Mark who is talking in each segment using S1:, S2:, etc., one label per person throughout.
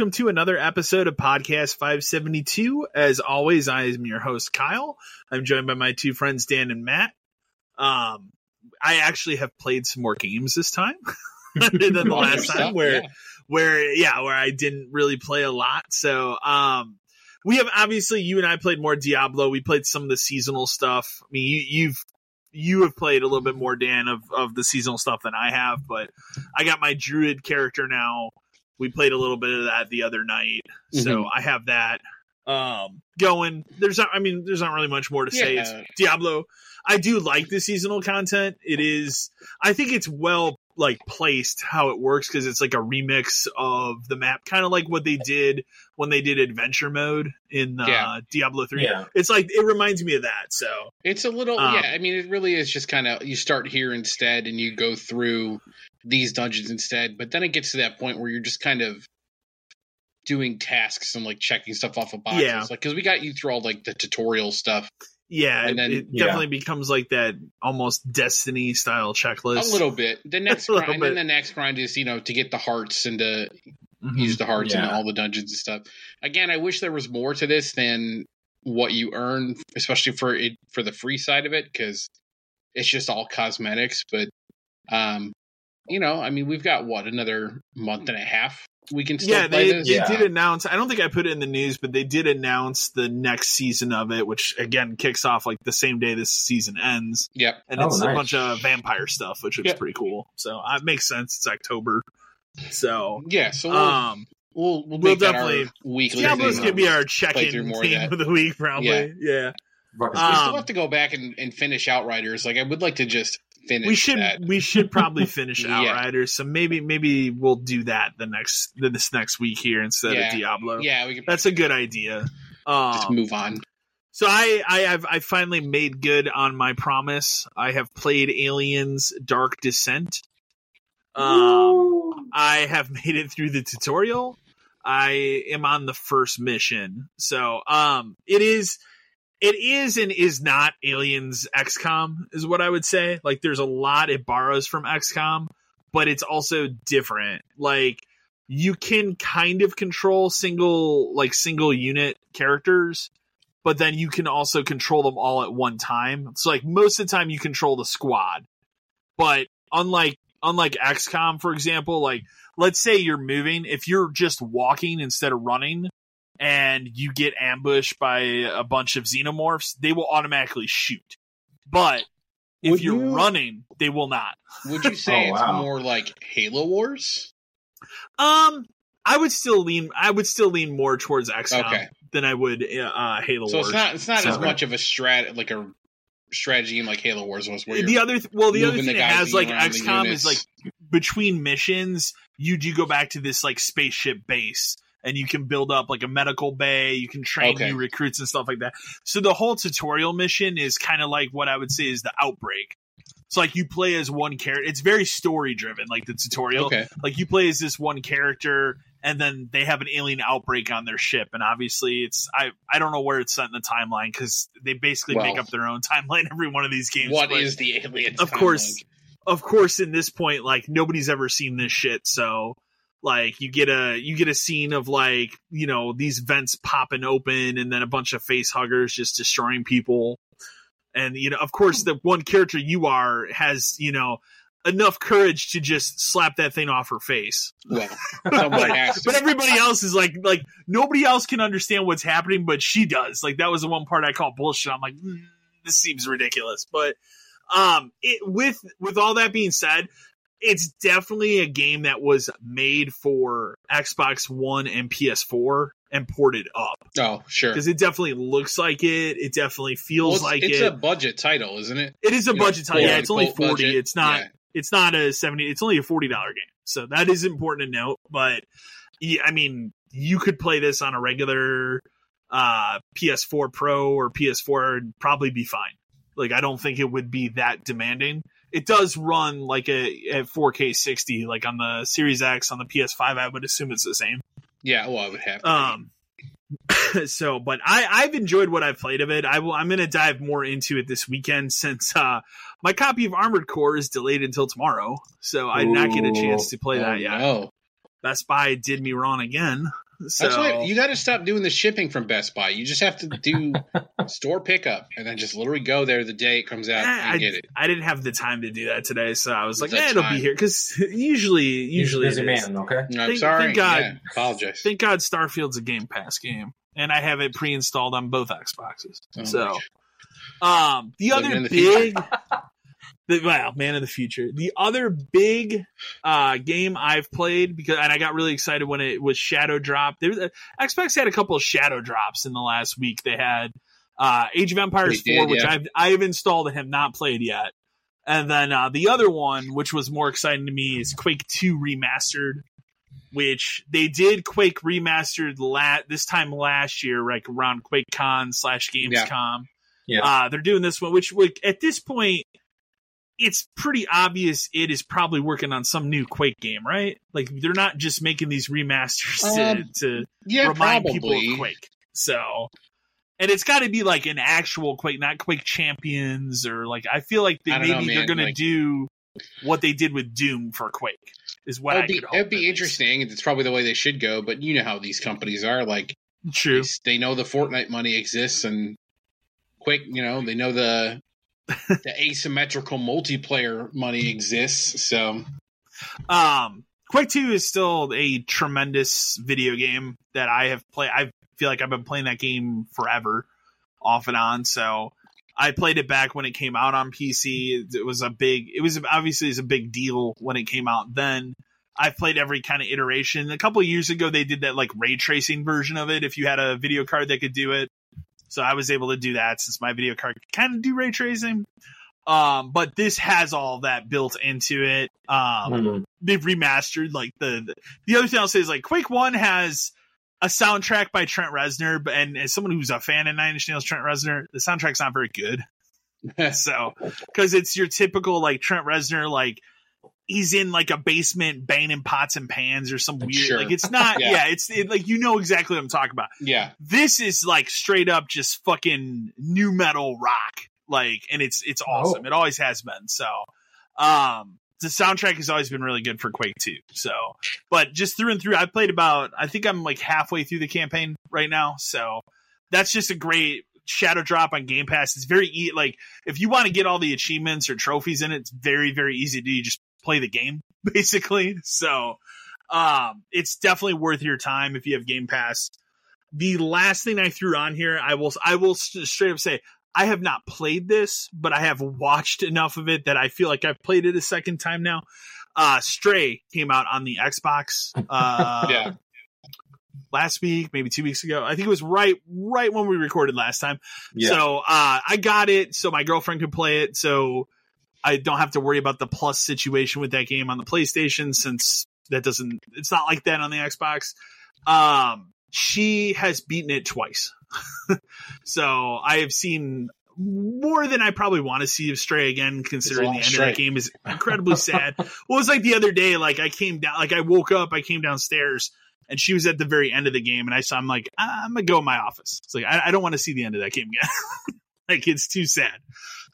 S1: Welcome to another episode of Podcast 572. As always, I am your host, Kyle. I'm joined by my two friends, Dan and Matt. Um, I actually have played some more games this time than the last time where,
S2: Yeah.
S1: where, yeah, where I didn't really play a lot. So, um, we have obviously you and I played more Diablo. We played some of the seasonal stuff. I mean, you, you've, you have played a little bit more, Dan, of, of the seasonal stuff than I have, but I got my druid character now. We played a little bit of that the other night, so I have that um going. There's not, I mean, there's not really much more to say. It's Diablo. I do like the seasonal content. It is, I think it's well like placed how it works because it's like a remix of the map, kind of like what they did when they did adventure mode in uh,
S2: Yeah.
S1: Diablo three.
S3: Yeah.
S1: It's like it reminds me of that. So
S2: It's a little,
S1: Um,
S2: yeah. I mean, it really is just kind of you start here instead, and you go through these dungeons instead. But then it gets to that point where you're just kind of doing tasks and like checking stuff off of boxes,
S1: Yeah.
S2: like because we got you through all like the tutorial stuff
S1: yeah,
S2: And then-
S1: it
S3: Yeah.
S1: definitely becomes like that almost Destiny style checklist.
S2: a little bit. The next grind, and then the next grind is you know to get the hearts and to
S1: Mhm.
S2: use the hearts in
S3: Yeah.
S2: all the dungeons and stuff. Again, I wish there was more to this than what you earn, especially for it for the free side of it, because it's just all cosmetics. But um, you know, I mean, we've got what another month and a half. We can still
S1: yeah,
S2: play
S1: they,
S2: this.
S1: they
S3: Yeah.
S1: did announce. I don't think I put it in the news, but they did announce the next season of it, which again kicks off like the same day this season ends,
S2: Yep.
S1: and
S3: Oh,
S1: it's a bunch of vampire stuff, which is
S2: Yeah.
S1: pretty cool. So uh, it makes sense. It's October, so
S2: Yeah. So we'll
S1: um,
S2: we'll, we'll,
S1: we'll definitely-
S2: weekly.
S1: Diablo's
S2: thing.
S1: gonna be our check-in
S2: more of
S1: theme of the week, probably.
S2: Yeah.
S1: Yeah,
S3: Fuck is
S2: We still
S1: um,
S2: have to go back and, and finish Outriders. Like I would like to just finish.
S1: we should
S2: that.
S1: we should probably finish
S2: Yeah.
S1: Outriders. So maybe maybe we'll do that the next this next week here instead
S2: Yeah.
S1: of Diablo.
S2: Yeah, we can
S1: That's a good idea.
S2: just
S1: Um,
S2: move on.
S1: So I I have I finally made good on my promise. I have played Aliens Dark Descent. Um I have made it through the tutorial. I am on the first mission. So um it is it is and is not Aliens XCOM is what I would say. Like there's a lot it borrows from XCOM, but it's also different. Like you can kind of control single like single unit characters but then you can also control them all at one time. So like most of the time you control the squad. But unlike unlike XCOM for example, like let's say you're moving, if you're just walking instead of running and you get ambushed by a bunch of xenomorphs, they will automatically shoot. But if
S2: Would
S1: you're
S2: you-
S1: running, they will not.
S2: Would you say
S3: Oh,
S2: it's
S3: wow.
S2: more like Halo Wars?
S1: Um I would still lean I would still lean more towards XCOM
S2: Okay.
S1: than I would uh Halo Wars.
S2: So
S1: Wars.
S2: it's not it's not as
S3: Okay.
S2: much of a strat like a strategy game like Halo Wars was where
S1: the
S2: you're
S1: other th- well the other thing
S2: the
S1: it has like XCOM is like between missions you do go back to this like spaceship base and you can build up like a medical bay you can train
S2: Okay.
S1: new recruits and stuff like that so the whole tutorial mission is kind of like what i would say is the outbreak it's like you play as one character it's very story driven like the tutorial
S2: okay.
S1: like you play as this one character and then they have an alien outbreak on their ship and obviously it's i i don't know where it's set in the timeline because they basically make up their own timeline every one of these games
S2: What
S1: but-
S2: is the alien?
S1: of course of course in this point like nobody's ever seen this shit so like you get a you get a scene of like you know these vents popping open and then a bunch of face huggers just destroying people. And you know of course the one character you are has you know enough courage to just slap that thing off her face.
S2: Someone
S1: but everybody else is like like nobody else can understand what's happening but she does. Like that was the one part i call bullshit. I'm like mm, this seems ridiculous. But um it with with all that being said it's definitely a game that was made for xbox one and ps4 and ported up
S2: oh, sure.
S1: because it definitely looks like it it definitely feels
S2: Well, it's
S1: like
S2: it's
S1: it It's
S2: a budget title, isn't it?
S1: it is a
S2: you know,
S1: budget title yeah it's only 40
S2: budget.
S1: it's not
S2: Yeah.
S1: it's not a 70 it's only a $40 game so that is important to note but yeah, i mean you could play this on a regular uh ps4 pro or ps4 and probably be fine like i don't think it would be that demanding it does run like a at 4k 60 like on the series x on the ps5 i would assume it's the same
S2: Yeah, well, I would have. To.
S1: um so but i i've enjoyed what i've played of it i will i'm gonna dive more into it this weekend since uh my copy of armored core is delayed until tomorrow so i did not get a chance to play
S2: Oh,
S1: that yet
S2: No.
S1: Best Buy did me wrong again. So
S2: That's why you got to stop doing the shipping from Best Buy. You just have to do store pickup and then just literally go there the day it comes out
S1: Eh,
S2: and
S1: I,
S2: get it.
S1: I didn't have the time to do that today, so I was like,
S2: That's
S1: "Yeah, it'll be here." Because usually, usually,
S3: busy
S1: it is.
S3: man. Okay.
S2: I'm
S1: Thank-
S2: sorry.
S1: thank God.
S2: Yeah, apologize.
S1: Thank God, Starfield's a Game Pass game, and I have it pre-installed on both Xboxes.
S2: Oh
S1: so, um, the
S2: Living
S1: other
S2: the
S1: big, the, well, man of the future. The other big uh, game I've played because, and I got really excited when it was Shadow Drop. There, was a- Xbox had a couple of Shadow Drops in the last week. They had uh, Age of Empires
S2: They did,
S1: Four, which
S2: yeah.
S1: I've I've installed and have not played yet. And then uh, the other one, which was more exciting to me, is Quake Two Remastered, which they did Quake Remastered la- this time last year, like around QuakeCon slash Gamescom.
S3: Yeah.
S1: Uh, they're doing this one, which like, at this point, it's pretty obvious it is probably working on some new Quake game, right? Like they're not just making these remasters to,
S2: Um,
S1: to
S2: Yeah,
S1: remind people of Quake. So, and it's got to be like an actual Quake, not Quake Champions or like. I feel like they,
S2: I
S1: maybe
S2: know,
S1: they're going
S2: like-
S1: to do what they did with Doom for Quake. Is what
S2: It'd be,
S1: could hope.
S2: it'd be interesting. It's probably the way they should go, but you know how these companies are. Like
S1: True.
S2: they know the Fortnite money exists, and Quake. you know, they know the the asymmetrical multiplayer money exists. So
S1: Um, Quake Two is still a tremendous video game that I have played. I feel like I've been playing that game forever, off and on. So I played it back when it came out on PC. It, was a big. It was obviously it was a big deal when it came out. Then I've played every kind of iteration. A couple years ago, they did that like ray tracing version of it. If you had a video card that could do it, so I was able to do that since my video card kind of do ray tracing. Um, but this has all that built into it. Um,
S3: Mhm.
S1: they've remastered like the, the the other thing I'll say is like Quake One has a soundtrack by Trent Reznor, but and as someone who's a fan of Nine Inch Nails, Trent Reznor, the soundtrack's not very good. so because it's your typical like Trent Reznor like he's in like a basement banging pots and pans or some weird
S2: Sure.
S1: like it's not
S2: Yeah.
S1: yeah, it's it, like you know exactly what I'm talking about.
S2: Yeah,
S1: this is like straight up just fucking nu metal rock like and it's it's awesome.
S3: Oh.
S1: it always has been so um the soundtrack has always been really good for quake 2 so. But just through and through i've played about i think i'm like halfway through the campaign right now so. That's just a great shadow drop on game pass. It's very e- like if you want to get all the achievements or trophies in it it's very very easy to do. You just play the game basically so um it's definitely worth your time if you have game pass the last thing I threw on here, I will I will straight up say I have not played this, but I have watched enough of it that I feel like I've played it a second time now. Uh, Stray came out on the Xbox. Uh,
S2: yeah.
S1: last week, maybe two weeks ago. I think it was right right when we recorded last time.
S3: Yeah.
S1: So uh, I got it so my girlfriend could play it. So I don't have to worry about the plus situation with that game on the PlayStation since that doesn't. It's not like that on the Xbox. Um, she has beaten it twice. so I have seen more than I probably want to see of Stray again, considering the end of
S2: stray.
S1: that game is incredibly sad. well, it was like the other day, like I came down, like I woke up, I came downstairs, and she was at the very end of the game, and I saw, I'm like, I'm gonna go in my office. It's like I, I don't want to see the end of that game again. like it's too sad.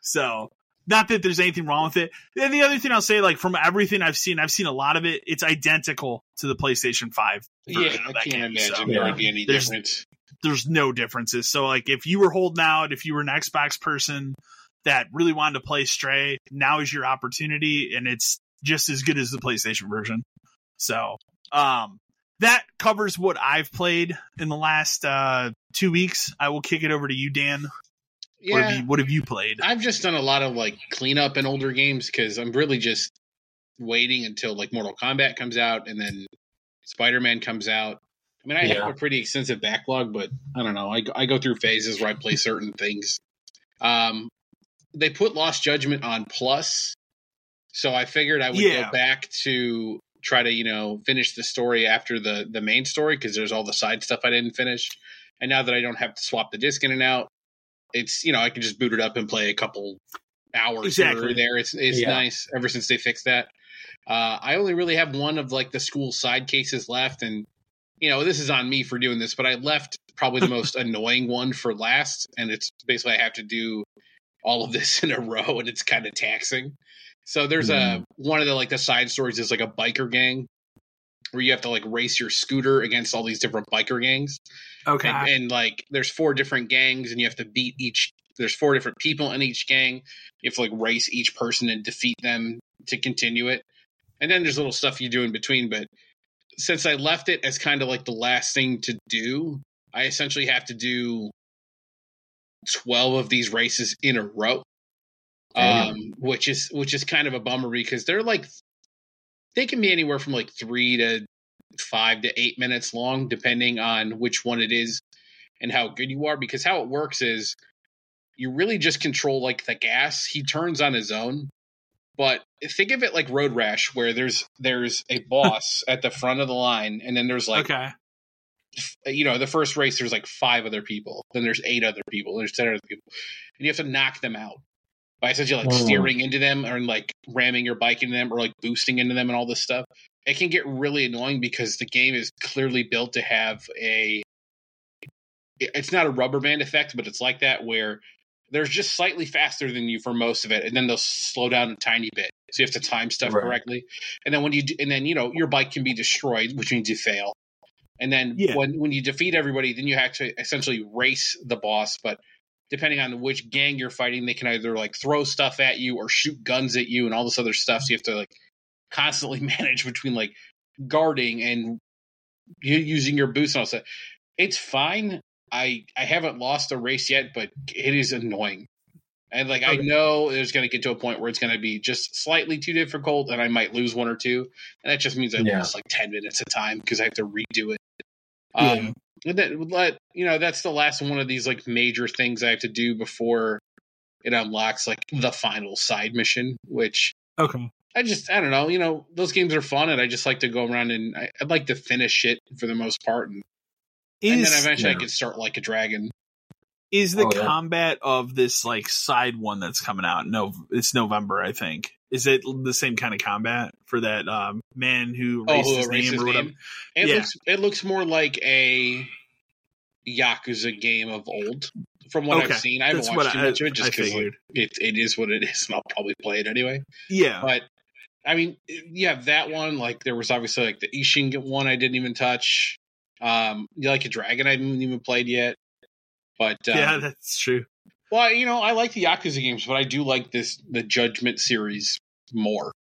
S1: So not that there's anything wrong with it. And the other thing I'll say, like from everything I've seen, I've seen a lot of it. It's identical to the PlayStation Five.
S2: Yeah, I can't
S1: game, so
S2: imagine
S3: Yeah.
S2: there would be any
S1: There's-
S2: difference.
S1: there's no differences. So like if you were holding out, if you were an Xbox person that really wanted to play Stray, now is your opportunity and it's just as good as the PlayStation version. So, um that covers what I've played in the last uh 2 weeks. I will kick it over to you Dan. What have
S2: Yeah,
S1: you what have you played?
S2: I've just done a lot of like cleanup in older games because I'm really just waiting until like Mortal Kombat comes out and then Spider Man comes out. I mean, I
S3: Yeah.
S2: have a pretty extensive backlog, but I don't know. I, go- I go through phases where I play certain things. Um, they put Lost Judgment on Plus, so I figured I would
S1: Yeah.
S2: go back to try to you know finish the story after the the main story because there's all the side stuff I didn't finish. And now that I don't have to swap the disc in and out, it's you know I can just boot it up and play a couple hours here
S1: Exactly.
S2: or there. It's it's
S3: Yeah.
S2: nice ever since they fixed that. Uh, I only really have one of like the school side cases left, and you know this is on me for doing this, but I left probably the most annoying one for last, and it's basically I have to do all of this in a row, and it's kind of taxing. So there's a one of the like the side stories is like a biker gang where you have to like race your scooter against all these different biker gangs.
S1: Okay.
S2: And, and like there's four different gangs and you have to beat each there's four different people in each gang. You have to like race each person and defeat them to continue it. And then there's little stuff you do in between, but since I left it as kind of like the last thing to do, I essentially have to do 12 of these races in a row.
S3: Damn.
S2: Um, which is which is kind of a bummer because they're like they can be anywhere from like 3 to 5 to 8 minutes long depending on which one it is and how good you are because how it works is you really just control like the gas. He turns on his own. But think of it like Road Rash, where there's there's a boss at the front of the line, and then there's like
S1: okay.
S2: you know the first race there's like five other people, then there's eight other people, there's ten other people, and you have to knock them out by essentially like
S3: Hmm.
S2: steering into them or like ramming your bike into them or like boosting into them and all this stuff. It can get really annoying because the game is clearly built to have a it's not a rubber band effect, but it's like that where they're just slightly faster than you for most of it, and then they'll slow down a tiny bit. So you have to time stuff
S3: Right.
S2: correctly, and then when you do, and then you know your bike can be destroyed, which means you fail. And then
S1: Yeah.
S2: when when you defeat everybody, then you have to essentially race the boss. But depending on which gang you're fighting, they can either like throw stuff at you or shoot guns at you and all this other stuff. So you have to like constantly manage between like guarding and you using your boots and all that. It's fine. I I haven't lost a race yet, but it is annoying. And like I know there's going to get to a point where it's going to be just slightly too difficult, and I might lose one or two, and that just means I
S3: Yeah.
S2: lose like ten minutes of time because I have to redo it.
S1: Yeah.
S2: Um, And then let you know that's the last one of these like major things I have to do before it unlocks like the final side mission, which
S1: Okay.
S2: I just I don't know. You know, those games are fun, and I just like to go around and I, I'd like to finish it for the most part, and, and then eventually
S3: yeah.
S2: I could start like a dragon.
S1: Is the
S3: Oh, yeah.
S1: combat of this like side one that's coming out? No, it's November, I think. Is it the same kind of combat for that um, man who
S2: Oh, who
S1: his name
S2: his
S1: or whatever?
S2: name? It
S1: Yeah.
S2: looks it looks more like a Yakuza game of old. From what
S1: Okay.
S2: I've seen, I haven't
S1: That's
S2: watched too
S1: I,
S2: much of it just because
S1: figured.
S2: it, it is what it is, and I'll probably play it anyway.
S1: Yeah.
S2: But I mean, yeah, that one. Like there was obviously like the Ishin one I didn't even touch. Um, you like a dragon I haven't even played yet. But um,
S1: yeah, that's true.
S2: well, you know, I like the Yakuza games, but I do like this the Judgment series more,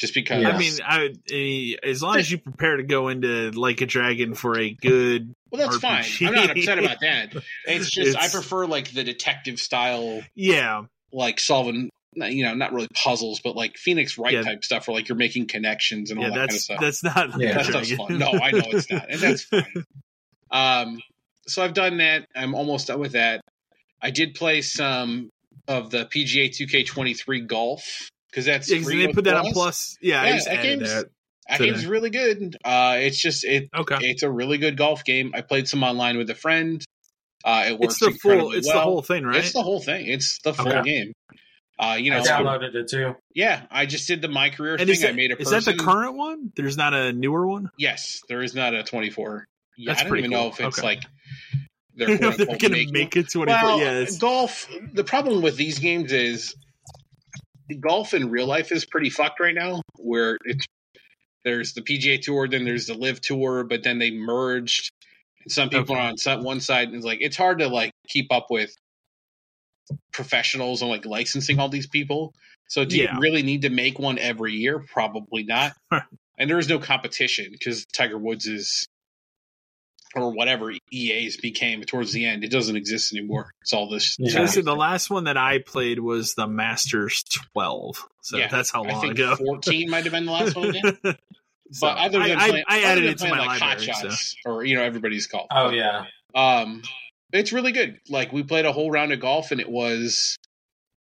S2: just because.
S3: Yeah.
S1: I mean, I, eh, as long as you prepare to go into like a dragon for a good,
S2: well, that's
S1: RPG.
S2: fine. I'm not upset about that. It's just I prefer like the detective style,
S1: yeah,
S2: like solving. You know, not really puzzles, but like Phoenix Wright
S1: Yeah.
S2: type stuff, where like you're making connections and all
S1: yeah,
S2: that kind of
S1: that's
S2: stuff.
S1: that's not
S3: Yeah.
S1: a
S2: that stuff's fun. No, I know it's not, and that's fine. Um, so I've done that. I'm almost done with that. I did play some of the PGA 2K23 golf because that's
S1: Yeah, 'cause
S2: free
S1: they put that on
S2: Plus.
S1: plus. Yeah, I
S2: Yeah,
S1: just
S2: that
S1: added
S2: game's-
S1: that.
S2: That
S1: today.
S2: game's really good. Uh, it's just it.
S1: Okay,
S2: It's a really good golf game. I played some online with a friend. Uh, it works
S1: it's the full. It's
S2: well.
S1: the whole thing, right?
S2: It's the whole thing. It's the full
S1: Okay.
S2: game. Uh, you know,
S3: I downloaded it too.
S2: yeah. I just did the my career
S1: and
S2: thing.
S1: that,
S2: I made a
S1: is
S2: person.
S1: that the current one? There's not a newer one.
S2: Yes, there is not a 24. Yeah,
S1: That's
S2: I don't even know if it's
S1: Okay.
S2: like they're,
S1: They're gonna
S2: making-
S1: make it 24.
S2: Well,
S1: yes.
S2: golf. The problem with these games is golf in real life is pretty fucked right now. Where it's there's the PGA Tour, then there's the LIV Tour, but then they merged. And some people
S1: Okay.
S2: are on one side, and it's like it's hard to like keep up with professionals and like licensing all these people. So do
S1: Yeah.
S2: you really need to make one every year? Probably not. and there is no competition because Tiger Woods is or whatever EA's became towards the end. It doesn't exist anymore. It's all this.
S3: Yeah.
S1: So listen, the last one that I played was the Masters 12. So
S2: Yeah,
S1: that's how long I
S2: think
S1: ago.
S2: 14 might have been the last one again.
S1: So,
S2: but other than
S1: I,
S2: playing,
S1: I, I
S2: other
S1: added
S2: than
S1: it to my
S2: like Hot
S1: library. So.
S2: Shots or you know everybody's called.
S3: Oh yeah.
S2: Um, it's really good. Like we played a whole round of golf and it was,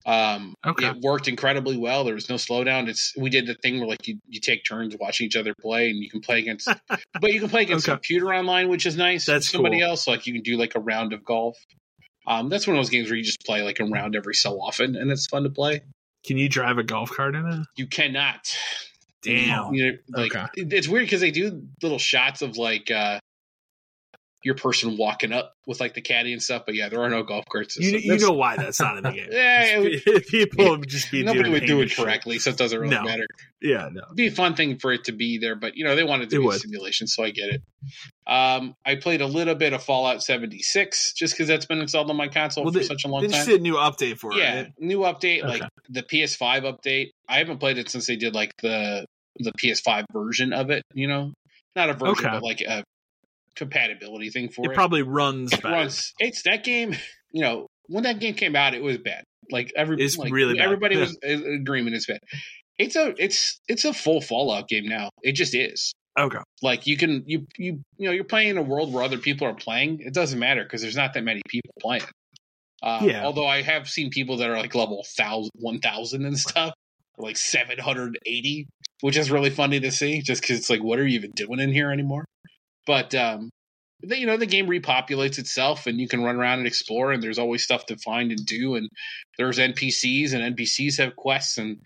S2: um,
S1: Okay.
S2: it worked incredibly well. There was no slowdown. It's we did the thing where like you, you take turns watching each other play and you can play against, but you can play against
S1: Okay.
S2: computer online, which is nice.
S1: That's
S2: somebody
S1: cool.
S2: else. Like you can do like a round of golf. Um, that's one of those games where you just play like a round every so often, and it's fun to play.
S1: Can you drive a golf cart in it?
S2: You cannot.
S1: Damn.
S2: You know, like
S1: Okay.
S2: it's weird because they do little shots of like uh your person walking up with like the caddy and stuff. But yeah, there are no golf carts.
S1: You, you know why that's not in the game.
S2: Yeah,
S1: people would just be
S2: nobody
S1: doing
S2: would do it correctly, so it doesn't really
S1: No.
S2: matter.
S1: Yeah, no.
S2: It'd be a fun thing for it to be there, but you know they wanted to
S1: It
S2: be a simulation, so I get it. Um, I played a little bit of Fallout 76 just because that's been installed on my console
S1: Well,
S2: for
S1: they-
S2: such a long
S1: They
S2: time.
S1: just did a new update for
S2: yeah,
S1: it.
S2: new update, like the PS5 update. I haven't played it since they did like the the PS5 version of it. You know, not a version,
S1: Okay.
S2: but like a compatibility thing for
S1: It
S2: it.
S1: probably runs
S2: It runs. It's that game. You know, when that game came out, it was bad. Like every,
S1: It's
S2: like,
S1: really bad.
S2: everybody was in agreement. It's bad. It's a it's it's a full Fallout game now. It just is.
S1: Okay.
S2: Like you can you you you know you're playing in a world where other people are playing. It doesn't matter because there's not that many people playing. Uh,
S1: Yeah.
S2: Although I have seen people that are like level thousand, one thousand and stuff, or like seven hundred eighty, which is really funny to see. Just because it's like, what are you even doing in here anymore? But um, the, you know, the game repopulates itself, and you can run around and explore, and there's always stuff to find and do, and there's NPCs, and NPCs have quests, and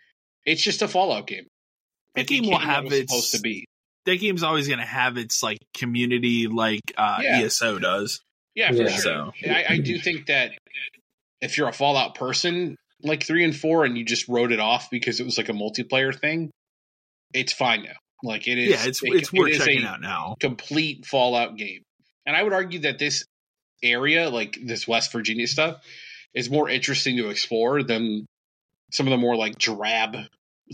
S2: it's just a Fallout game.
S1: That
S2: It
S1: game will
S2: what
S1: have
S2: it
S1: its
S2: supposed to be.
S1: that game's always going to have its like community like uh
S2: Yeah.
S1: ESO does.
S2: Yeah, for
S3: Yeah.
S2: sure.
S1: So
S2: I, I do think that if you're a Fallout person, like three and four, and you just wrote it off because it was like a multiplayer thing, it's fine now. Like it is.
S1: yeah, it's
S2: it-
S1: it's worth
S2: it
S1: checking out now.
S2: Complete Fallout game, and I would argue that this area, like this West Virginia stuff, is more interesting to explore than some of the more like drab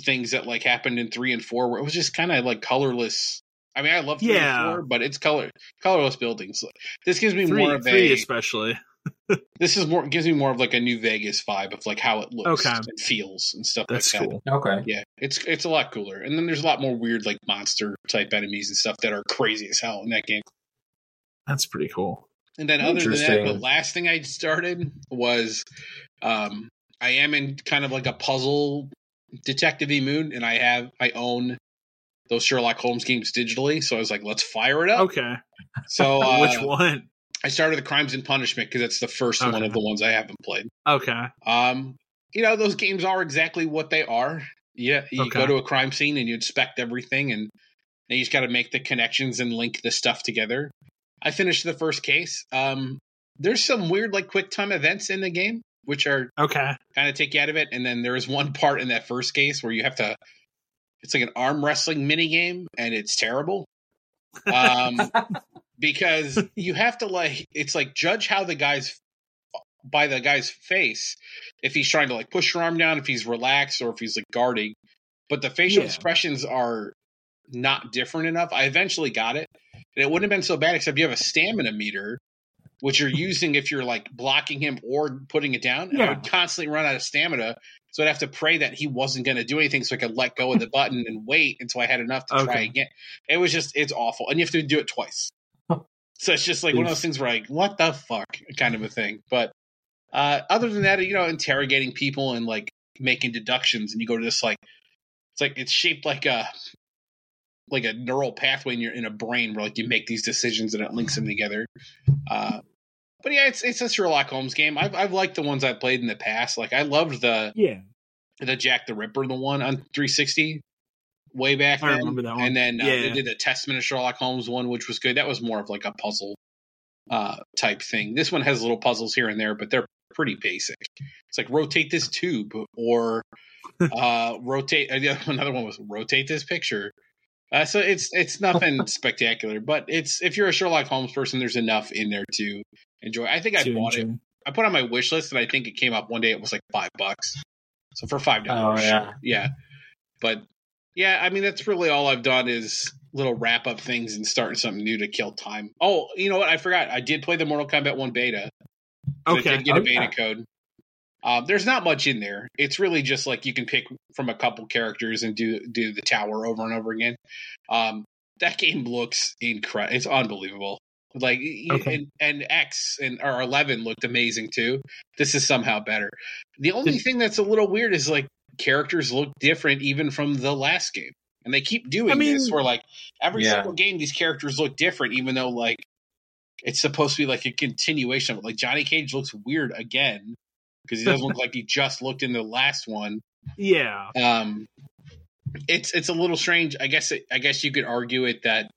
S2: things that like happened in three and four, where it was just kind of like colorless. I mean, I love three
S1: Yeah.
S2: and four, but it's color colorless buildings. This gives me
S1: Three,
S2: more of
S1: three
S2: a
S1: especially.
S2: This is more gives me more of like a New Vegas vibe of like how it looks
S1: Okay.
S2: and feels and stuff
S1: That's
S2: like that.
S1: cool.
S3: Okay.
S2: Yeah, it's it's a lot cooler. And then there's a lot more weird like monster type enemies and stuff that are crazy as hell in that game.
S1: That's pretty cool.
S2: And then other than that, the last thing I started was um I am in kind of like a puzzle detective mood and I have I own those Sherlock Holmes games digitally, so I was like, let's fire it up.
S1: Okay.
S2: So uh,
S1: Which one?
S2: I started the Crimes and Punishment because it's the first one of the ones I haven't played.
S1: Okay.
S2: Um, you know, those games are exactly what they are. Yeah, you
S1: Okay.
S2: go to a crime scene and you inspect everything, and then you just got to make the connections and link the stuff together. I finished the first case. Um, there's some weird, like, quick time events in the game, which are
S1: Okay.
S2: kind of take you out of it. And then there is one part in that first case where you have to. It's like an arm wrestling mini game, and it's terrible. Um, because you have to like it's like judge how the guy's by the guy's face if he's trying to like push your arm down if he's relaxed or if he's like guarding. But the facial
S1: Yeah.
S2: expressions are not different enough. I eventually got it and it wouldn't have been so bad except you have a stamina meter which you're using if you're like blocking him or putting it down and I would constantly run out of stamina so i'd have to pray that he wasn't going to do anything so i could let go of the button and wait until i had enough to try again. It was just it's awful and you have to do it twice so it's just like one of those things where like, what the fuck, kind of a thing. But uh, other than that, you know, interrogating people and like making deductions, and you go to this like, it's like it's shaped like a like a neural pathway in your in a brain where like you make these decisions and it links them together. Uh, but yeah, it's it's a Sherlock Holmes game. I've I've liked the ones I've played in the past. Like I loved the
S1: Yeah.
S2: the Jack the Ripper, the one on 360 way back
S1: I
S2: then.
S1: remember that one.
S2: And then uh,
S1: Yeah.
S2: they did a Testament of Sherlock Holmes one, which was good. That was more of like a puzzle uh, type thing. This one has little puzzles here and there, but they're pretty basic. It's like rotate this tube or uh, rotate. uh, the other- Another one was rotate this picture. Uh, so it's it's nothing spectacular, but it's if you're a Sherlock Holmes person, there's enough in there to enjoy. I think I
S1: To
S2: bought it. I put on my wish list, and I think it came up one day. It was like five bucks. So for five dollars,
S3: Oh, yeah.
S2: sure. yeah. But yeah, I mean that's really all I've done is little wrap up things and starting something new to kill time. Oh, you know what? I forgot. I did play the Mortal Kombat One beta.
S1: Okay, I
S2: did get a
S3: Oh,
S2: beta
S3: yeah.
S2: code. Um, there's not much in there. It's really just like you can pick from a couple characters and do do the tower over and over again. Um, that game looks incredible. It's unbelievable. Like
S1: Okay.
S2: and, and X and or Eleven looked amazing too. This is somehow better. The only thing that's a little weird is like characters look different even from the last game, and they keep doing
S1: I mean-
S2: this where like every
S3: Yeah.
S2: single game these characters look different, even though like it's supposed to be like a continuation of it. Like Johnny Cage looks weird again because he doesn't look like he just looked in the last one.
S1: Yeah.
S2: Um, it's it's a little strange. I guess it, I guess you could argue it that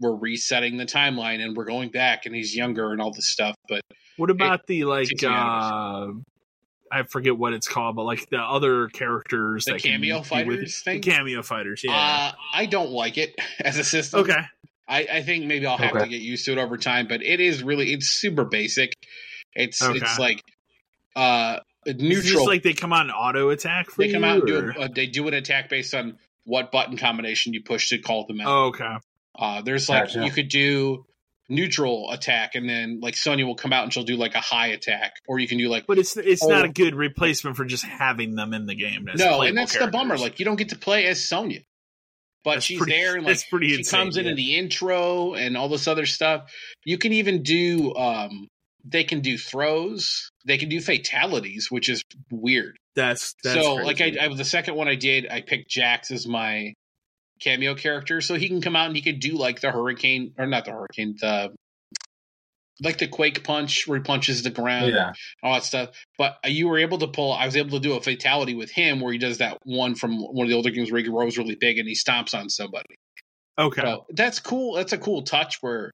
S2: we're resetting the timeline and we're going back and he's younger and all this stuff. But
S1: What about the like
S2: takes me out
S1: uh I forget what it's called, but like the other characters
S2: The
S1: that
S2: cameo
S1: be with-
S2: fighters
S1: the
S2: thing?
S1: cameo fighters, yeah.
S2: uh, I don't like it as a system.
S1: okay.
S2: I, I think maybe I'll have
S3: Okay.
S2: to get used to it over time, but it is really it's super basic. It's
S1: Okay.
S2: it's like uh
S1: It's
S2: neutral.
S1: just like they come out and auto attack for
S2: they come
S1: you,
S2: out and do
S1: or-
S2: a, uh, they do an attack based on what button combination you push to call them out.
S1: Oh, okay.
S2: Uh, there's like
S3: Gotcha.
S2: you could do neutral attack, and then like Sonya will come out and she'll do like a high attack, or you can do like
S1: But it's it's not
S2: Oh.
S1: a good replacement for just having them in the game.
S2: no, and that's the bummer. Like you don't get to play as Sonya, but
S1: That's
S2: she's
S1: pretty-
S2: there and like she
S1: insane,
S2: comes in
S1: yeah.
S2: in the intro and all this other stuff. You can even do um they can do throws, they can do fatalities, which is weird.
S1: that's that's
S2: so like. I, I the second one I did, I picked Jax as my cameo character, so he can come out and he could do like the hurricane or not the hurricane, the like the quake punch where he punches the ground,
S3: Yeah.
S2: all that stuff. But uh, you were able to pull. I was able to do a fatality with him where he does that one from one of the older games where he grows really big and he stomps on somebody.
S1: okay.
S2: So that's cool. That's a cool touch where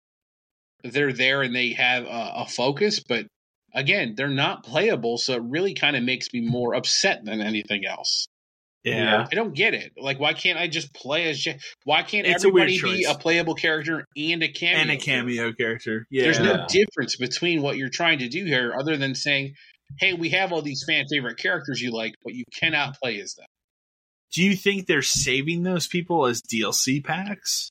S2: they're there and they have a, a focus, but again, they're not playable. So it really kind of makes me more upset than anything else.
S1: Yeah.
S2: I don't get it. Like, why can't I just play as? Ja- Why can't
S1: It's a
S2: everybody be a playable character and a cameo?
S1: And a
S2: character?
S1: cameo character. Yeah.
S2: There's
S3: Yeah.
S2: no difference between what you're trying to do here, other than saying, "Hey, we have all these fan favorite characters you like, but you cannot play as them."
S1: Do you think they're saving those people as DLC packs?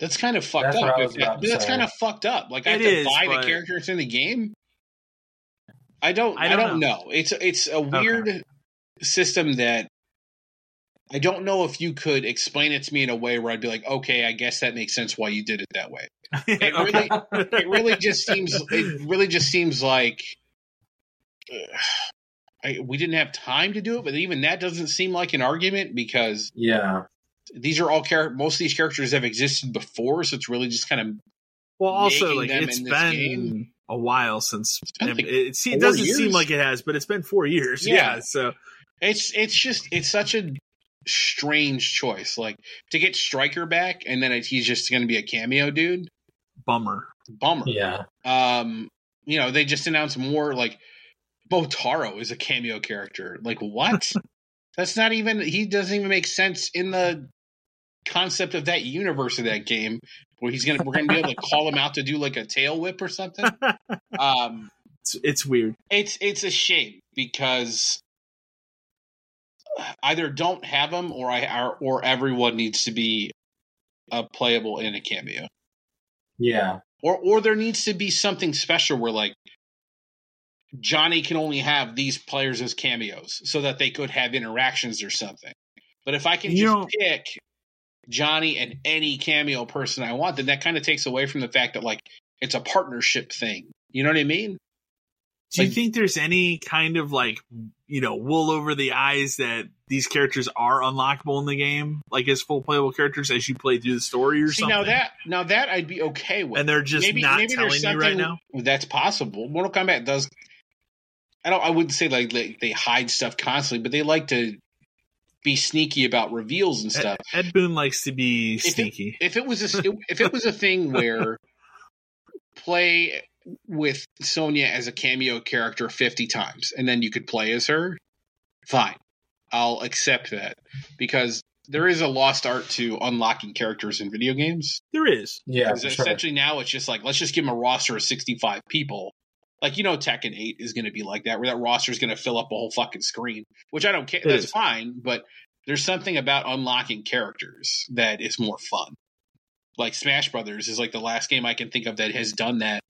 S2: That's kind of fucked
S3: That's
S2: up.
S3: I was
S2: That's kind of fucked up. Like I have to
S1: is,
S2: buy
S1: but-
S2: the characters in the game. I don't.
S1: I
S2: I
S1: don't
S2: don't, know. It's it's a weird system that I don't know if you could explain it to me in a way where I'd be like, okay, I guess that makes sense why you did it that way. It really, it really just seems. It really just seems like. uh, I, we didn't have time to do it, but even that doesn't seem like an argument because
S3: Yeah.
S2: these are all char- most of these characters have existed before, so it's really just kind of
S1: Well, also, like
S2: them
S1: it's
S2: in
S1: been
S2: game.
S1: a while since
S2: been
S1: it, it, se- it doesn't seem like it has, but it's been four years.
S2: Yeah.
S1: Yeah, so
S2: It's it's just it's such a strange choice. Like to get Stryker back, and then it, he's just going to be a cameo dude.
S1: bummer.
S2: Bummer.
S3: Yeah.
S2: Um, you know, they just announced more. Like Motaro is a cameo character. Like what? That's not even. He doesn't even make sense in the concept of that universe of that game. Where he's gonna, we're gonna be able to call him out to do like a tail whip or something. Um,
S1: It's, it's weird.
S2: it's it's a shame because either don't have them or I or, or everyone needs to be a playable in a cameo,
S3: Yeah.
S2: or or there needs to be something special where like Johnny can only have these players as cameos so that they could have interactions or something. But if I can
S1: You
S2: just
S1: know-
S2: pick Johnny and any cameo person I want, then that kind of takes away from the fact that like it's a partnership thing. You know what I mean?
S1: Do you think there's any kind of like you know wool over the eyes that these characters are unlockable in the game, like as full playable characters as you play through the story or
S2: See
S1: something?
S2: now that now that I'd be okay with.
S1: and they're just
S2: maybe,
S1: not
S2: maybe
S1: telling you right now.
S2: That's possible. Mortal Kombat does. I don't. I wouldn't say like they, hide stuff constantly, but they like to be sneaky about reveals and stuff.
S1: Ed Boon likes to be
S2: it-
S1: sneaky.
S2: If it was a if it was a thing where play with Sonya as a cameo character fifty times, and then you could play as her, fine, I'll accept that because there is a lost art to unlocking characters in video games.
S1: there is.
S3: Yeah.
S2: Because
S3: sure.
S2: essentially now it's just like let's just give them a roster of sixty five people. Like you know, Tekken Eight is going to be like that, where that roster is going to fill up a whole fucking screen. Which I don't care.
S1: It
S2: That's
S1: is.
S2: fine, but there's something about unlocking characters that is more fun. Like Smash Brothers is like the last game I can think of that has done that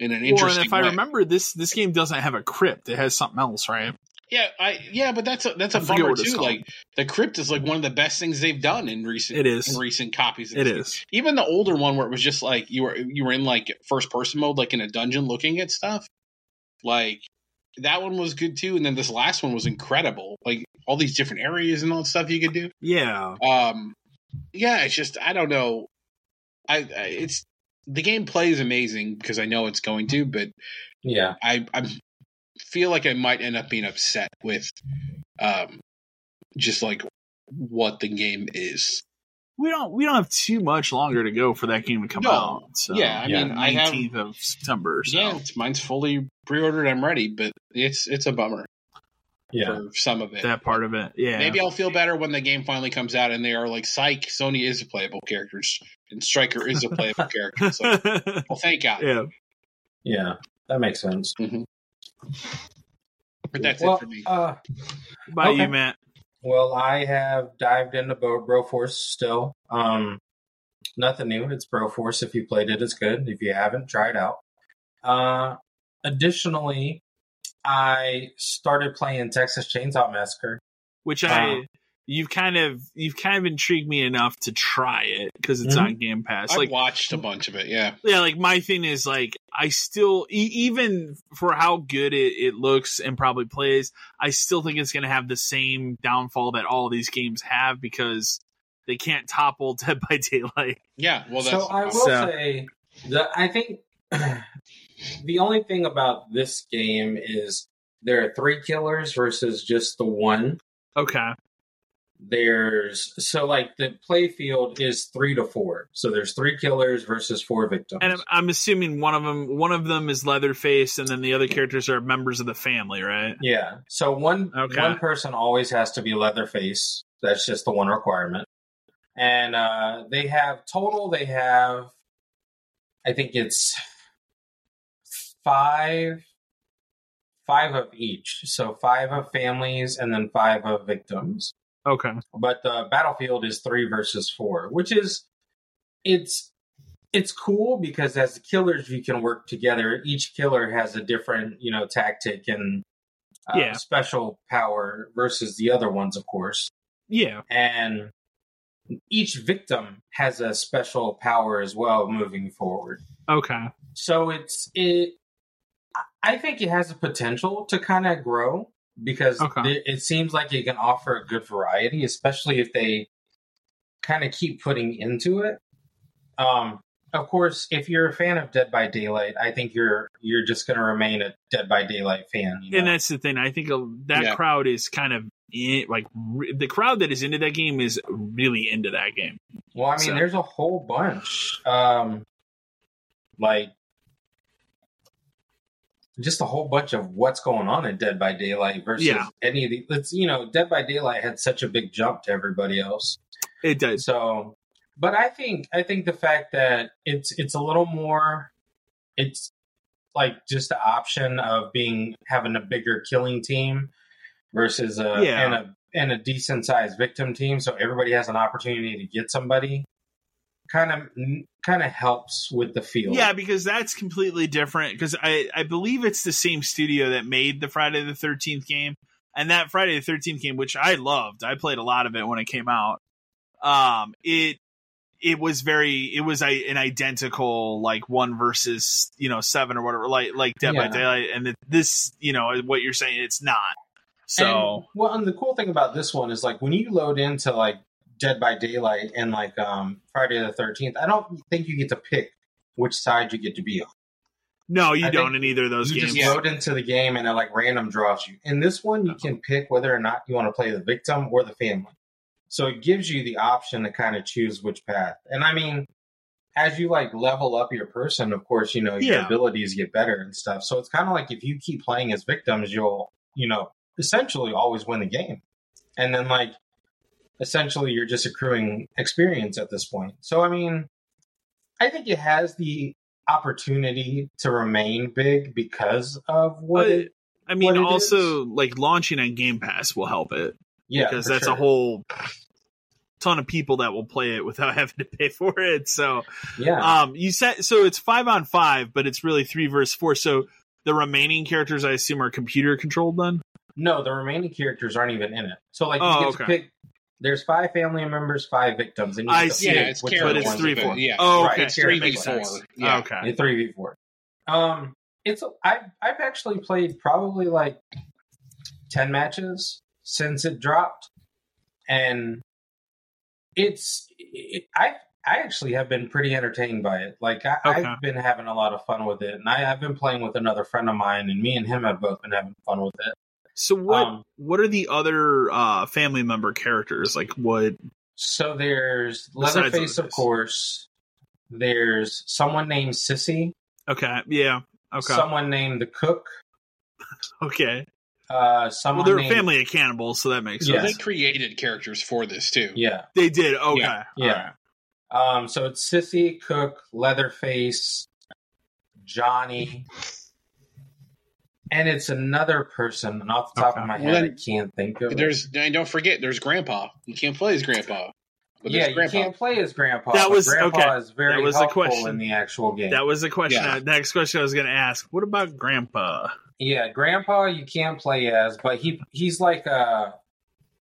S2: in an interesting
S1: and if I remember, this this game doesn't have a crypt; it has something else, right?
S2: yeah, I yeah, but that's a that's a
S1: I
S2: bummer too. Like the crypt is like one of the best things they've done in recent
S1: It is.
S2: in recent copies. Of
S1: It
S2: game. even the older one where it was just like you were you were in like first person mode like in a dungeon looking at stuff like that one was good too and then this last one was incredible like all these different areas and all that stuff you could do
S1: Yeah,
S2: um yeah it's just i don't know i, I it's the gameplay is amazing because i know it's going to but
S3: Yeah.
S2: i i feel like i might end up being upset with um just like what the game is
S1: we don't we don't have too much longer to go for that game to come
S2: No.
S1: out. So,
S2: Yeah, I
S3: Yeah.
S2: mean, I have
S1: 19th of September. So.
S2: yeah, it's, mine's fully pre-ordered. I'm ready, but it's it's a bummer
S3: Yeah.
S2: for some of it.
S1: that part of it. Yeah,
S2: Maybe I'll feel better when the game finally comes out and they are like, "Psych, Sonya is a playable character, and Stryker is a playable character." So, well, thank God.
S1: yeah.
S3: Yeah. That makes sense.
S2: But that's
S3: well,
S2: it for me.
S3: Uh,
S1: By
S3: Okay.
S1: you, Matt.
S3: well, I have dived into Bro- Broforce still. Um, nothing new. It's Broforce. If you played it, it's good. If you haven't, try it out. Uh, additionally, I started playing Texas Chainsaw Massacre.
S1: Which I
S3: Wow.
S1: you've kind of you've kind of intrigued me enough to try it because it's
S3: Mhm.
S1: on Game Pass.
S2: I've
S1: like
S2: watched a bunch of it. Yeah,
S1: yeah, like my thing is like I still e- even for how good it, it looks and probably plays, I still think it's going to have the same downfall that all these games have because they can't topple Dead by Daylight.
S2: yeah. Well, that's
S3: so I will
S1: So-
S3: say that I think the only thing about this game is there are three killers versus just the one.
S1: Okay,
S3: There's so like the play field is three to four. So there's three killers versus four victims.
S1: and I'm, I'm assuming one of them one of them is Leatherface, and then the other characters are members of the family, right?
S3: yeah. So one
S1: Okay.
S3: one person always has to be Leatherface. That's just the one requirement. And uh they have total they have I think it's five five of each. So five of families and then five of victims.
S1: Okay,
S3: But the battlefield is three versus four, which is it's it's cool because as the killers you can work together. Each killer has a different, you know, tactic and uh,
S1: Yeah.
S3: special power versus the other ones, of course.
S1: yeah,
S3: And each victim has a special power as well moving forward.
S1: okay,
S3: So it's it. I think it has a potential to kind of grow because
S1: Okay.
S3: it, it seems like it can offer a good variety, especially if they kind of keep putting into it. Um, of course, if you're a fan of Dead by Daylight, I think you're you're just going to remain a Dead by Daylight fan. You know?
S1: and that's the thing. I think that
S2: Yeah.
S1: crowd is kind of in, like re- the crowd that is into that game is really into that game.
S3: Well, I mean,
S1: So-
S3: there's a whole bunch. Um, like, just a whole bunch of what's going on in Dead by Daylight versus
S1: Yeah.
S3: any of the. It's you know, Dead by Daylight had such a big jump to everybody else.
S1: It does.
S3: So, but I think I think the fact that it's it's a little more, it's like just the option of being having a bigger killing team versus a
S1: Yeah.
S3: and a and a decent sized victim team, so everybody has an opportunity to get somebody. Kind of kind of helps with the feel.
S1: Yeah, because that's completely different. Because I, I believe it's the same studio that made the Friday the Thirteenth game, and that Friday the Thirteenth game, which I loved, I played a lot of it when it came out. Um, it it was very it was a, an identical like one versus you know seven or whatever like like Dead by Daylight, and it, this you know what you're saying it's not. So
S3: And, well, and the cool thing about this one is like when you load into like Dead by Daylight and like um Friday the Thirteenth, I don't think you get to pick which side you get to be on.
S1: no, you
S3: I
S1: don't in either of those
S3: you
S1: games.
S3: just load into the game and it like random draws you. In this one, you can pick whether or not you want to play the victim or the family. So it gives you the option to kind of choose which path. And I mean, as you like level up your person, of course, you know, your
S1: Yeah.
S3: abilities get better and stuff. So it's kind of like if you keep playing as victims, you'll, you know, essentially always win the game. And then like essentially you're just accruing experience at this point. So I mean, I think it has the opportunity to remain big because of what
S1: But,
S3: it
S1: I mean,
S3: what
S1: also like launching on Game Pass will help it.
S3: yeah
S1: because that's
S3: sure.
S1: a whole ton of people that will play it without having to pay for it. So,
S3: yeah
S1: um, you said so it's five on five, but it's really three versus four. So the remaining characters, I assume, are computer controlled. Then
S3: no the remaining characters aren't even in it so like
S1: Oh,
S3: you get
S1: okay.
S3: to pick there's five family members five victims and you
S1: I
S3: get to
S1: see.
S2: Yeah, it's
S3: which
S1: but it's three
S3: you
S1: four.
S2: Yeah.
S1: Oh,
S3: Right,
S1: okay,
S3: it's three
S2: v four. Yeah.
S1: Okay,
S3: Yeah, three v four. Um, it's I've I've actually played probably like ten matches since it dropped, and it's it, I I actually have been pretty entertained by it. Like I,
S1: Okay.
S3: I've been having a lot of fun with it, and I, I've been playing with another friend of mine, and me and him have both been having fun with it.
S1: So what
S3: Um,
S1: what are the other uh, family member characters like? What
S3: So there's Leatherface, of course. There's someone named Sissy.
S1: Okay. Yeah. Okay.
S3: Someone named the Cook.
S1: okay.
S3: Uh,
S1: Well,
S3: someone
S1: they're a family of cannibals, so that makes
S3: Yes.
S1: sense.
S2: They created characters for this too.
S3: Yeah.
S1: They did. Okay.
S2: Yeah.
S3: Yeah. Um, so it's Sissy, Cook, Leatherface, Johnny, and it's another person. And off the top
S1: Okay.
S3: of my
S2: Well,
S3: head,
S2: then
S3: I can't think of it.
S2: There's and don't forget, there's Grandpa. You can't play as Grandpa. But
S3: yeah,
S2: there's
S3: you
S2: Grandpa.
S3: can't play as Grandpa.
S1: That was-
S3: Grandpa
S1: okay.
S3: is very
S1: That was the
S3: helpful
S1: question.
S3: in the actual game.
S1: That was a question.
S2: Yeah.
S1: uh, next question I was going to ask. What about Grandpa?
S3: Yeah, Grandpa you can't play as, but he he's like a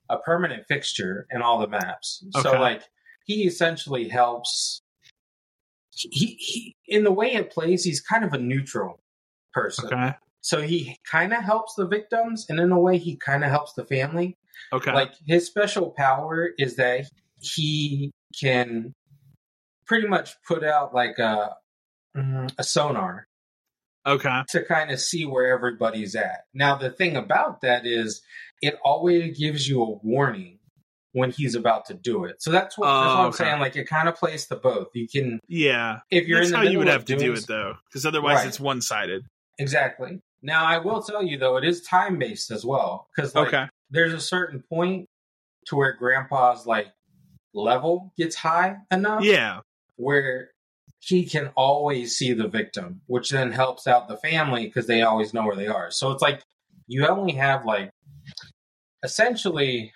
S3: a permanent fixture in all the maps. So like he essentially helps. He, he in the way it plays, he's kind of a neutral person.
S1: Okay.
S3: So he kind of helps the victims, and in a way, he kind of helps the family.
S1: Okay.
S3: Like his special power is that he can pretty much put out like a mm, a sonar
S1: okay.
S3: to kind of see where everybody's at. Now, the thing about that is it always gives you a warning when he's about to do it. So that's what, that's
S1: Oh,
S3: what I'm
S1: okay.
S3: saying. Like it kind of plays to both. You can,
S1: Yeah.
S3: if you're
S1: That's
S3: in the
S1: how you would have to do it, though, because otherwise
S3: Right.
S1: it's one sided.
S3: Exactly. Now, I will tell you though, it is time based as well because like
S1: Okay.
S3: there's a certain point to where Grandpa's like level gets high enough
S1: Yeah.
S3: where he can always see the victim, which then helps out the family because they always know where they are. So it's like you only have like essentially,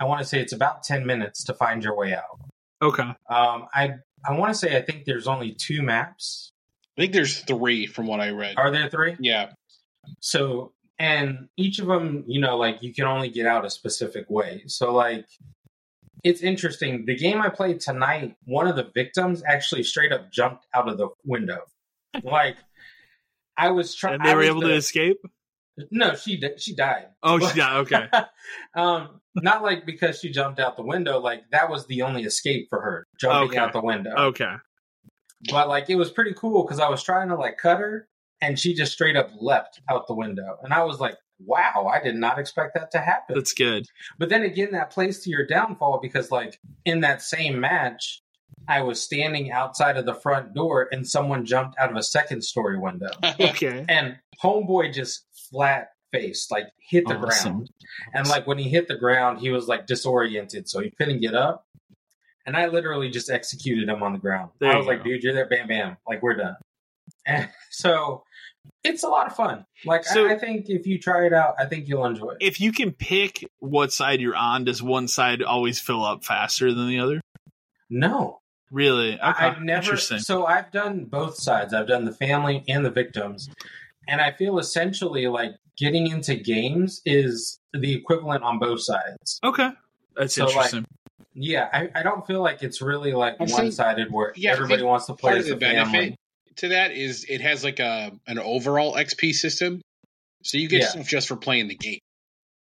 S3: I want to say it's about ten minutes to find your way out.
S1: Okay.
S3: Um, I I want to say I think there's only two maps.
S2: I think there's three from what I read.
S3: Are there three?
S2: Yeah.
S3: So, and each of them, you know, like you can only get out a specific way. So, like, it's interesting. The game I played tonight, one of the victims actually straight up jumped out of the window. Like, I was trying.
S1: And they were able to escape?
S3: No, she she died.
S1: Oh, yeah. Okay.
S3: um, not like because she jumped out the window. Like that was the only escape for her, jumping
S1: Okay.
S3: out the window.
S1: Okay.
S3: But like it was pretty cool because I was trying to like cut her, and she just straight up leapt out the window, and I was like, "Wow, I did not expect that to happen."
S1: That's good.
S3: but then again, that plays to your downfall because like in that same match, I was standing outside of the front door, and someone jumped out of a second story window,
S1: Okay.
S3: and homeboy just flat faced like hit the
S1: Awesome.
S3: ground, and like when he hit the ground, he was like disoriented, so he couldn't get up. And I literally just executed him on the ground.
S1: There
S3: I was like,
S1: go.
S3: dude, you're there, bam, bam. Like, we're done. And so it's a lot of fun. Like,
S1: So-
S3: I, I think if you try it out, I think you'll enjoy it.
S1: If you can pick what side you're on, does one side always fill up faster than the other?
S3: No,
S1: Really? Okay.
S3: I- I've never.
S1: Interesting.
S3: So I've done both sides. I've done the family and the victims. And I feel essentially like getting into games is the equivalent on both sides.
S1: Okay. That's
S3: So, like,
S1: interesting.
S3: Yeah, I, I don't feel like it's really like one sided where
S2: yeah,
S3: everybody wants to play as a
S2: the benefit
S3: family.
S2: To that is it has like a an overall XP system, so you get
S3: Yeah.
S2: stuff just for playing the game.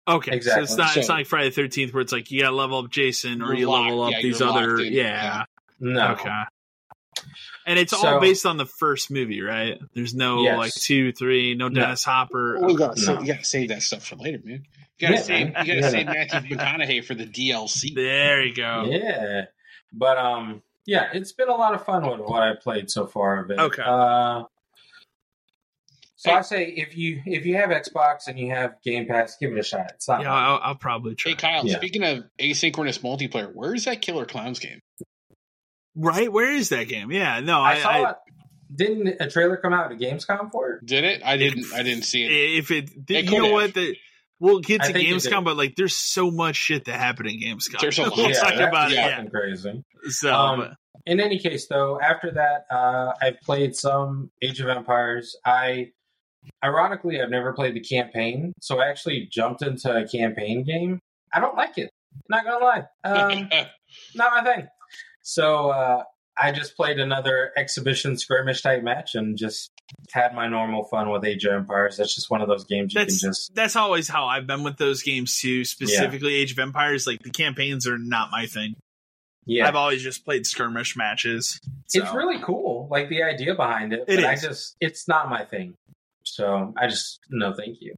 S1: okay. So it's not it's not like Friday the thirteenth where it's like you gotta level up Jason or
S2: You're
S1: you level up
S2: Yeah,
S1: these other
S2: in.
S1: yeah.
S2: Yeah.
S3: No.
S1: Okay. And it's all based on the first movie, right? There's no
S3: Yes.
S1: like two, three, no
S3: No.
S1: Dennis Hopper.
S2: Well, you, gotta
S3: No.
S2: save, you gotta save that stuff for later, man. You gotta
S3: Yeah,
S2: save you gotta save Matthew McConaughey for the DLC.
S1: There you go.
S3: Yeah. But um yeah, it's been a lot of fun with what I've played so far of it.
S1: Okay.
S3: Uh so
S2: Hey.
S3: I say if you if you have Xbox and you have Game Pass, give it a shot. It's not
S1: Yeah. I'll, I'll probably try.
S2: Hey Kyle,
S3: Yeah.
S2: speaking of asynchronous multiplayer, where's that Killer Clowns game?
S1: Right? Where is that game? Yeah, no,
S3: I,
S1: I,
S3: saw
S1: I
S3: it. Didn't a trailer come out at Gamescom for it?
S2: Did it? I didn't. I didn't see it.
S1: if it,
S2: It
S1: you know
S2: could
S1: what the. We'll get to Gamescom, but like, there's so much shit that happened in Gamescom.
S2: There's a lot.
S1: we'll
S2: Yeah,
S1: talk
S3: that's
S1: about it. Yeah.
S3: fucking crazy.
S1: So,
S3: Um, In any case, though, after that, uh, I've played some Age of Empires. I, ironically, I've never played the campaign, so I actually jumped into a campaign game. I don't like it. Not gonna lie, um, not my thing. So uh, I just played another exhibition skirmish type match and just had my normal fun with Age of Empires. That's just one of those games you
S1: that's
S3: can just
S1: that's always how I've been with those games too. Specifically, Age of Empires. Like the campaigns are not my thing.
S3: yeah.
S1: I've always just played skirmish matches. So.
S3: It's really cool, like the idea behind it.
S1: It
S3: but I just, it's not my thing. So I just no, thank you.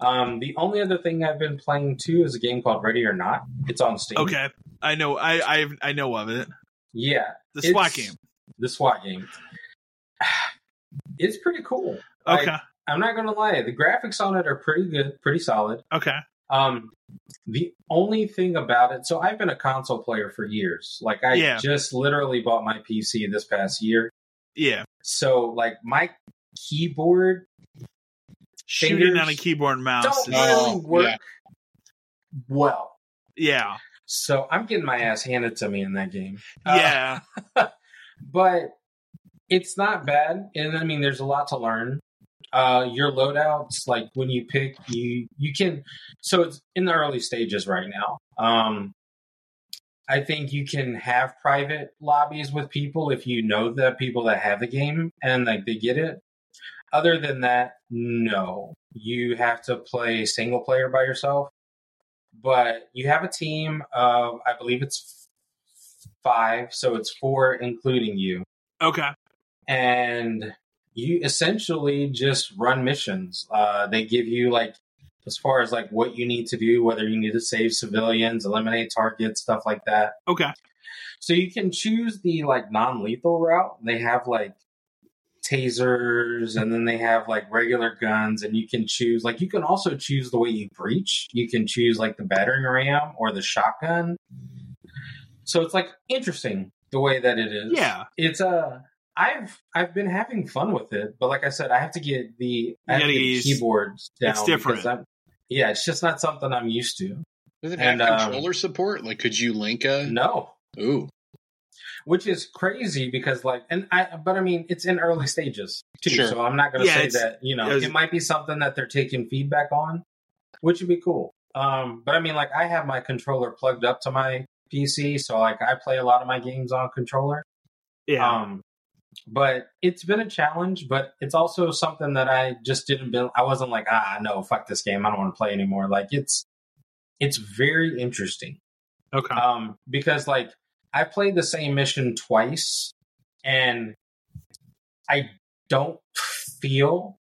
S3: Um, the only other thing I've been playing too is a game called Ready or Not. It's on Steam.
S1: Okay, I know. I I I know of it.
S3: Yeah,
S1: The SWAT
S3: It's-
S1: game.
S3: the SWAT game. It's pretty cool. Like,
S1: Okay.
S3: I'm not gonna lie, the graphics on it are pretty good, pretty solid.
S1: Okay.
S3: Um, the only thing about it, so I've been a console player for years. Like I
S1: Yeah.
S3: just literally bought my PC this past year.
S1: Yeah.
S3: So like my keyboard
S1: Shooting on a keyboard and mouse.
S3: don't
S1: is-
S3: really work
S2: yeah.
S3: well.
S1: yeah.
S3: So I'm getting my ass handed to me in that game. Uh,
S1: Yeah.
S3: but it's not bad. And I mean, there's a lot to learn. Uh, your loadouts, like when you pick, you you can. So it's in the early stages right now. Um, I think you can have private lobbies with people if you know the people that have the game and like they get it. Other than that, no. You have to play single player by yourself. But you have a team of, I believe it's five, so it's four including you
S1: okay.
S3: and you essentially just run missions. Uh, they give you like as far as like what you need to do, whether you need to save civilians, eliminate targets, stuff like that.
S1: Okay.
S3: So you can choose the like non-lethal route. They have like tasers and then they have like regular guns and you can choose like you can also choose the way you breach. You can choose like the battering ram or the shotgun. So it's like interesting the way that it is
S1: Yeah.
S3: it's uh I've I've been having fun with it, but like I said, I have to get the I have
S1: gotta
S3: get
S1: get
S3: the keyboards down.
S1: it's different.
S3: I'm- yeah, it's just not something I'm used to.
S2: Does it have
S3: And, um,
S2: controller support? Like, could you link a?
S3: No,
S2: Ooh,
S3: which is crazy because like, and I but I mean, it's in early stages too,
S2: Sure.
S3: so I'm not going to
S1: Yeah,
S3: say that you know
S1: it was-
S3: it might be something that they're taking feedback on, which would be cool. Um, but I mean, like, I have my controller plugged up to my PC, so like, I play a lot of my games on controller.
S1: Yeah.
S3: Um, but it's been a challenge, but it's also something that I just didn't build. I wasn't like, ah, no, fuck this game. I don't want to play anymore. Like it's, it's very interesting.
S1: okay.
S3: Um, because like I played the same mission twice and I don't feel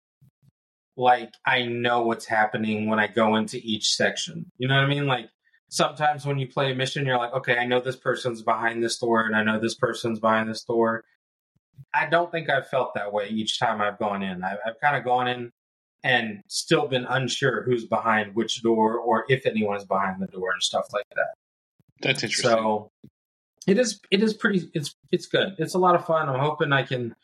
S3: like I know what's happening when I go into each section. You know what I mean? Like sometimes when you play a mission, you're like, okay, I know this person's behind this door and I know this person's behind this door. I don't think I've felt that way each time I've gone in. I've, I've kind of gone in and still been unsure who's behind which door or if anyone is behind the door and stuff like that.
S2: that's interesting.
S3: So it is it is pretty it's it's good. It's a lot of fun. I'm hoping I can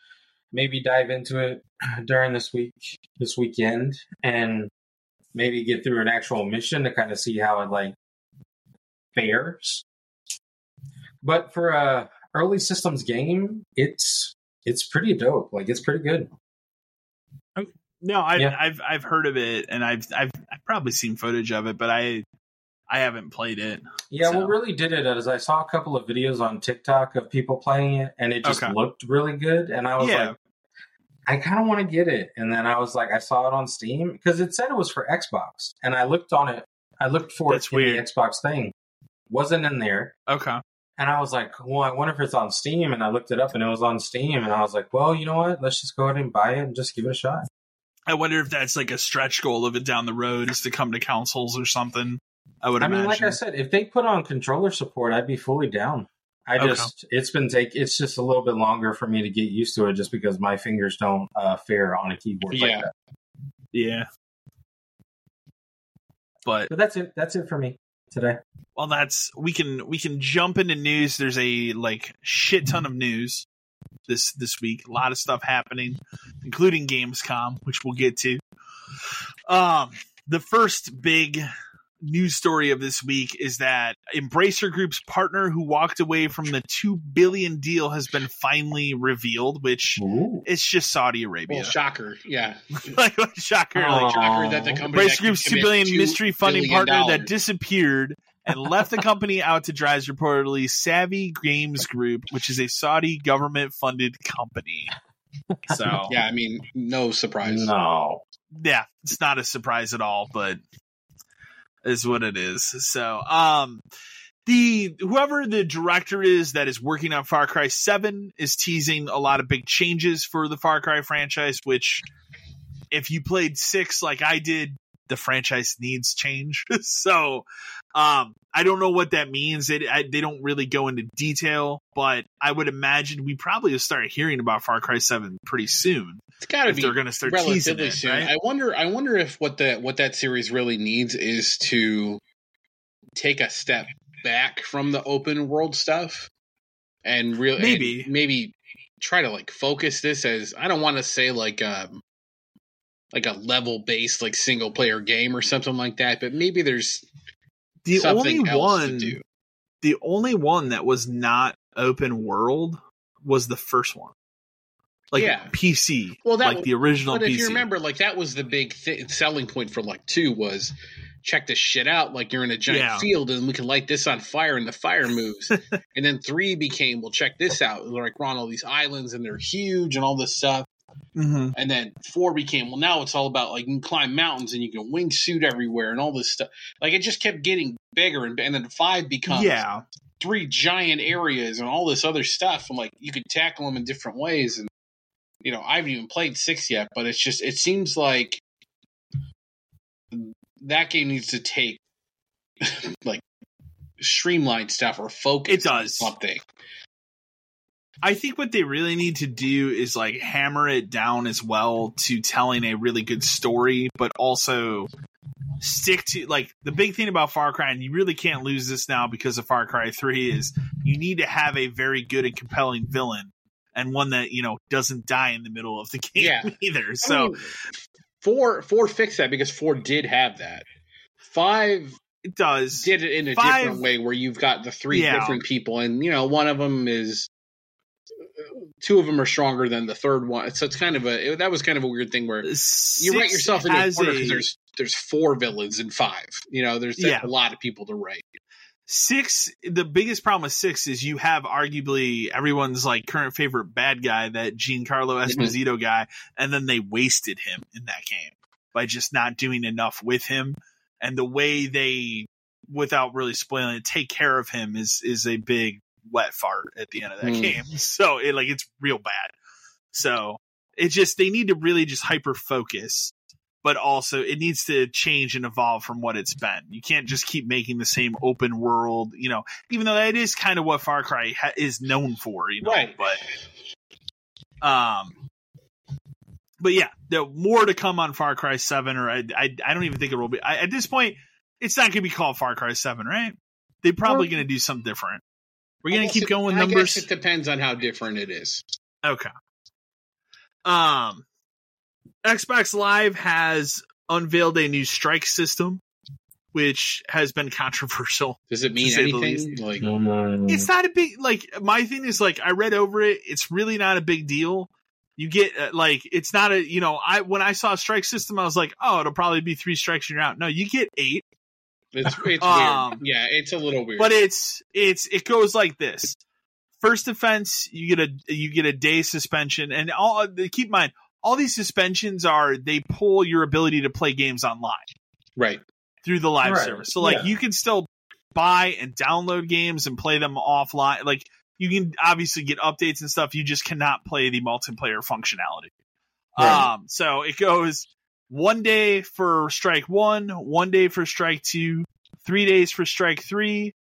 S3: maybe dive into it during this week this weekend and maybe get through an actual mission to kind of see how it like fares. But for a early systems game, it's it's pretty dope. Like it's pretty good.
S1: Oh, no, I've,
S3: Yeah.
S1: I've I've heard of it, and I've I've I've probably seen footage of it, but I I haven't played it.
S3: Yeah,
S1: So-
S3: what really did it is I saw a couple of videos on TikTok of people playing it, and it just
S1: Okay.
S3: looked really good. And I was
S1: Yeah.
S3: like, I kind of want to get it. And then I was like, I saw it on Steam because it said it was for Xbox, and I looked on it. I looked for
S1: That's
S3: it
S1: weird.
S3: the Xbox thing, wasn't in there.
S1: Okay.
S3: And I was like, well, I wonder if it's on Steam. And I looked it up, and it was on Steam. And I was like, well, you know what? Let's just go ahead and buy it and just give it a shot.
S1: I wonder if that's like a stretch goal of it down the road is to come to consoles or something. I would
S3: I mean, like I said, if they put on controller support, I'd be fully down. I
S1: Okay.
S3: just it's been take it's just a little bit longer for me to get used to it, just because my fingers don't uh, fare on a keyboard
S2: Yeah.
S3: like that.
S1: yeah. But
S3: But that's it. That's it for me today.
S1: well, that's we can we can jump into news. There's a like shit ton of news this this week. A lot of stuff happening, including Gamescom, which we'll get to. Um, the first big news story of this week is that Embracer Group's partner who walked away from the two billion deal has been finally revealed, which
S3: Ooh.
S1: it's just Saudi Arabia.
S2: well, shocker. Yeah,
S1: like shocker, like
S2: shocker that the company
S1: Embracer
S2: can
S1: Group's two
S2: commit
S1: billion
S2: $2
S1: mystery funding
S2: billion
S1: partner that disappeared and left the company out to dry is reportedly Savvy Games Group, which is a Saudi government funded company. So
S2: Yeah, I mean, no surprise.
S3: No.
S1: yeah, it's not a surprise at all, but is what it is. So, um, the whoever the director is that is working on Far Cry Seven is teasing a lot of big changes for the Far Cry franchise, which if you played six like I did, the franchise needs change. so, um, I don't know what that means. It, I, they don't really go into detail, but I would imagine we probably will start hearing about Far Cry Seven pretty soon.
S2: It's got to be
S1: they're going to start teasing
S2: relatively
S1: it,
S2: soon.
S1: right?
S2: I wonder. I wonder if what the what that series really needs is to take a step back from the open world stuff and really
S1: Maybe.
S2: maybe try to like focus this as I don't want to say like um like a level based like single player game or something like that, but maybe there's
S1: The
S2: something
S1: only one, the only one that was not open world was the first one, like
S2: Yeah.
S1: PC,
S2: Well, that
S1: like the original PC.
S2: But
S1: PC.
S2: if you remember, like that was the big th- selling point for like two was check this shit out. Like you're in a giant
S1: Yeah.
S2: field and we can light this on fire and the fire moves. and then three became, well, check this out. Like we're on all these islands and they're huge and all this stuff.
S1: Mhm.
S2: And then four became, well, now it's all about like you can climb mountains and you can wingsuit everywhere and all this stuff. Like it just kept getting bigger and, and then five becomes
S1: yeah,
S2: three giant areas and all this other stuff and like you could tackle them in different ways and you know i haven't even played six yet but it's just it seems like that game needs to take like streamlined stuff or focus
S1: It
S2: on
S1: does.
S2: something
S1: I think what they really need to do is like hammer it down as well to telling a really good story, but also stick to like the big thing about Far Cry, and you really can't lose this now because of Far Cry 3 is you need to have a very good and compelling villain and one that, you know, doesn't die in the middle of the game
S2: Yeah.
S1: either.
S2: I
S1: So
S2: mean, four four fixed that because four did have that five
S1: it does.
S2: did it in a
S1: Five-
S2: different way where you've got the three
S1: Yeah.
S2: different people and you know one of them is two of them are stronger than the third one so it's kind of a that was kind of a weird thing where you write
S1: Six
S2: yourself into a corner because there's there's four villains and five you know there's,
S1: Yeah.
S2: a lot of people to write
S1: Six, the biggest problem with six is you have arguably everyone's like current favorite bad guy, that Giancarlo
S2: Mm-hmm.
S1: Esposito guy, and then they wasted him in that game by just not doing enough with him. And the way they, without really spoiling it, take care of him is is a big wet fart at the end of that
S2: Mm.
S1: game. So it like it's real bad. So it just they need to really just hyper focus but also it needs to change and evolve from what it's been. You can't just keep making the same open world, you know, even though that is kind of what Far Cry ha- is known for, you know,
S2: Right.
S1: but um but yeah, the more to come on Far Cry 7 or I I, I don't even think it will be. I, at this point it's not going to be called Far Cry 7, right? They're probably
S2: Well-
S1: going to do something different. We're going to keep
S2: it-
S1: going with
S2: I
S1: numbers.
S2: guess it depends on how different it is
S1: Okay. Um, Xbox Live has unveiled a new strike system, which has been controversial.
S2: does it mean
S1: say the
S2: anything like
S3: Mm.
S1: It's not a big like. My thing is like I read over it. It's really not a big deal. You get uh, like it's not a you know I when I saw a strike system I was like oh it'll probably be three strikes and you're out. No, you get eight.
S2: It's it's
S1: Um,
S2: weird yeah it's a little weird.
S1: but it's it's it goes like this. First offense you get a you get a day suspension and all keep in mind all these suspensions are they pull your ability to play games online.
S2: Right.
S1: Through the live
S3: Right,
S1: service. So like
S3: yeah.
S1: you can still buy and download games and play them offline. Like you can obviously get updates and stuff. You just cannot play the multiplayer functionality.
S3: Right.
S1: um so it goes one day for strike one one day for strike two three days for strike three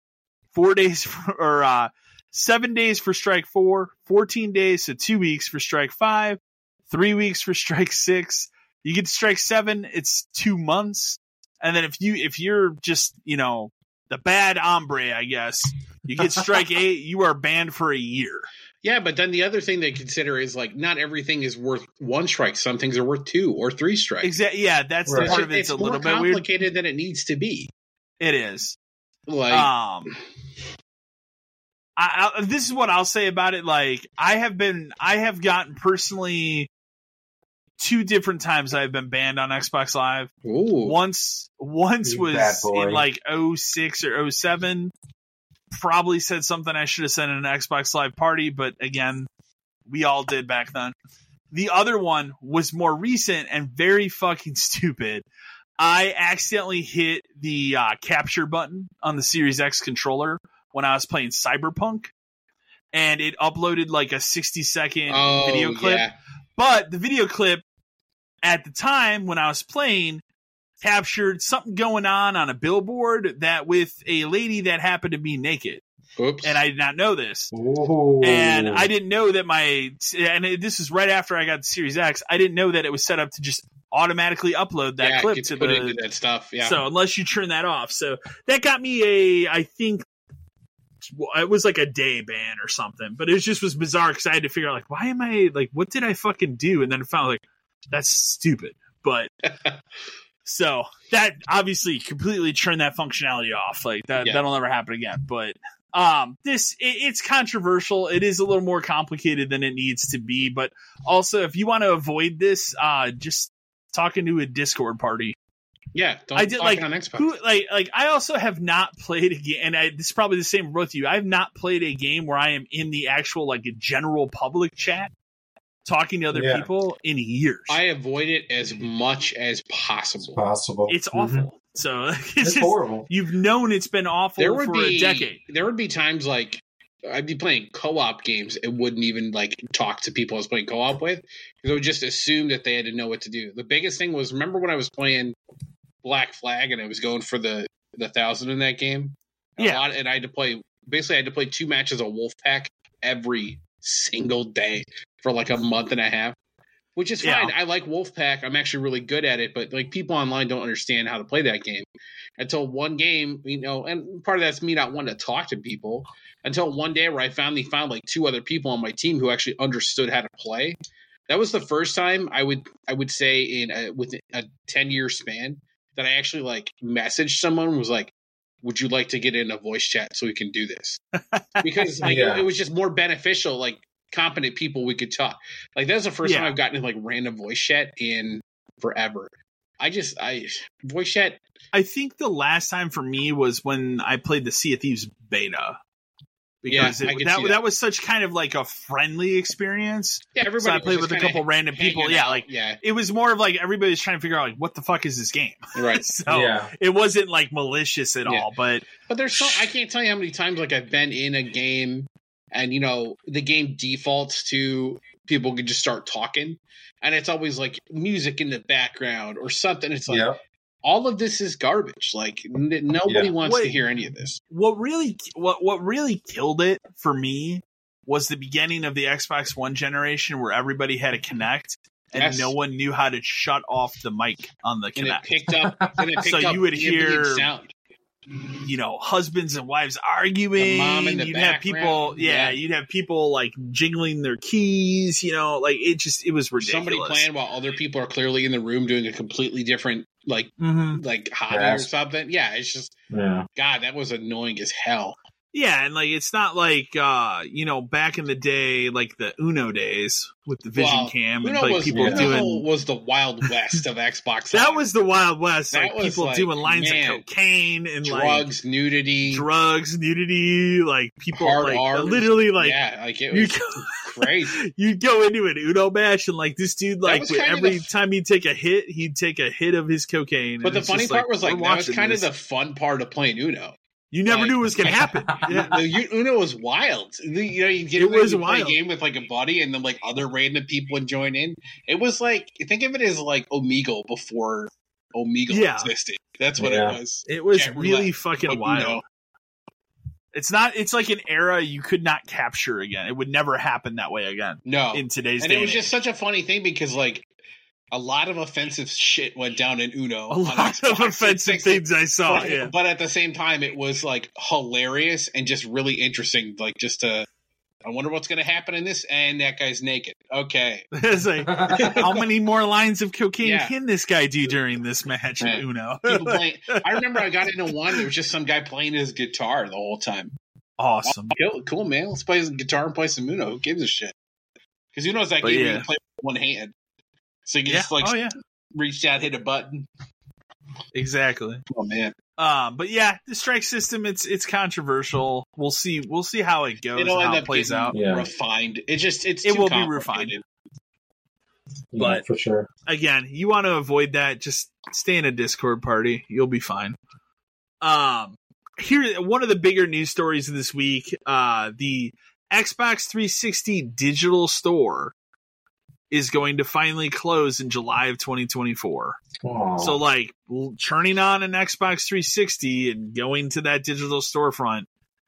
S1: four days for, or uh seven days for strike four 14 days so two weeks for strike five three weeks for strike six. You get to strike seven it's two months. And then if you if you're just you know the bad hombre i guess you get strike eight you are banned for a year
S2: yeah but then the other thing they consider is like not everything is worth one strike some things are worth two or three strikes
S1: exactly yeah that's
S3: Right.
S1: the part of it. it's, a
S2: more
S1: little bit weird
S2: complicated than it needs to be
S1: it is
S2: like
S1: um I, I, this is what I'll say about it. Like I have been, I have gotten personally two different times I've been banned on Xbox Live.
S2: ooh
S1: Once, once
S3: You
S1: was in like 06 or 07. Probably said something I should have said in an Xbox Live party, but again, we all did back then. The other one was more recent and very fucking stupid. I accidentally hit the uh, capture button on the Series X controller when I was playing Cyberpunk, and it uploaded like a 60 second
S2: oh
S1: video clip.
S2: yeah
S1: But the video clip at the time when I was playing, captured something going on on a billboard that with a lady that happened to be naked,
S2: Oops.
S1: and I did not know this.
S3: Ooh.
S1: And I didn't know that my and this is right after I got Series X. I didn't know that it was set up to just automatically upload that
S2: yeah,
S1: clip to the
S2: that stuff. Yeah.
S1: so unless you turn that off, so that got me a, I think it was like a day ban or something. But it just was bizarre because I had to figure out like, why am I like, what did I fucking do? And then I found like, that's stupid. But so that obviously completely turned that functionality off. Like that,
S2: Yeah.
S1: that'll never happen again. But um, this it, it's controversial. It is a little more complicated than it needs to be. But also, if you want to avoid this, uh, just talking to a Discord party
S2: yeah. Don't
S1: I did, like,
S2: on Xbox.
S1: who like like I also have not played a game, and I, this is probably the same for both of you. I have not played a game where I am in the actual like general public chat talking to other
S3: Yeah.
S1: people in years.
S2: I avoid it as much as
S3: It's
S2: possible.
S3: possible.
S1: it's
S3: Mhm.
S1: awful. So it's,
S3: It's
S1: just
S3: horrible.
S1: you've known it's been awful
S2: There would
S1: for
S2: be
S1: a decade.
S2: there would be times like I'd be playing co-op games and wouldn't even like talk to people I was playing co-op with because I would just assume that they had to know what to do. The biggest thing was remember when I was playing Black Flag and I was going for the the thousand in that game. A
S1: Yeah.
S2: lot- and I had to play basically I had to play two matches of Wolfpack every single day for like a month and a half. Which is
S1: Yeah.
S2: fine. I like Wolfpack. I'm actually really good at it, but like people online don't understand how to play that game until one game, you know, and part of that's me not wanting to talk to people until one day where I finally found like two other people on my team who actually understood how to play. That was the first time I would I would say in a, within a ten year span that I actually like messaged someone was like, "Would you like to get in a voice chat so we can do this?" Because like
S3: Yeah.
S2: it, was just more beneficial. Like competent people we could talk. Like that was the first
S1: Yeah.
S2: time I've gotten in like random voice chat in forever. I just I voice chat
S1: I think the last time for me was when I played the Sea of Thieves beta. Because
S2: Yeah,
S1: it, that, that
S2: that.
S1: was such kind of like a friendly experience.
S2: yeah everybody
S1: So I played with a
S2: kinda
S1: couple random people.
S2: hanging
S1: Yeah,
S2: out.
S1: like
S2: yeah
S1: it was more of like everybody's trying to figure out like what the fuck is this game.
S2: right.
S1: so
S3: yeah.
S1: it wasn't like malicious at
S2: Yeah.
S1: all. But
S2: But there's so I can't tell you how many times like I've been in a game and you know the game defaults to people can just start talking and it's always like music in the background or something. It's like
S3: Yep.
S2: All of this is garbage. Like n- nobody
S3: Yeah.
S2: wants to hear any of this.
S1: what really what what really killed it for me was the beginning of the Xbox One generation where everybody had to connect and
S2: Yes.
S1: no one knew how to shut off the mic on the
S2: And it
S1: connect.
S2: picked up and it picked
S1: So
S2: up
S1: you would hear
S2: sound.
S1: you know, husbands and wives arguing.
S2: The mom in the
S1: you'd have people, yeah,
S2: Yeah.
S1: you'd have people like jingling their keys. You know, like it just it was ridiculous.
S2: Somebody playing while other people are clearly in the room doing a completely different like
S1: hmm
S2: like hobby
S3: Yes.
S2: or something. Yeah, it's just
S3: Yeah.
S2: God, that was annoying as hell.
S1: Yeah, and like it's not like uh, you know, back in the day, like the Uno days with the Vision Cam and
S2: Uno
S1: like
S2: was,
S1: people.
S2: Uno
S1: doing
S2: was the wild west of Xbox.
S1: that was the Wild West,
S2: That
S1: like
S2: was
S1: people
S2: like,
S1: doing lines
S2: man,
S1: of cocaine and like
S2: drugs, nudity,
S1: drugs, nudity, like people
S2: Hard
S1: like literally like
S2: yeah, like it was crazy.
S1: you'd go into an Uno match and like this dude like every
S2: the-
S1: time he'd take a hit, he'd take a hit of his cocaine.
S2: But the funny part was like that was kind
S1: this.
S2: of the fun part of playing Uno.
S1: You never
S2: like-
S1: knew it was gonna happen. Yeah.
S2: The U- Uno was wild. You know, you get
S1: It was
S2: you play a game with like a buddy, and then like other random people would join in. It was like think of it as like Omegle before Omegle
S1: Yeah.
S2: existed. That's what
S3: Yeah.
S2: it was.
S1: It was
S2: Jet
S1: really
S2: roulette,
S1: fucking
S2: but
S1: wild.
S2: Uno.
S1: It's not. It's like an era you could not capture again. It would never happen that way again
S2: No,
S1: in today's day.
S2: and
S1: day.
S2: it was
S1: and
S2: just such a funny thing because like a lot of offensive shit went down in Uno.
S1: a lot of offensive things I saw.
S2: but,
S1: Yeah,
S2: but at the same time, it was like hilarious and just really interesting. Like just to, I wonder what's going to happen in this. And that guy's naked. Okay,
S1: like how many more lines of cocaine
S2: Yeah.
S1: can this guy do during this match
S2: Right.
S1: of Uno?
S2: playing. I remember I got into one. There was just some guy playing his guitar the whole time.
S1: awesome.
S2: Oh, cool, cool man. Let's play his guitar and play some Uno. Who gives a shit? Because Uno's that
S1: But
S2: game
S1: yeah.
S2: you play with one hand. So you can
S1: Yeah.
S2: just like
S1: oh yeah.
S2: reach out, hit a button.
S1: Exactly.
S2: Oh man,
S1: Um, but yeah, the strike system it's it's controversial. We'll see. We'll see how it goes.
S2: it'll
S1: and how it plays out.
S3: Yeah.
S2: refined. It just it's
S1: It will be refined.
S3: Yeah,
S1: But-
S3: for sure.
S1: again, you want to avoid that, just stay in a Discord party. You'll be fine. Um, here, one of the bigger news stories of this week, uh, the Xbox 360 digital store is going to finally close in July of 2024.
S3: Aw.
S1: So like l- turning on an Xbox 360 and going to that digital storefront,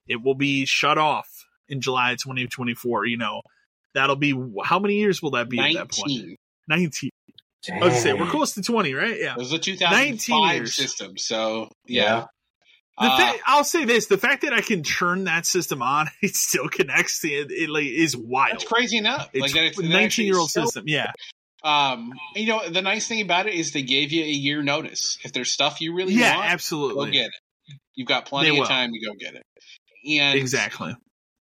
S1: it will be shut off in July of 2024. You know, that'll be how many years will that be at that point?
S2: 19.
S1: 19. I would say we're close to 20, right? Yeah.
S2: It was a
S1: 19
S2: 2005
S1: years.
S2: system, so
S3: Yeah.
S2: yeah.
S1: The
S2: Uh,
S1: I'll say this: the fact that I can turn that system on, it still connects. It, it like is wild.
S2: that's crazy enough.
S1: It's
S2: like that it's
S1: a nineteen-year-old
S2: so-
S1: system. Yeah,
S2: Um, you know, the nice thing about it is they gave you a year notice. If there's stuff you really
S1: yeah,
S2: want, go get it. You've got plenty of time to go get it. And
S1: exactly.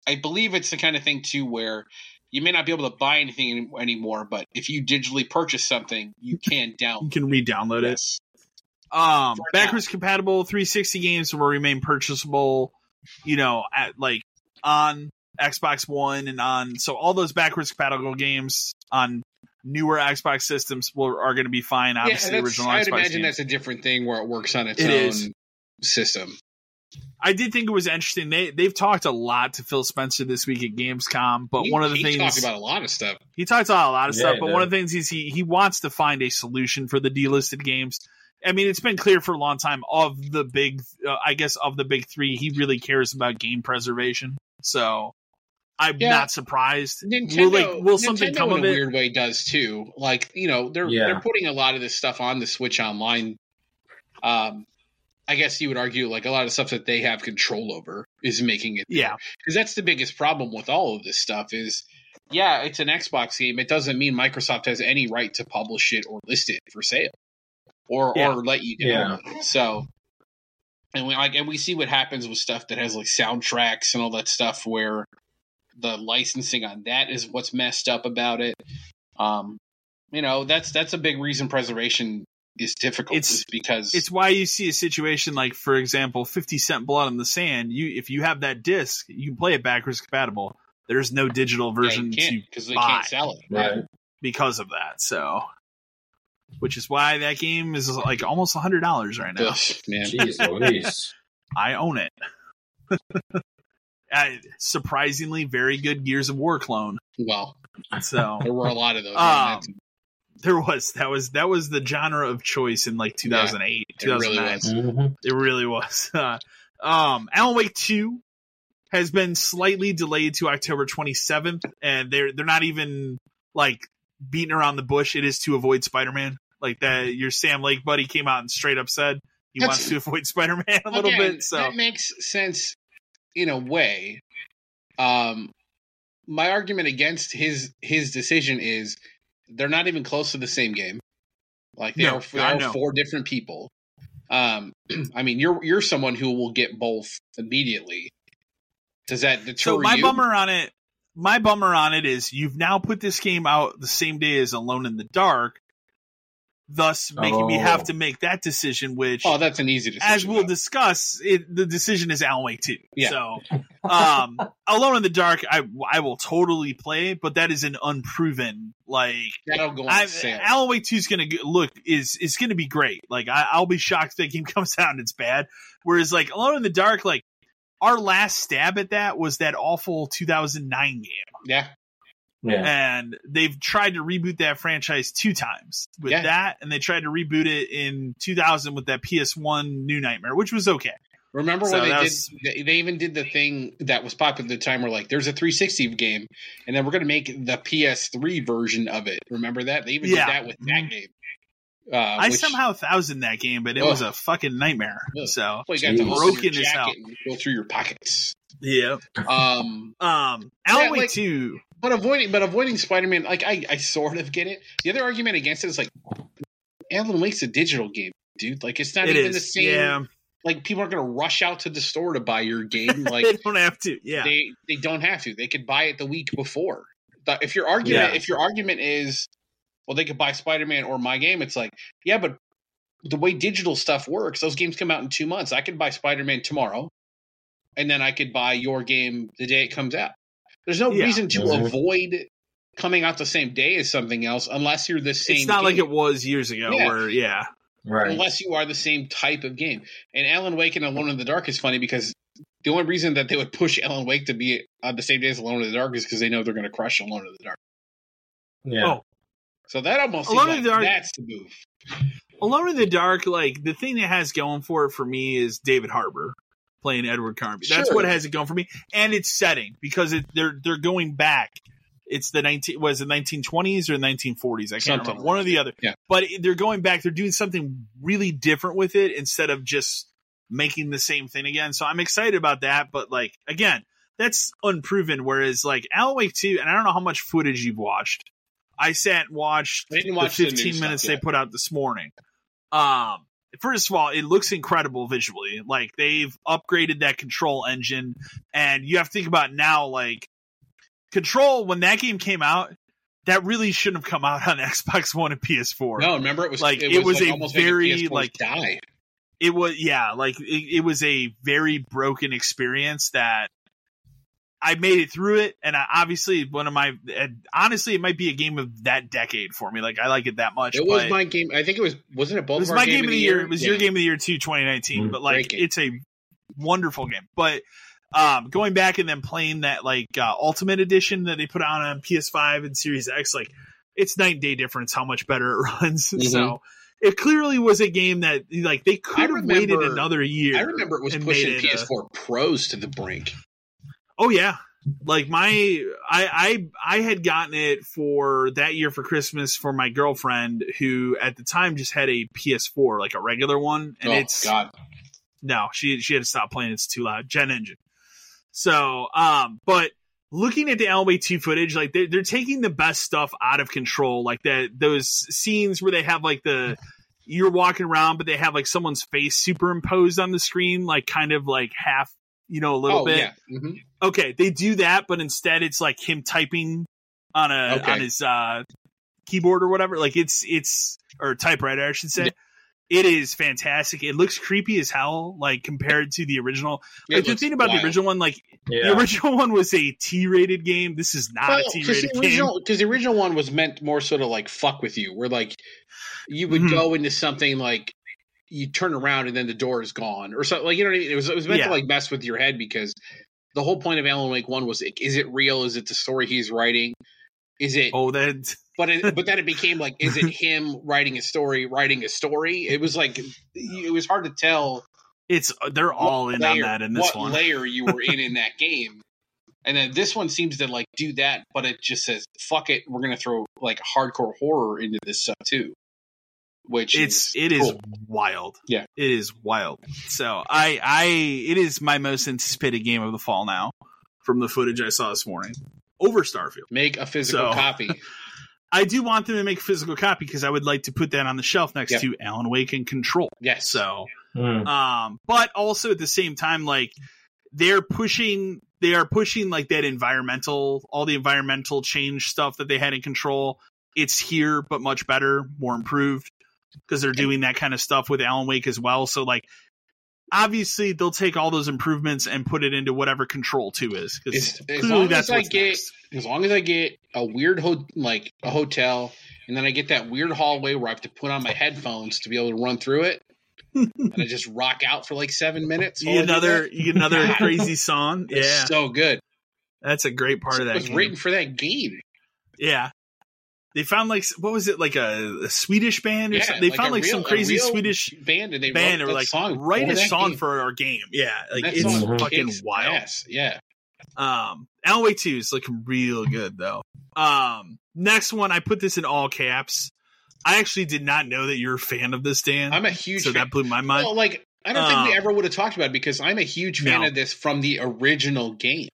S2: I believe it's the kind of thing too where you may not be able to buy anything anymore, but if you digitally purchase something, you can download.
S1: You can re-download it.
S2: Yes.
S1: Um, backwards compatible 360 games will remain purchasable. You know, at like on Xbox One and on so all those backwards compatible games on newer Xbox systems will are going to be fine. Obviously,
S2: yeah,
S1: the original
S2: I would
S1: Xbox.
S2: imagine
S1: games.
S2: that's a different thing where it works on its
S1: It
S2: own
S1: is.
S2: system.
S1: I did think it was interesting. They they've talked a lot to Phil Spencer this week at Gamescom, but
S2: He-
S1: one of the
S2: he
S1: things
S2: talked about a lot of stuff.
S1: he talks about a lot of
S3: Yeah,
S1: stuff. But
S3: did.
S1: one of the things is he he wants to find a solution for the delisted games. I mean, it's been clear for a long time of the big, uh, I guess, of the big three, he really cares about game preservation. So I'm
S2: Yeah.
S1: not surprised.
S2: Nintendo,
S1: will like will something
S2: Nintendo
S1: come
S2: in
S1: of
S2: a
S1: it?
S2: weird way does too. Like you know, they're
S3: Yeah.
S2: they're putting a lot of this stuff on the Switch Online. Um, I guess you would argue like a lot of stuff that they have control over is making it.
S1: Yeah,
S2: because that's the biggest problem with all of this stuff is. Yeah, it's an Xbox game. It doesn't mean Microsoft has any right to publish it or list it for sale, or
S1: Yeah.
S2: or let you download it. So, and we like, and we see what happens with stuff that has like soundtracks and all that stuff, where the licensing on that is what's messed up about it. Um, you know, that's that's a big reason preservation is difficult.
S1: It's-
S2: is because
S1: it's why you see a situation like, for example, Fifty Cent Blood on the Sand. You if you have that disc, you can play it backwards compatible. There's no digital version
S2: you
S1: to
S2: because they
S1: buy.
S2: can't sell it.
S3: Right.
S1: because of that. So, which is why that game is like almost a hundred dollars right now.
S2: Ugh, man.
S3: Jeez Louise.
S1: I own it. I, surprisingly, very good Gears of War clone.
S2: Well,
S1: So
S2: there were a lot of those.
S1: Um, there was that was that was the genre of choice in like 2008,
S2: it really
S1: 2009.
S2: was.
S1: It really was. Uh, um, Alan Wake Two has been slightly delayed to October 27th, and they're they're not even like beating around the bush. It is to avoid Spider Man. Like that, your Sam Lake buddy came out and straight up said he
S2: That's-
S1: wants to avoid Spider Man a little
S2: Again,
S1: bit. So
S2: that makes sense in a way. Um, my argument against his his decision is they're not even close to the same game. Like they
S1: No,
S2: are, they are four different people. Um, I mean, you're you're someone who will get both immediately. Does that deter
S1: so my
S2: you?
S1: bummer on it, my bummer on it is you've now put this game out the same day as Alone in the Dark, thus making me
S3: Oh.
S1: have to make that decision, which
S2: Oh, that's an easy decision.
S1: as we'll
S2: though.
S1: discuss, it, the decision is Alan Wake 2.
S2: Yeah.
S1: So, um, Alone in the Dark, I I will totally play, but that is an unproven like.
S2: That'll go
S1: I. Alan Wake 2 is going to look is is going to be great. Like I, I'll be shocked if that game comes out and it's bad. Whereas like Alone in the Dark, like our last stab at that was that awful 2009 game,
S2: yeah,
S3: Yeah.
S1: and they've tried to reboot that franchise two times with
S2: Yeah.
S1: that, and they tried to reboot it in 2000 with that PS1 New Nightmare, which was okay.
S2: Remember
S1: So
S2: when they
S1: that
S2: did? They, they even did the thing that was popular at the time, where like there's a 360 game, and then we're going to make the PS3 version of it. Remember that? They even
S1: Yeah.
S2: did that with that mm-hmm. game. Uh,
S1: I
S2: which-
S1: somehow thousand that game, but it
S2: Ugh.
S1: was a fucking nightmare.
S2: Ugh.
S1: So
S2: well, you got to
S3: Jeez.
S1: Broken
S2: your
S1: as hell.
S2: go through your pockets.
S1: yeah.
S2: Um,
S1: Um, Alan
S2: Yeah,
S1: Wake
S2: like-
S1: two.
S2: but avoiding, but avoiding Spider-Man, like I, I sort of get it. The other argument against it is like, Alan Wake's a digital game, dude. Like it's not
S1: It
S2: even
S1: is.
S2: the same.
S1: Yeah,
S2: Like people aren't going to rush out to the store to buy your game. Like
S1: they don't have to. Yeah.
S2: they they don't have to. They could buy it the week before. But if your argument
S1: Yeah.
S2: if your argument is well they could buy Spider-Man or my game, it's like, yeah, but the way digital stuff works, those games come out in 2 months. I could buy Spider-Man tomorrow and then I could buy your game the day it comes out. There's no
S1: Yeah.
S2: reason to
S3: Mhm.
S2: avoid coming out the same day as something else unless you're the same
S1: it's not like it was years ago,
S2: Yeah.
S1: where yeah,
S3: Right.
S2: unless you are the same type of game. And Alan Wake and Alone in the Dark is funny because the only reason that they would push Alan Wake to be on the same day as Alone in the Dark is because they know they're going to crush Alone in the Dark.
S3: Yeah.
S1: Oh,
S2: So that almost
S1: Alone
S2: seems
S1: in
S2: like
S1: the Dark-
S2: that's the move.
S1: Alone in the Dark, like the thing that has going for it for me is David Harbour playing Edward Carnby. That's
S2: Sure.
S1: what has it going for me, and its setting because it, they're they're going back. It's the nineteen was it nineteen twenties or nineteen forties? I can't
S2: Something
S1: remember
S2: like
S1: one or the other.
S2: Yeah.
S1: but they're going back. They're doing something really different with it instead of just making the same thing again. So I'm excited about that. But like again, that's unproven. Whereas like Alan Wake two, and I don't know how much footage you've watched. I sat and watched the
S2: watch the new
S1: 15
S2: stuff
S1: minutes they put out this morning. Um, first of all, it looks incredible visually. Like they've upgraded that control engine, and you have to think about now, like control when that game came out. That really shouldn't have come out on Xbox One and PS4.
S2: No, remember it was
S1: Like,
S2: it,
S1: it was
S2: like
S1: a very, like-
S2: die.
S1: It was yeah, like it, it was a very broken experience that I made it through it, and I, obviously one of my honestly, it might be a game of that decade for me. Like I like it that much.
S2: It was my game. I think it was. Wasn't it?
S1: It was my game of the year. It was your game of the year too, 2019.
S3: Mm,
S1: but like, it's a wonderful game. But um, going back and then playing that like uh, Ultimate Edition that they put out on PS5 and Series X, like it's night and day difference how much better it runs.
S2: Mhm.
S1: So it clearly was a game that like they could have waited another year.
S2: I remember it was pushing
S1: it, uh,
S2: PS4 Pros to the brink.
S1: Oh yeah. Like my I I I had gotten it for that year for Christmas for my girlfriend who at the time just had a PS4 like a regular one and
S2: oh
S1: it's
S2: God,
S1: no, she she had to stop playing. It's too loud. Gen engine. So, um, but looking at the Wake 2 footage, like they're, they're taking the best stuff out of control, like that those scenes where they have like the you're walking around, but they have like someone's face superimposed on the screen, like kind of like half, you know, a little
S2: oh
S1: bit.
S2: yeah, hmm
S1: Okay, they do that, but instead it's like him typing on a
S2: Okay.
S1: on his uh keyboard or whatever. Like it's it's or typewriter, I should say.
S2: Yeah.
S1: It is fantastic. It looks creepy as hell, like compared to the original. Like the thing about the original one, like
S3: Yeah.
S1: the original one was a T-rated game. This is not a
S2: because
S1: T-rated
S2: the
S1: game.
S2: because the original one was meant more sort of like fuck with you, where like you would
S1: Mhm.
S2: go into something like you turn around and then the door is gone or something like you know what I mean. It was it was meant
S1: Yeah.
S2: to like mess with your head because the whole point of Alan Wake One was like, is it real? Is it the story he's writing? Is it?
S1: Oh, that
S2: But it, but then it became like, is it him writing a story, writing a story? It was like it was hard to tell.
S1: it's uh, they're all in
S2: layer,
S1: on that in this
S2: what
S1: one.
S2: layer you were in in that game. And then this one seems to like do that, but it just says "fuck it." We're gonna throw like hardcore horror into this stuff too, which
S1: it's
S2: is
S1: it is
S2: cool.
S1: wild.
S2: Yeah.
S1: it is wild. So I I it is my most anticipated game of the fall now from the footage I saw this morning over Starfield.
S2: make a physical
S1: So-
S2: copy.
S1: I do want them to make a physical copy because I would like to put that on the shelf next
S2: Yep.
S1: to Alan Wake and Control.
S2: Yes,
S1: So,
S3: Mm.
S1: um, but also at the same time, like they're pushing, they are pushing like that environmental, all the environmental change stuff that they had in Control. It's here, but much better, more improved because they're doing that kind of stuff with Alan Wake as well. So, like, obviously, they'll take all those improvements and put it into whatever Control Two is because
S2: As- long as I get-
S1: next.
S2: as long as I get a weird ho- like a hotel, and then I get that weird hallway where I have to put on my headphones to be able to run through it, and I just rock out for like seven minutes.
S1: You another, you get another crazy song.
S2: It's
S1: Yeah,
S2: so good.
S1: that's a great part of
S2: it
S1: that.
S2: was
S1: game.
S2: written for that game.
S1: Yeah. They found like what was it like a, a Swedish band or
S2: Yeah,
S1: something? They
S2: like
S1: found like some
S2: real- a
S1: crazy Swedish
S2: band, and they
S1: band
S2: wrote
S1: or
S2: that
S1: like
S2: song
S1: write a song
S2: game.
S1: for our game. Yeah, like
S2: That
S1: it's fucking wild.
S2: ass. Yeah,
S1: Um, Alan Two is looking real good though. Um, next one I put this in all caps. I actually did not know that you're a fan of this, Dan.
S2: I'm a huge
S1: so
S2: fan.
S1: that blew my mind.
S2: Well, like I don't think we
S1: Um,
S2: ever would have talked about it because I'm a huge fan
S1: No.
S2: of this from the original game.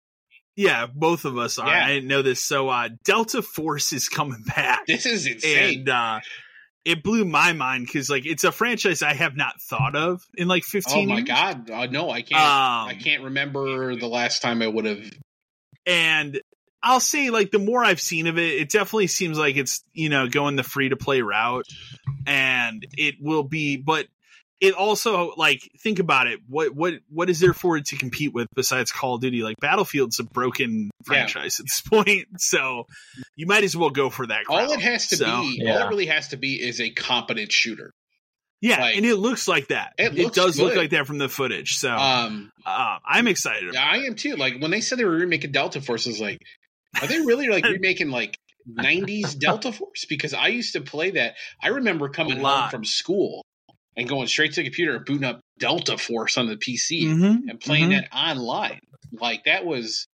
S1: Yeah, both of us are.
S2: Yeah.
S1: I didn't know this. So uh, Delta Force is coming back.
S2: This is insane.
S1: and uh it blew my mind because like it's a franchise I have not thought of in like
S2: fifteen.
S1: oh
S2: my
S1: years.
S2: god, uh, no, I can't.
S1: Um,
S2: I can't remember the last time I would have.
S1: and I'll say like the more I've seen of it, it definitely seems like it's you know going the free to play route, and it will be. But it also like think about it. What what what is there for it to compete with besides Call of Duty? Like Battlefield's a broken
S2: Yeah.
S1: franchise at this point, so you might as well go for that. Crowd.
S2: All it has to
S1: So,
S2: be, all it really has to be, is a competent shooter.
S1: yeah,
S2: like-
S1: and it looks like that.
S2: It
S1: It,
S2: looks
S1: does look like that from the footage. So
S2: Um,
S1: uh, I'm excited.
S2: yeah, I am too. Like when they said they were remaking Delta Force, I was like, are they really like remaking like 90s Delta Force because I used to play that. I remember coming home from school and going straight to the computer and booting up Delta Force on the PC
S1: Mhm,
S2: and playing
S1: mhm.
S2: that online. Like that was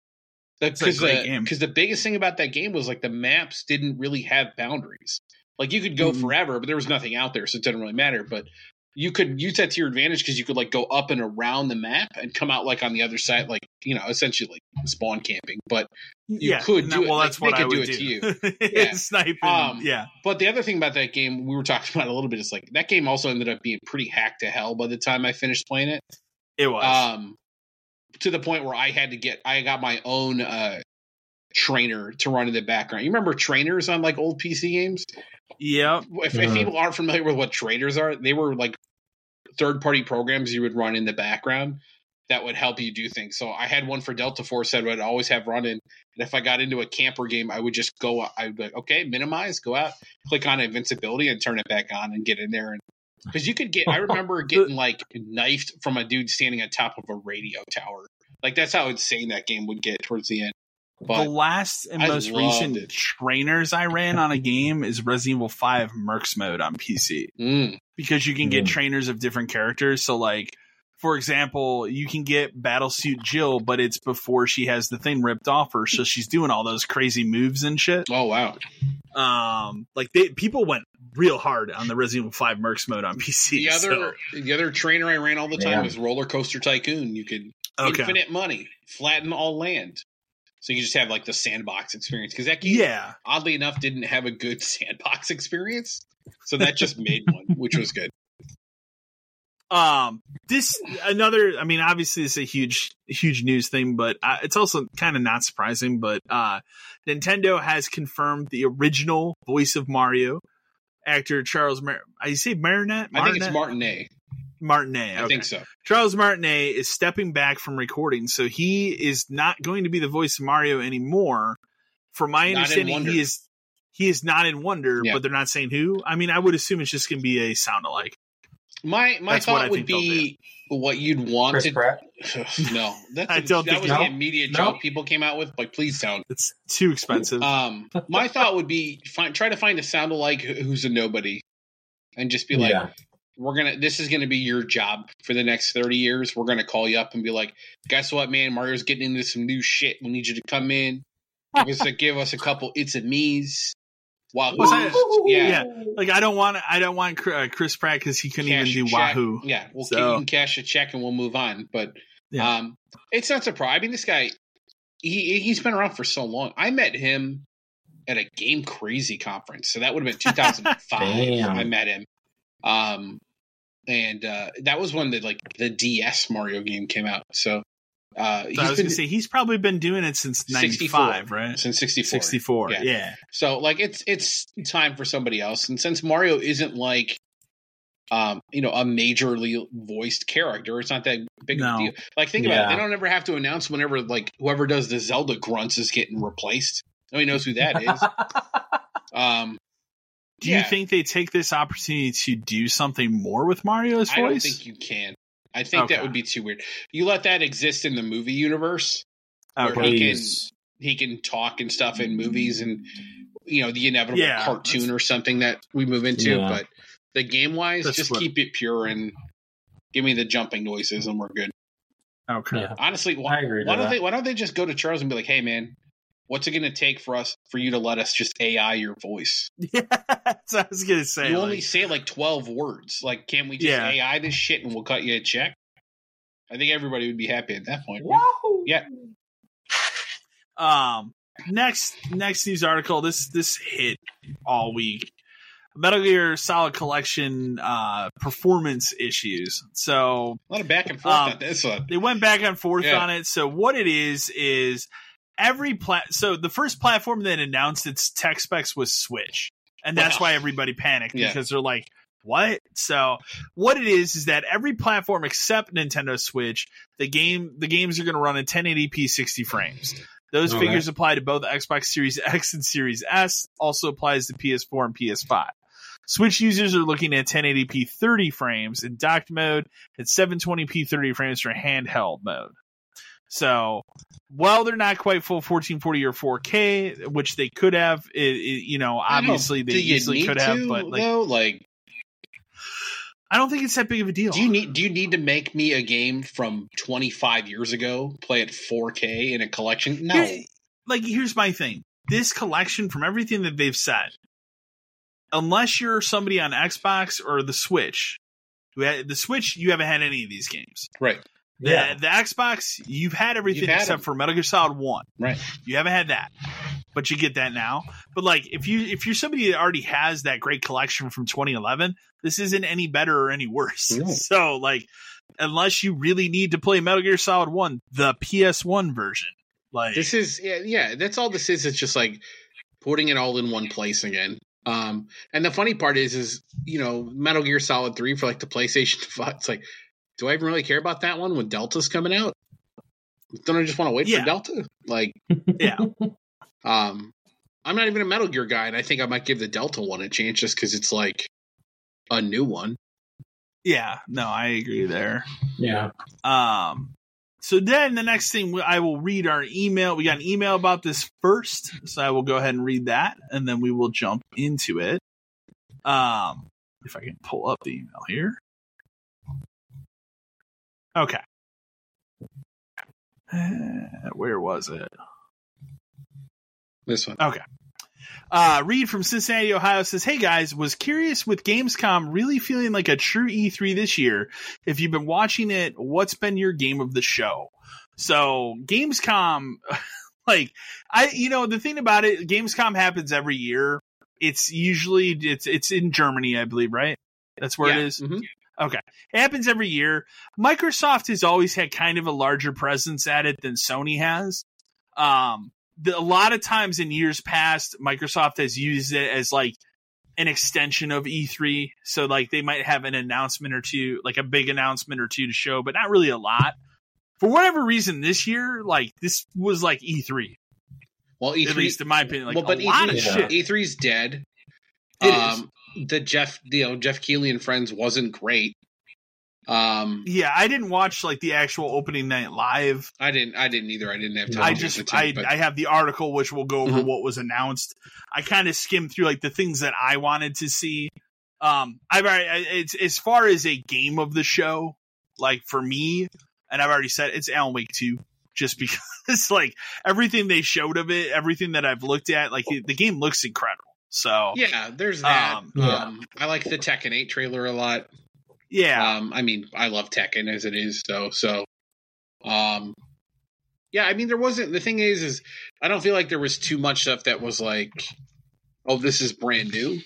S2: because the. 'cause the biggest thing about that game was like the maps didn't really have boundaries. Like you could go
S1: Mhm.
S2: forever, but there was nothing out there, so it didn't really matter. But you could use that to your advantage because you could like go up and around the map and come out like on the other side, like you know, essentially like spawn camping. But you
S1: yeah,
S2: could do
S1: that-
S2: it.
S1: Well,
S2: Like,
S1: that's what
S2: they
S1: I
S2: could do
S1: would
S2: it to
S1: do.
S2: you.
S1: yeah.
S2: Yeah.
S1: Sniping.
S2: Um,
S1: yeah.
S2: But the other thing about that game, we were talking about a little bit, is like that game also ended up being pretty hacked to hell by the time I finished playing it.
S1: It was.
S2: Um, to the point where I had to get, I got my own uh trainer to run in the background. You remember trainers on like old PC games?
S1: Yeah.
S2: If, if
S3: Mhm.
S2: people aren't familiar with what trainers are, they were like third party programs you would run in the background that would help you do things. So I had one for Delta Force that would always have running. And if I got into a camper game, I would just go, I would be like, okay, minimize, go out, click on invincibility and turn it back on and get in there. And because you could get, I remember getting like knifed from a dude standing on top of a radio tower. Like that's how insane that game would get towards the end. But
S1: the last and
S2: I
S1: most recent
S2: it.
S1: trainers I ran on a game is Resident Evil 5 Mercs mode on PC
S2: mm,
S1: because you can get
S3: Mm.
S1: trainers of different characters. So, like, for example, you can get Battlesuit Jill, but it's before she has the thing ripped off her, so she's doing all those crazy moves and shit.
S2: oh wow.
S1: Um, like they people went real hard on the Resident Evil 5 Mercs mode on PC.
S2: The
S1: so-
S2: other the other trainer I ran all the time
S3: Yeah.
S2: was Roller Coaster Tycoon. You could
S1: okay,
S2: infinite money, flatten all land. So you just have like the sandbox experience because that game,
S1: yeah,
S2: oddly enough, didn't have a good sandbox experience. So that just made one, which was good.
S1: um this another i mean obviously it's a huge huge news thing but uh, it's also kind of not surprising but uh nintendo has confirmed the original voice of mario actor charles Mar- i say marinette
S2: I think it's
S1: Martinet?
S2: Martinet.
S1: martinet
S2: I think so.
S1: charles martinet is stepping back from recording so he is not going to be the voice of mario anymore from my
S2: Not
S1: understanding he is he is not in wonder
S2: Yeah.
S1: but they're not saying who i mean i would assume it's just going to be a sound alike
S2: My my
S1: That's
S2: thought would be what you'd want
S3: Chris
S2: to.
S3: Pratt.
S2: no, that's
S1: I
S2: a-
S1: don't
S2: that
S1: think
S2: was
S3: he-
S2: the
S3: No?
S2: immediate
S3: No?
S2: joke people came out with. Like, please don't.
S1: it's too expensive
S2: Um, my thought would be find, try to find a sound alike who's a nobody, and just be like,
S3: yeah.
S2: We're gonna this is gonna be your job for the next 30 years. We're gonna call you up and be like guess what man? Mario's getting into some new shit. We need you to come in. Give us a, give us a couple it's a me's. Wahoo.
S1: Was
S2: yeah,
S1: yeah. Like I don't want I don't want uh, Chris Pratt because he couldn't
S2: cash
S1: even do
S2: check.
S1: Wahoo.
S2: yeah well
S1: So-
S2: you can cash a check and we'll move on but
S1: Yeah.
S2: um it's not surprising i mean this guy he he's been around for so long. I met him at a game crazy conference so that would have been 2005 i met him. Um and uh that was when the like the ds mario game came out so uh
S1: So I was
S2: been
S1: gonna say he's probably been doing it since
S2: 64,
S1: '95, right?
S2: since 64
S1: Sixty four.
S2: Yeah.
S1: Yeah.
S2: so like it's it's time for somebody else and since mario isn't like um you know a majorly voiced character it's not that big of a deal like think about it
S3: Yeah.
S2: they don't ever have to announce whenever like whoever does the zelda grunts is getting replaced nobody knows who that is um
S1: Do
S2: Yeah.
S1: you think they take this opportunity to do something more with Mario's voice?
S2: i don't think you can i think
S1: Okay.
S2: that would be too weird you let that exist in the movie universe where
S1: okay.
S2: he can he can talk and stuff in movies and you know the inevitable
S1: Yeah,
S2: cartoon or something that we move into
S3: Yeah.
S2: but the game wise
S1: That's
S2: just
S1: what-
S2: keep it pure and give me the jumping noises and we're good
S1: Okay.
S3: Yeah.
S2: honestly why,
S3: I agree.
S2: why don't
S3: that.
S2: they why don't they just go to charles and be like hey man what's it going to take for us for you to let us just ai your voice
S1: Yeah. That's what I was gonna say.
S2: you
S1: like-
S2: only say like 12 words like can't we just
S1: Yeah.
S2: ai this shit and we'll cut you a check i think everybody would be happy at that point
S3: Wahoo!
S2: Yeah.
S1: Um, next next news article. This this hit all week. Metal Gear Solid Collection uh, performance issues. So
S2: a lot of back and forth
S1: Um,
S2: on this one
S1: they went back and forth
S2: Yeah.
S1: on it. So what it is is every plat. So the first platform that announced its tech specs was Switch, and that's
S2: Wow.
S1: why everybody panicked
S2: Yeah.
S1: because they're like, "What?" So what it is is that every platform except Nintendo Switch, the game the games are going to run in 1080p 60 frames. Those
S3: Okay.
S1: figures apply to both Xbox Series X and Series S. Also applies to PS4 and PS5. Switch users are looking at 1080p 30 frames in docked mode and 720p 30 frames for handheld mode. So, while they're not quite full 1440 or 4K, which they could have, it, it, you know, obviously they easily could have, but like,
S2: though, like,
S1: I don't think it's that big of a deal.
S2: do you need do you need to make me a game from 25 years ago play it 4K in a collection? No.
S1: Here- like, here's my thing: this collection, from everything that they've said, unless you're somebody on Xbox or the Switch, the Switch, you haven't had any of these games.
S2: Right.
S1: The,
S3: Yeah.
S1: the Xbox, you've had everything
S2: You've had
S1: except
S2: them.
S1: for Metal Gear Solid One.
S2: Right.
S1: You haven't had that, but you get that now. But like, if you if you're somebody that already has that great collection from 2011, this isn't any better or any worse.
S2: No.
S1: So like, unless you really need to play Metal Gear Solid One, the PS1 version, like
S2: This is yeah, yeah, that's all this is. It's just like putting it all in one place again. Um, and the funny part is, is you know, Metal Gear Solid Three for like the PlayStation. It's like, do I even really care about that one when Delta's coming out? Don't I just want to wait
S1: Yeah.
S2: for Delta? Like,
S1: yeah,
S2: um, I'm not even a Metal Gear guy, and I think I might give the Delta one a chance just because it's like a new one.
S1: yeah. No, I agree there.
S3: Yeah.
S1: Um, so then the next thing I will read our email. We got an email about this first, so I will go ahead and read that, and then we will jump into it. Um, if I can pull up the email here. Okay. Uh, where was it?
S2: This one.
S1: Okay. Uh, Reed from Cincinnati, Ohio says, Hey guys, was curious with Gamescom really feeling like a true E3 this year. If you've been watching it, what's been your game of the show? So, Gamescom, like, I, you know, the thing about it, Gamescom happens every year. It's usually, it's, it's in Germany, I believe, right? That's where
S2: Yeah.
S1: it is.
S2: Mhm.
S1: Okay. It happens every year. Microsoft has always had kind of a larger presence at it than Sony has. Um, the, a lot of times in years past, Microsoft has used it as like an extension of E3. So like they might have an announcement or two, like a big announcement or two to show, but not really a lot. For whatever reason, this year, like this was like E3,
S2: Well, E3,
S1: at least in my opinion. Like
S2: well, but
S1: a lot
S2: E3,
S1: of
S3: yeah.
S1: shit.
S2: E3's dead.
S1: It is.
S2: The Geoff, you know, Geoff Keighley and friends wasn't great. Um,
S1: Yeah, I didn't watch like the actual opening night live.
S2: I didn't, I didn't either. I didn't have time.
S1: I
S2: to
S1: just I
S2: but-
S1: I have the article which will go over
S2: Mhm.
S1: what was announced. I kind of skimmed through like the things that I wanted to see. Um, I've already it's as far as a game of the show, like for me, and I've already said it's Alan Wake two, just because like everything they showed of it, everything that I've looked at, like the game looks incredible. So
S2: yeah, there's that.
S1: Um,
S3: Yeah.
S2: Um, I like the Tekken 8 trailer a lot.
S1: yeah,
S2: Um, I mean, I love Tekken as it is, so so. Um, yeah, I mean, there wasn't. The thing is, is I don't feel like there was too much stuff that was like, oh, this is brand new.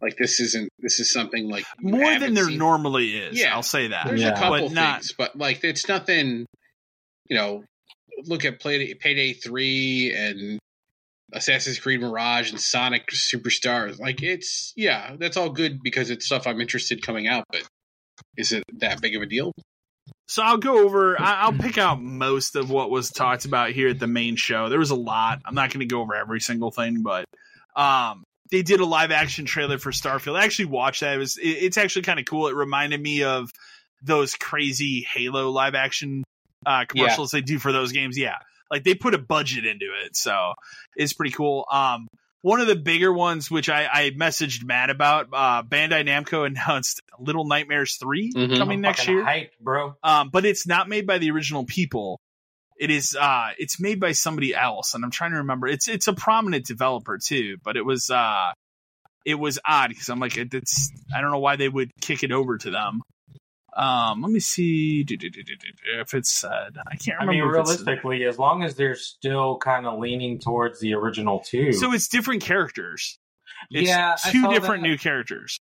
S2: Like this isn't. This is something like
S1: more than there
S2: seen.
S1: normally is.
S2: Yeah.
S1: I'll say that.
S2: There's
S3: Yeah.
S2: a couple
S1: But not-
S2: things, but like it's nothing. You know, look at Payday, Payday Three and Assassin's Creed Mirage and Sonic Superstars. Like it's yeah, that's all good because it's stuff I'm interested coming out. But is it that big of a deal?
S1: So I'll go over. I- I'll pick out most of what was talked about here at the main show. There was a lot. I'm not going to go over every single thing, but um, they did a live action trailer for Starfield. I actually watched that. It was. It, it's actually kind of cool. It reminded me of those crazy Halo live action uh, commercials they do for those games. Yeah, like they put a budget into it, so it's pretty cool. Um, one of the bigger ones, which I, I messaged Matt about, uh, Bandai Namco announced Little Nightmares 3
S2: Mhm.
S1: coming
S3: I'm
S1: next year
S3: Hyped, bro.
S1: um, but it's not made by the original people. It is uh it's made by somebody else, and I'm trying to remember. It's it's a prominent developer too, but it was uh it was odd because I'm like it- it's I don't know why they would kick it over to them. Um, let me see if it's said. I can't remember. I mean,
S3: realistically, as long as they're still kind of leaning towards the original two,
S1: so it's different characters. It's
S3: yeah,
S1: two different
S3: that.
S1: new characters.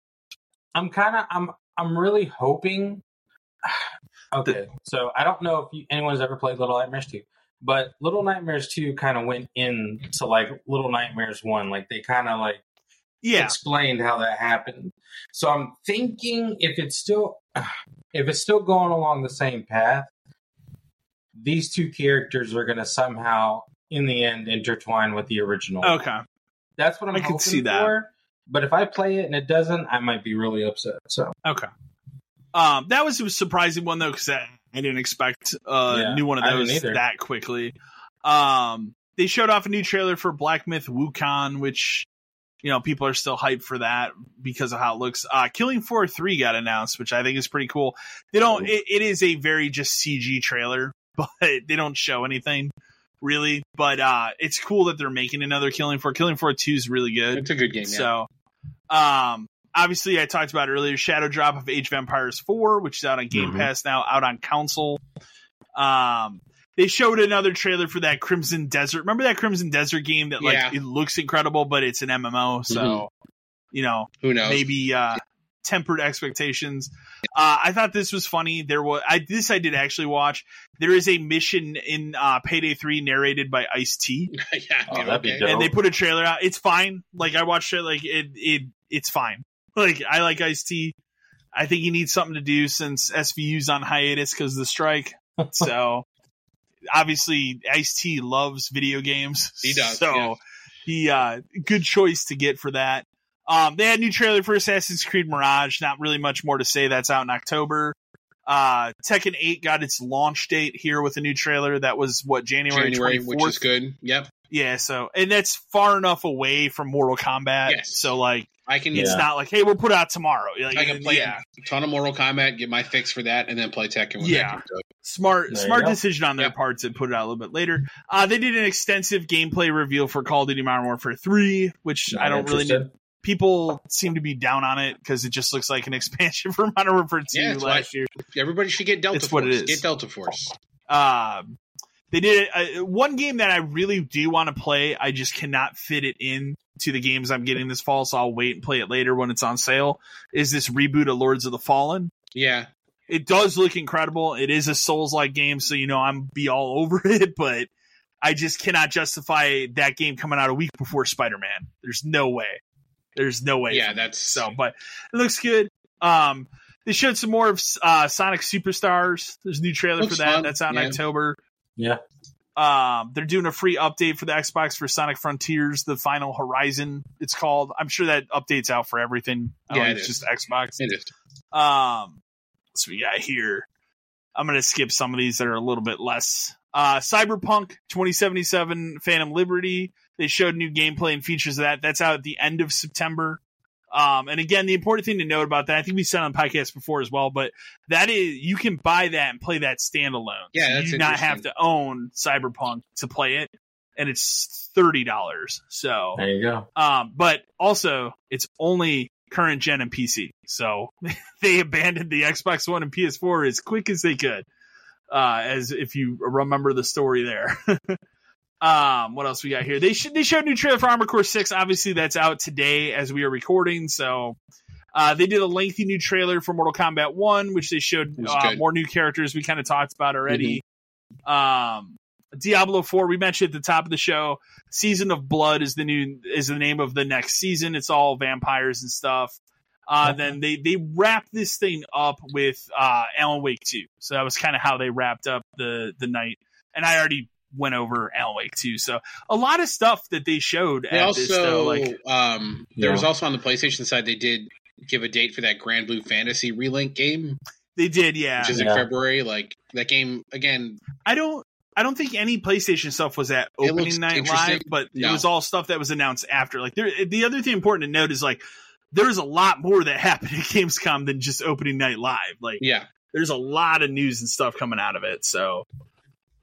S3: I'm kind of I'm I'm really hoping. Okay, so I don't know if you, anyone's ever played Little Nightmares 2, but Little Nightmares 2 kind of went into like Little Nightmares 1. Like they kind of like
S1: Yeah,
S3: explained how that happened. So I'm thinking if it's still if it's still going along the same path, these two characters are going to somehow in the end intertwine with the original.
S1: okay.
S3: That's what I'm
S1: I can
S3: hoping
S1: see that.
S3: for. But if I play it and it doesn't, I might be really upset. So
S1: Okay. Um, that was a surprising one though, because I didn't expect a
S3: Yeah,
S1: new one of those that quickly. Um, they showed off a new trailer for Black Myth Wukong, which you know people are still hyped for that because of how it looks. Uh, Killing Floor Three got announced, which I think is pretty cool. They don't. It, it is a very just CG trailer, but they don't show anything really. But uh, it's cool that they're making another Killing Floor. Killing Floor Two is really good.
S2: It's a good game. Yeah.
S1: So, um, obviously, I talked about earlier Shadow Drop of Age of Empires 4, which is out on Game
S3: Mhm.
S1: Pass now, out on console. Um, they showed another trailer for that Crimson Desert. Remember that Crimson Desert game that like
S2: Yeah.
S1: it looks incredible, but it's an MMO, so
S2: Mhm.
S1: you know
S2: Who knows?
S1: maybe uh tempered expectations. Uh I thought this was funny. There was I this I did actually watch. There is a mission in uh Payday 3 narrated by Ice T
S2: yeah.
S3: Oh,
S2: dude,
S3: that'd be
S2: okay.
S3: dope.
S1: and they put a trailer out. It's fine. Like I watched it. Like it, it, it's fine. Like I like Ice T. I think he needs something to do since SVU's on hiatus because of the strike. So obviously, Ice T loves video games.
S2: He does,
S1: So
S2: yeah.
S1: he, uh, good choice to get for that. Um, they had a new trailer for Assassin's Creed Mirage. Not really much more to say. That's out in October. Uh, Tekken 8 got its launch date here with a new trailer. That was what January,
S2: January,
S1: 24th.
S2: which is good. Yep.
S1: Yeah, so and that's far enough away from Mortal Kombat.
S2: Yes.
S1: So like
S2: I can.
S1: it's
S3: Yeah.
S1: not like, hey, we'll put it out tomorrow. Like,
S2: I can play
S1: yeah.
S2: a ton of Mortal Kombat, get my fix for that, and then play Tekken. When
S1: Yeah.
S2: that comes.
S1: Smart
S3: There
S1: smart decision on their
S2: Yep.
S1: part to put it out a little bit later. Uh they did an extensive gameplay reveal for Call of Duty Modern Warfare 3, which I don't really
S3: interested.
S1: need. People seem to be down on it because it just looks like an expansion for Modern Warfare 2
S2: Yeah, that's
S1: last year.
S2: Everybody should get Delta
S1: It's
S2: Force.
S1: what it is.
S2: Get Delta Force.
S1: Um, they did uh, one game that I really do want to play. I just cannot fit it in to the games I'm getting this fall, so I'll wait and play it later when it's on sale. Is this reboot of Lords of the Fallen?
S2: Yeah.
S1: It does look incredible. It is a Souls-like game, so you know I'm be all over it, but I just cannot justify that game coming out a week before Spider-Man. There's no way. There's no way.
S2: Yeah, that's
S1: So, but it looks good. Um, they showed some more of uh, Sonic Superstars. There's a new trailer
S2: Looks
S1: for that.
S2: fun,
S1: That's out in
S2: yeah.
S1: October.
S3: Yeah.
S1: Um, they're doing a free update for the Xbox for Sonic Frontiers, the Final Horizon. It's called. I'm sure that update's out for everything. Don't
S2: Yeah, it
S1: it's
S2: is.
S1: just Xbox.
S2: it is.
S1: Um, so we got here. I'm gonna skip some of these that are a little bit less. Uh, Cyberpunk 2077 Phantom Liberty. They showed new gameplay and features of that. That's out at the end of September. Um, and again, the important thing to note about that, I think we said on the podcast before as well, but that is you can buy that and play that standalone.
S2: Yeah, that's
S1: you do not have to own Cyberpunk to play it, and it's thirty dollars. So
S3: There you go.
S1: um, but also it's only current gen and PC. So they abandoned the Xbox One and PS4 as quick as they could. Uh, as if you remember the story there. um, what else we got here? They sh- they showed a new trailer for Armored Core 6. Obviously that's out today as we are recording. So, uh, they did a lengthy new trailer for Mortal Kombat 1, which they showed uh, more new characters we kind of talked about already. Um, Diablo 4, we mentioned at the top of the show. Season of Blood is the new is the name of the next season. It's all vampires and stuff. Uh. Then they they wrapped this thing up with uh, Alan Wake 2. So that was kind of how they wrapped up the the night. And I already went over Alan Wake 2. So a lot of stuff that they showed
S2: They
S1: at
S2: also,
S1: this though, like
S2: um, there was also on the PlayStation side, they did give a date for that Granblue Fantasy relink game,
S1: they did, yeah.
S2: which is
S3: Yeah.
S2: in February. Like that game again.
S1: I don't I don't think any PlayStation stuff was at opening night live, but it was all stuff that was announced after. Like there, the other thing important to note is like there's a lot more that happened at Gamescom than just opening night live. Like
S2: Yeah,
S1: there's a lot of news and stuff coming out of it. So,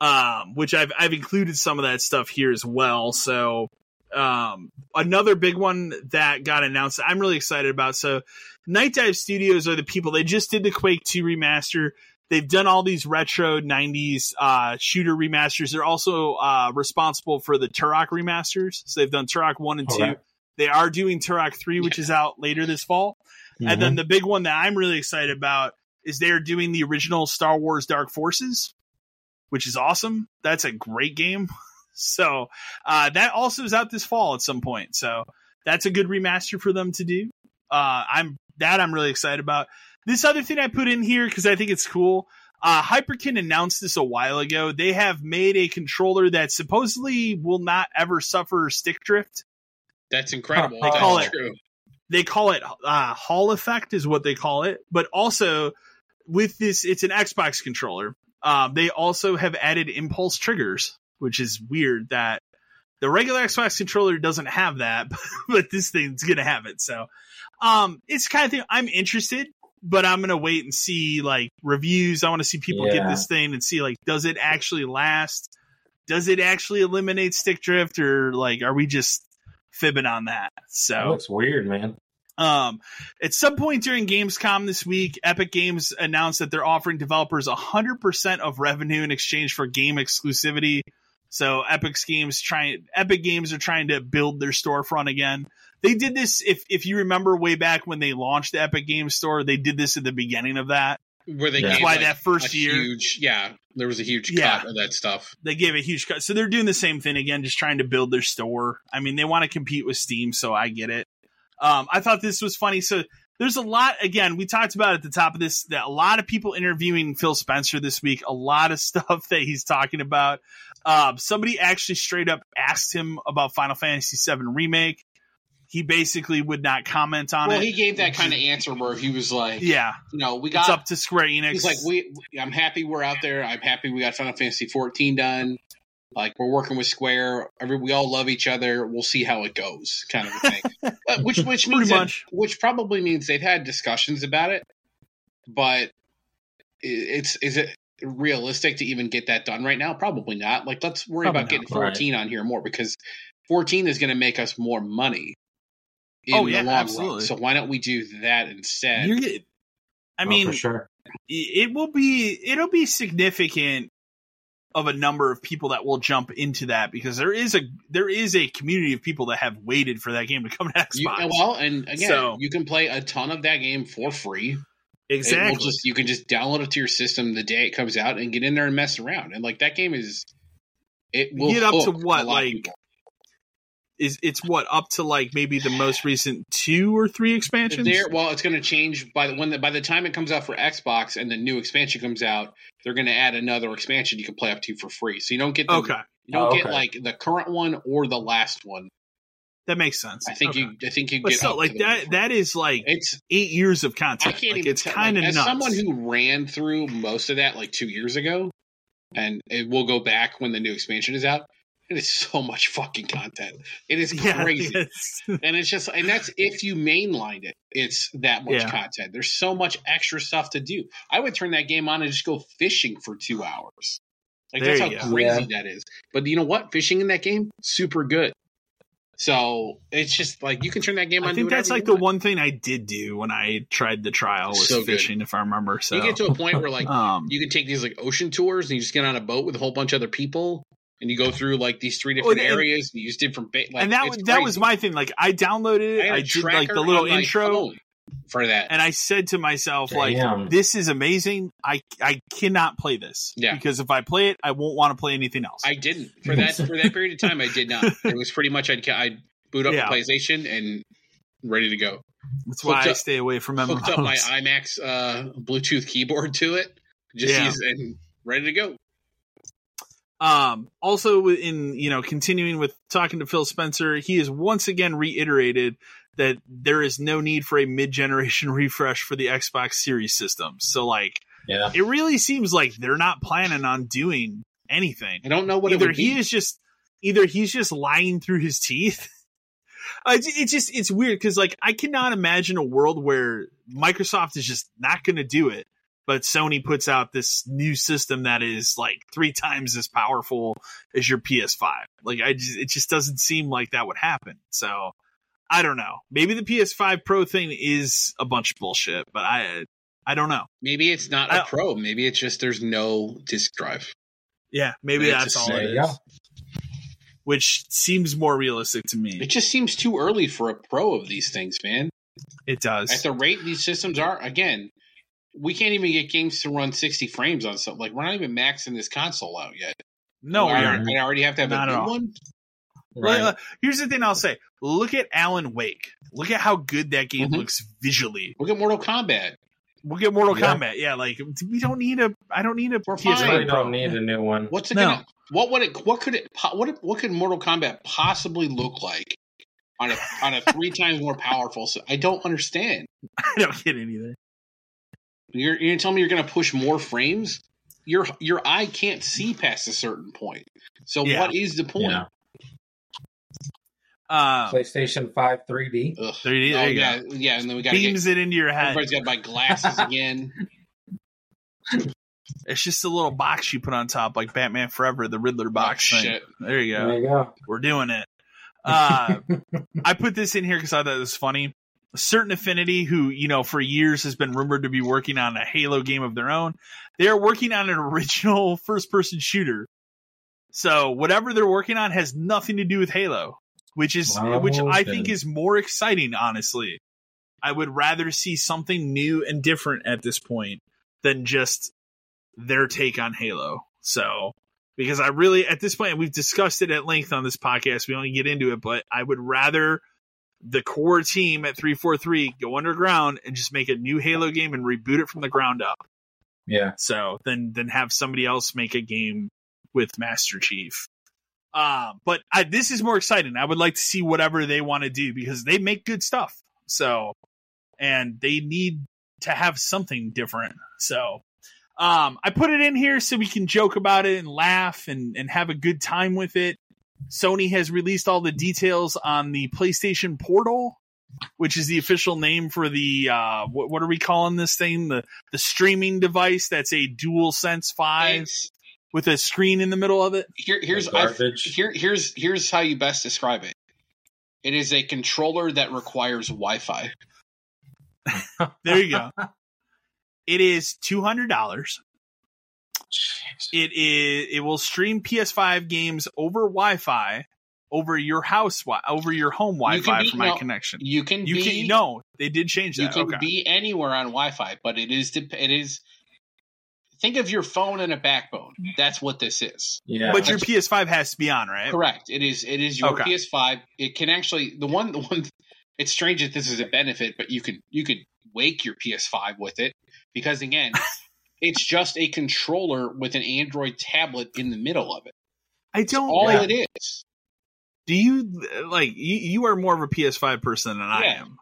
S1: um, which I've I've included some of that stuff here as well. So, um, another big one that got announced, that I'm really excited about. So, Nightdive Studios are the people they just did the Quake 2 remaster. They've done all these retro 90s uh, shooter remasters. They're also uh, responsible for the Turok remasters. So they've done Turok 1 and 2.
S3: Okay.
S1: They are doing Turok 3, which is out later this fall. And
S3: Mm-hmm.
S1: then the big one that I'm really excited about is they're doing the original Star Wars Dark Forces, which is awesome. That's a great game. So uh, that also is out this fall at some point. So that's a good remaster for them to do. Uh, I'm that I'm really excited about. This other thing I put in here because I think it's cool. Uh, Hyperkin announced this a while ago. They have made a controller that supposedly will not ever suffer stick drift.
S2: that's incredible.
S3: They
S2: That's
S1: call it-
S2: true.
S1: they call it uh, Hall effect is what they call it, but also with this, it's an Xbox controller. Um, they also have added impulse triggers, which is weird that the regular Xbox controller doesn't have that, but this thing's gonna have it. So, um, it's kind of thing I'm interested, but I'm gonna wait and see like reviews. I want to see people get this thing and see like does it actually last? Does it actually eliminate stick drift, or like are we just fibbing on that? So,
S3: looks weird, man.
S1: Um, at some point during Gamescom this week, Epic Games announced that they're offering developers 100% of revenue in exchange for game exclusivity. So Epic games trying Epic Games are trying to build their storefront again. They did this if if you remember way back when they launched the Epic Games Store, they did this at the beginning of that.
S2: Where they
S3: That's
S2: gave,
S1: why
S2: like,
S1: that first
S2: a
S1: year-
S2: huge, yeah, there was a huge
S1: Yeah.
S2: cut of that stuff.
S1: They gave a huge cut. So they're doing the same thing again, just trying to build their store. I mean, they want to compete with Steam, so I get it. Um, I thought this was funny. So there's a lot, again, we talked about at the top of this, that a lot of people interviewing Phil Spencer this week, a lot of stuff that he's talking about. Um, somebody actually straight up asked him about Final Fantasy VII Remake. He basically would not comment on
S2: Well,
S1: it.
S2: Well, he gave that kind of answer where he was like,
S1: yeah,
S2: you know, we
S1: it's
S2: got
S1: up to Square Enix.
S2: He's like, we, we- I'm happy we're out there. I'm happy we got Final Fantasy 14 done. Like we're working with Square. Every we all love each other. We'll see how it goes, kind of a thing. Uh, which which
S1: Pretty
S2: means that- which probably means they've had discussions about it, but it's is it realistic to even get that done right now? Probably not. Like let's worry
S1: Probably
S2: about getting
S3: not, right.
S2: 14 on here more because 14 is going to make us more money. In
S1: Oh,
S2: the
S1: yeah,
S2: long
S1: absolutely.
S2: Run. So why don't we do that instead?
S1: You're get- I
S3: Oh,
S1: mean,
S3: for sure.
S1: it will be it'll be significant of a number of people that will jump into that because there is a there is a community of people that have waited for that game to come to Xbox.
S2: You, well, and again,
S1: So-
S2: you can play a ton of that game for free.
S1: Exactly.
S2: just you can just download it to your system the day it comes out and get in there and mess around. And like that game is, it will
S1: Get up to what,
S2: a lot of
S1: like. Is it's what up to like maybe the most recent two or three expansions.
S2: There, well, it's going to change by the when the, by the time it comes out for Xbox and the new expansion comes out, they're going to add another expansion you can play up to for free. So you don't get the,
S1: okay,
S2: you don't
S3: Oh,
S2: get like the current one or the last one.
S1: that makes sense.
S2: I think
S1: Okay.
S2: you I think you
S1: but
S2: get
S1: still,
S2: up
S1: like
S2: to the-
S1: that that is like
S2: It's
S1: eight years of
S2: I
S1: content.
S2: can't
S1: Like,
S2: even
S1: it's
S2: tell-
S1: kind of
S2: like, as
S1: nuts.
S2: someone who ran through most of that like two years ago, and it will go back when the new expansion is out. It is so much fucking content. It is
S1: yeah,
S2: crazy,
S1: it's-
S2: and it's just and that's if you mainlined it. It's that much
S1: Yeah.
S2: content. There's so much extra stuff to do. I would turn that game on and just go fishing for two hours. Like
S1: There
S2: that's how
S1: go.
S2: crazy that is. But you know what? Fishing in that game, super good. So it's just like you can turn that game on.
S1: I think that's like the
S2: want.
S1: one thing I did do when I tried the trial was
S2: So good.
S1: fishing, if I remember. So
S2: You get to a point where like
S1: um,
S2: you can take these like ocean tours and you just get on a boat with a whole bunch of other people and you go through like these three
S1: Well,
S2: different
S1: and-
S2: areas and you use different ba- like
S1: and that
S2: it's
S1: was that was my thing. Like I downloaded it,
S2: I,
S1: I,
S2: a
S1: did like the little
S2: on
S1: intro,
S2: phone for that.
S1: and I said to myself, like, this is amazing. I I cannot play this.
S2: Yeah.
S1: Because if I play it, I won't want to play anything else.
S2: I didn't for that for that period of time. I did not. It was pretty much I'd I'd boot up
S1: Yeah.
S2: the PlayStation and ready to go.
S1: That's why
S2: hooked
S1: I
S2: up-
S1: stay away from MMOs.
S2: Hooked up my IMAX uh, Bluetooth keyboard to it, just
S1: Yeah.
S2: use and ready to go.
S1: Um, also in, you know, continuing with talking to Phil Spencer, he has once again reiterated that there is no need for a mid-generation refresh for the Xbox Series system. So like,
S3: Yeah.
S1: it really seems like they're not planning on doing anything.
S2: I don't know what it
S1: either he is just, either he's just lying through his teeth. It's just, it's weird because like, I cannot imagine a world where Microsoft is just not going to do it but Sony puts out this new system that is like three times as powerful as your PS5. Like I just, it just doesn't seem like that would happen. So I don't know. Maybe the PS5 Pro thing is a bunch of bullshit, but I I don't know.
S2: Maybe it's not a
S1: I-
S2: pro. Maybe it's just there's no disk drive.
S1: Yeah, maybe
S2: It's
S1: that's all
S3: There
S1: it
S3: you
S1: is.
S3: go.
S1: Which seems more realistic to me.
S2: It just seems too early for a pro of these things, man.
S1: It does.
S2: At the rate these systems are, again, we can't even get games to run 60 frames on something. Like, we're not even maxing this console out yet.
S1: no, we
S2: I,
S1: aren't.
S2: I already have to have
S1: Not
S2: a
S1: at
S2: new one.
S3: Right.
S1: Well, uh, here's the thing I'll say. Look at Alan Wake. Look at how good that game
S2: Mhm.
S1: looks visually.
S2: Look at Mortal Kombat.
S1: We'll get Mortal
S3: Yeah.
S1: Kombat. Yeah, like we don't need a. I don't need a
S2: We're
S3: You
S2: fine.
S1: PS5
S3: really
S1: Pro.
S3: don't need a new one.
S2: What's it
S1: No.
S2: gonna? What would it? What could it? What what could Mortal Kombat possibly look like on a on a three times more powerful? So I don't understand.
S1: I don't get it either.
S2: You're, you're telling me you're going to push more frames? Your your eye can't see past a certain point. So
S1: Yeah.
S2: what is the point?
S3: Yeah.
S1: Uh,
S3: PlayStation 5 3D.
S2: Ugh.
S1: 3D, there
S2: oh,
S1: you
S2: yeah, yeah, and then we got to get
S1: beams it into your head.
S2: everybody's got to buy glasses again.
S1: It's just a little box you put on top, like Batman Forever, the Riddler box
S2: Oh,
S1: thing.
S2: shit.
S1: There you go.
S3: There you go.
S1: We're doing it. Uh, I put this in here because I thought it was funny. A certain affinity, who you know for years has been rumored to be working on a Halo game of their own, they are working on an original first-person shooter. So whatever they're working on has nothing to do with Halo, which is
S3: Wow,
S1: which I think is more exciting. Honestly, I would rather see something new and different at this point than just their take on Halo. So because I really at this point we've discussed it at length on this podcast. We only get into it, but I would rather the core team at 343 go underground and just make a new Halo game and reboot it from the ground up.
S3: Yeah.
S1: So then then have somebody else make a game with Master Chief. Um, but I, this is more exciting. I would like to see whatever they want to do because they make good stuff. So, and they need to have something different. So, um, I put it in here so we can joke about it and laugh and, and have a good time with it. Sony has released all the details on the PlayStation Portal, which is the official name for the uh, what, what are we calling this thing? The the streaming device that's a DualSense Five
S2: It's-
S1: with a screen in the middle of it.
S2: here, here's
S3: garbage.
S2: here here's here's how you best describe it. It is a controller that requires Wi-Fi.
S1: There you go. it is two hundred dollars.
S3: Jeez.
S1: It is. It will stream PS5 games over Wi-Fi over your house, wi- over your home Wi-Fi
S2: be-
S1: for my
S2: no,
S1: connection.
S2: You can
S1: You
S2: be
S1: can no, they did change that.
S2: you can
S1: Okay.
S2: be anywhere on Wi-Fi, but it is dep- it is. Think of your phone and a backbone. Mm-hmm. That's what this is.
S3: Yeah.
S1: but your PS5 has to be on, right?
S2: Correct. It is. It is your
S1: Okay.
S2: PS5. It can actually the one the one. It's strange that this is a benefit, but you could you could wake your PS5 with it because again, it's just a controller with an Android tablet in the middle of it.
S1: I don't.
S2: All
S1: like,
S2: it is.
S1: do you like? You, you are more of a PS5 person than I am.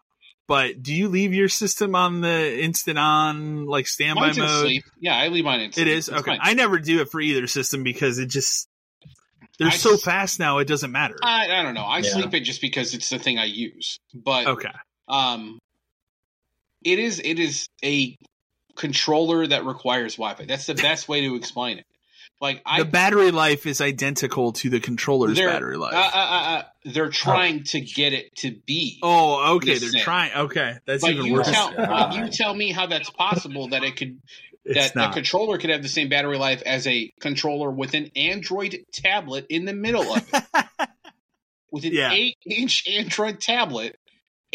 S1: But do you leave your system on the instant on like standby
S2: Mine's in
S1: mode?
S2: sleep. Yeah, I leave mine in. Sleep.
S1: is
S2: It's
S1: okay.
S2: fine.
S1: I never do it for either system because it just they're
S2: I
S1: so
S2: s-
S1: fast now. It doesn't matter.
S2: I, I don't know. I
S3: Yeah.
S2: sleep it just because it's the thing I use. But
S1: okay.
S2: um, it is it is a controller that requires Wi-Fi. That's the best way to explain it. Like I,
S1: the battery life is identical to the controller's battery life.
S2: uh, uh, uh, uh, they're trying to get it to be.
S1: oh, okay.
S2: the
S1: They're
S2: same.
S1: trying. Okay, that's
S2: but
S1: even
S2: you
S1: worse.
S2: tell you tell me how that's possible that it could that a controller could have the same battery life as a controller with an Android tablet in the middle of it. with an
S1: Yeah.
S2: eight inch Android tablet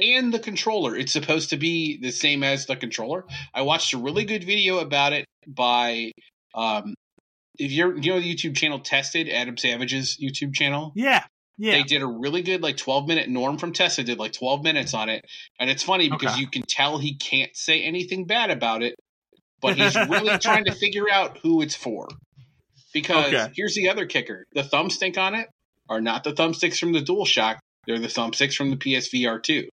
S2: and the controller. It's supposed to be the same as the controller. I watched a really good video about it by um if you're you know the YouTube channel Tested, Adam Savage's YouTube channel.
S1: yeah, yeah.
S2: They did a really good like 12 minute Norm from Tested did like 12 minutes on it. And it's funny because
S1: Okay.
S2: you can tell he can't say anything bad about it, but he's really trying to figure out who it's for. Because
S1: Okay.
S2: here's the other kicker. The thumbstick on it are not the thumbsticks from the DualShock. They're the thumbsticks from the PSVR 2.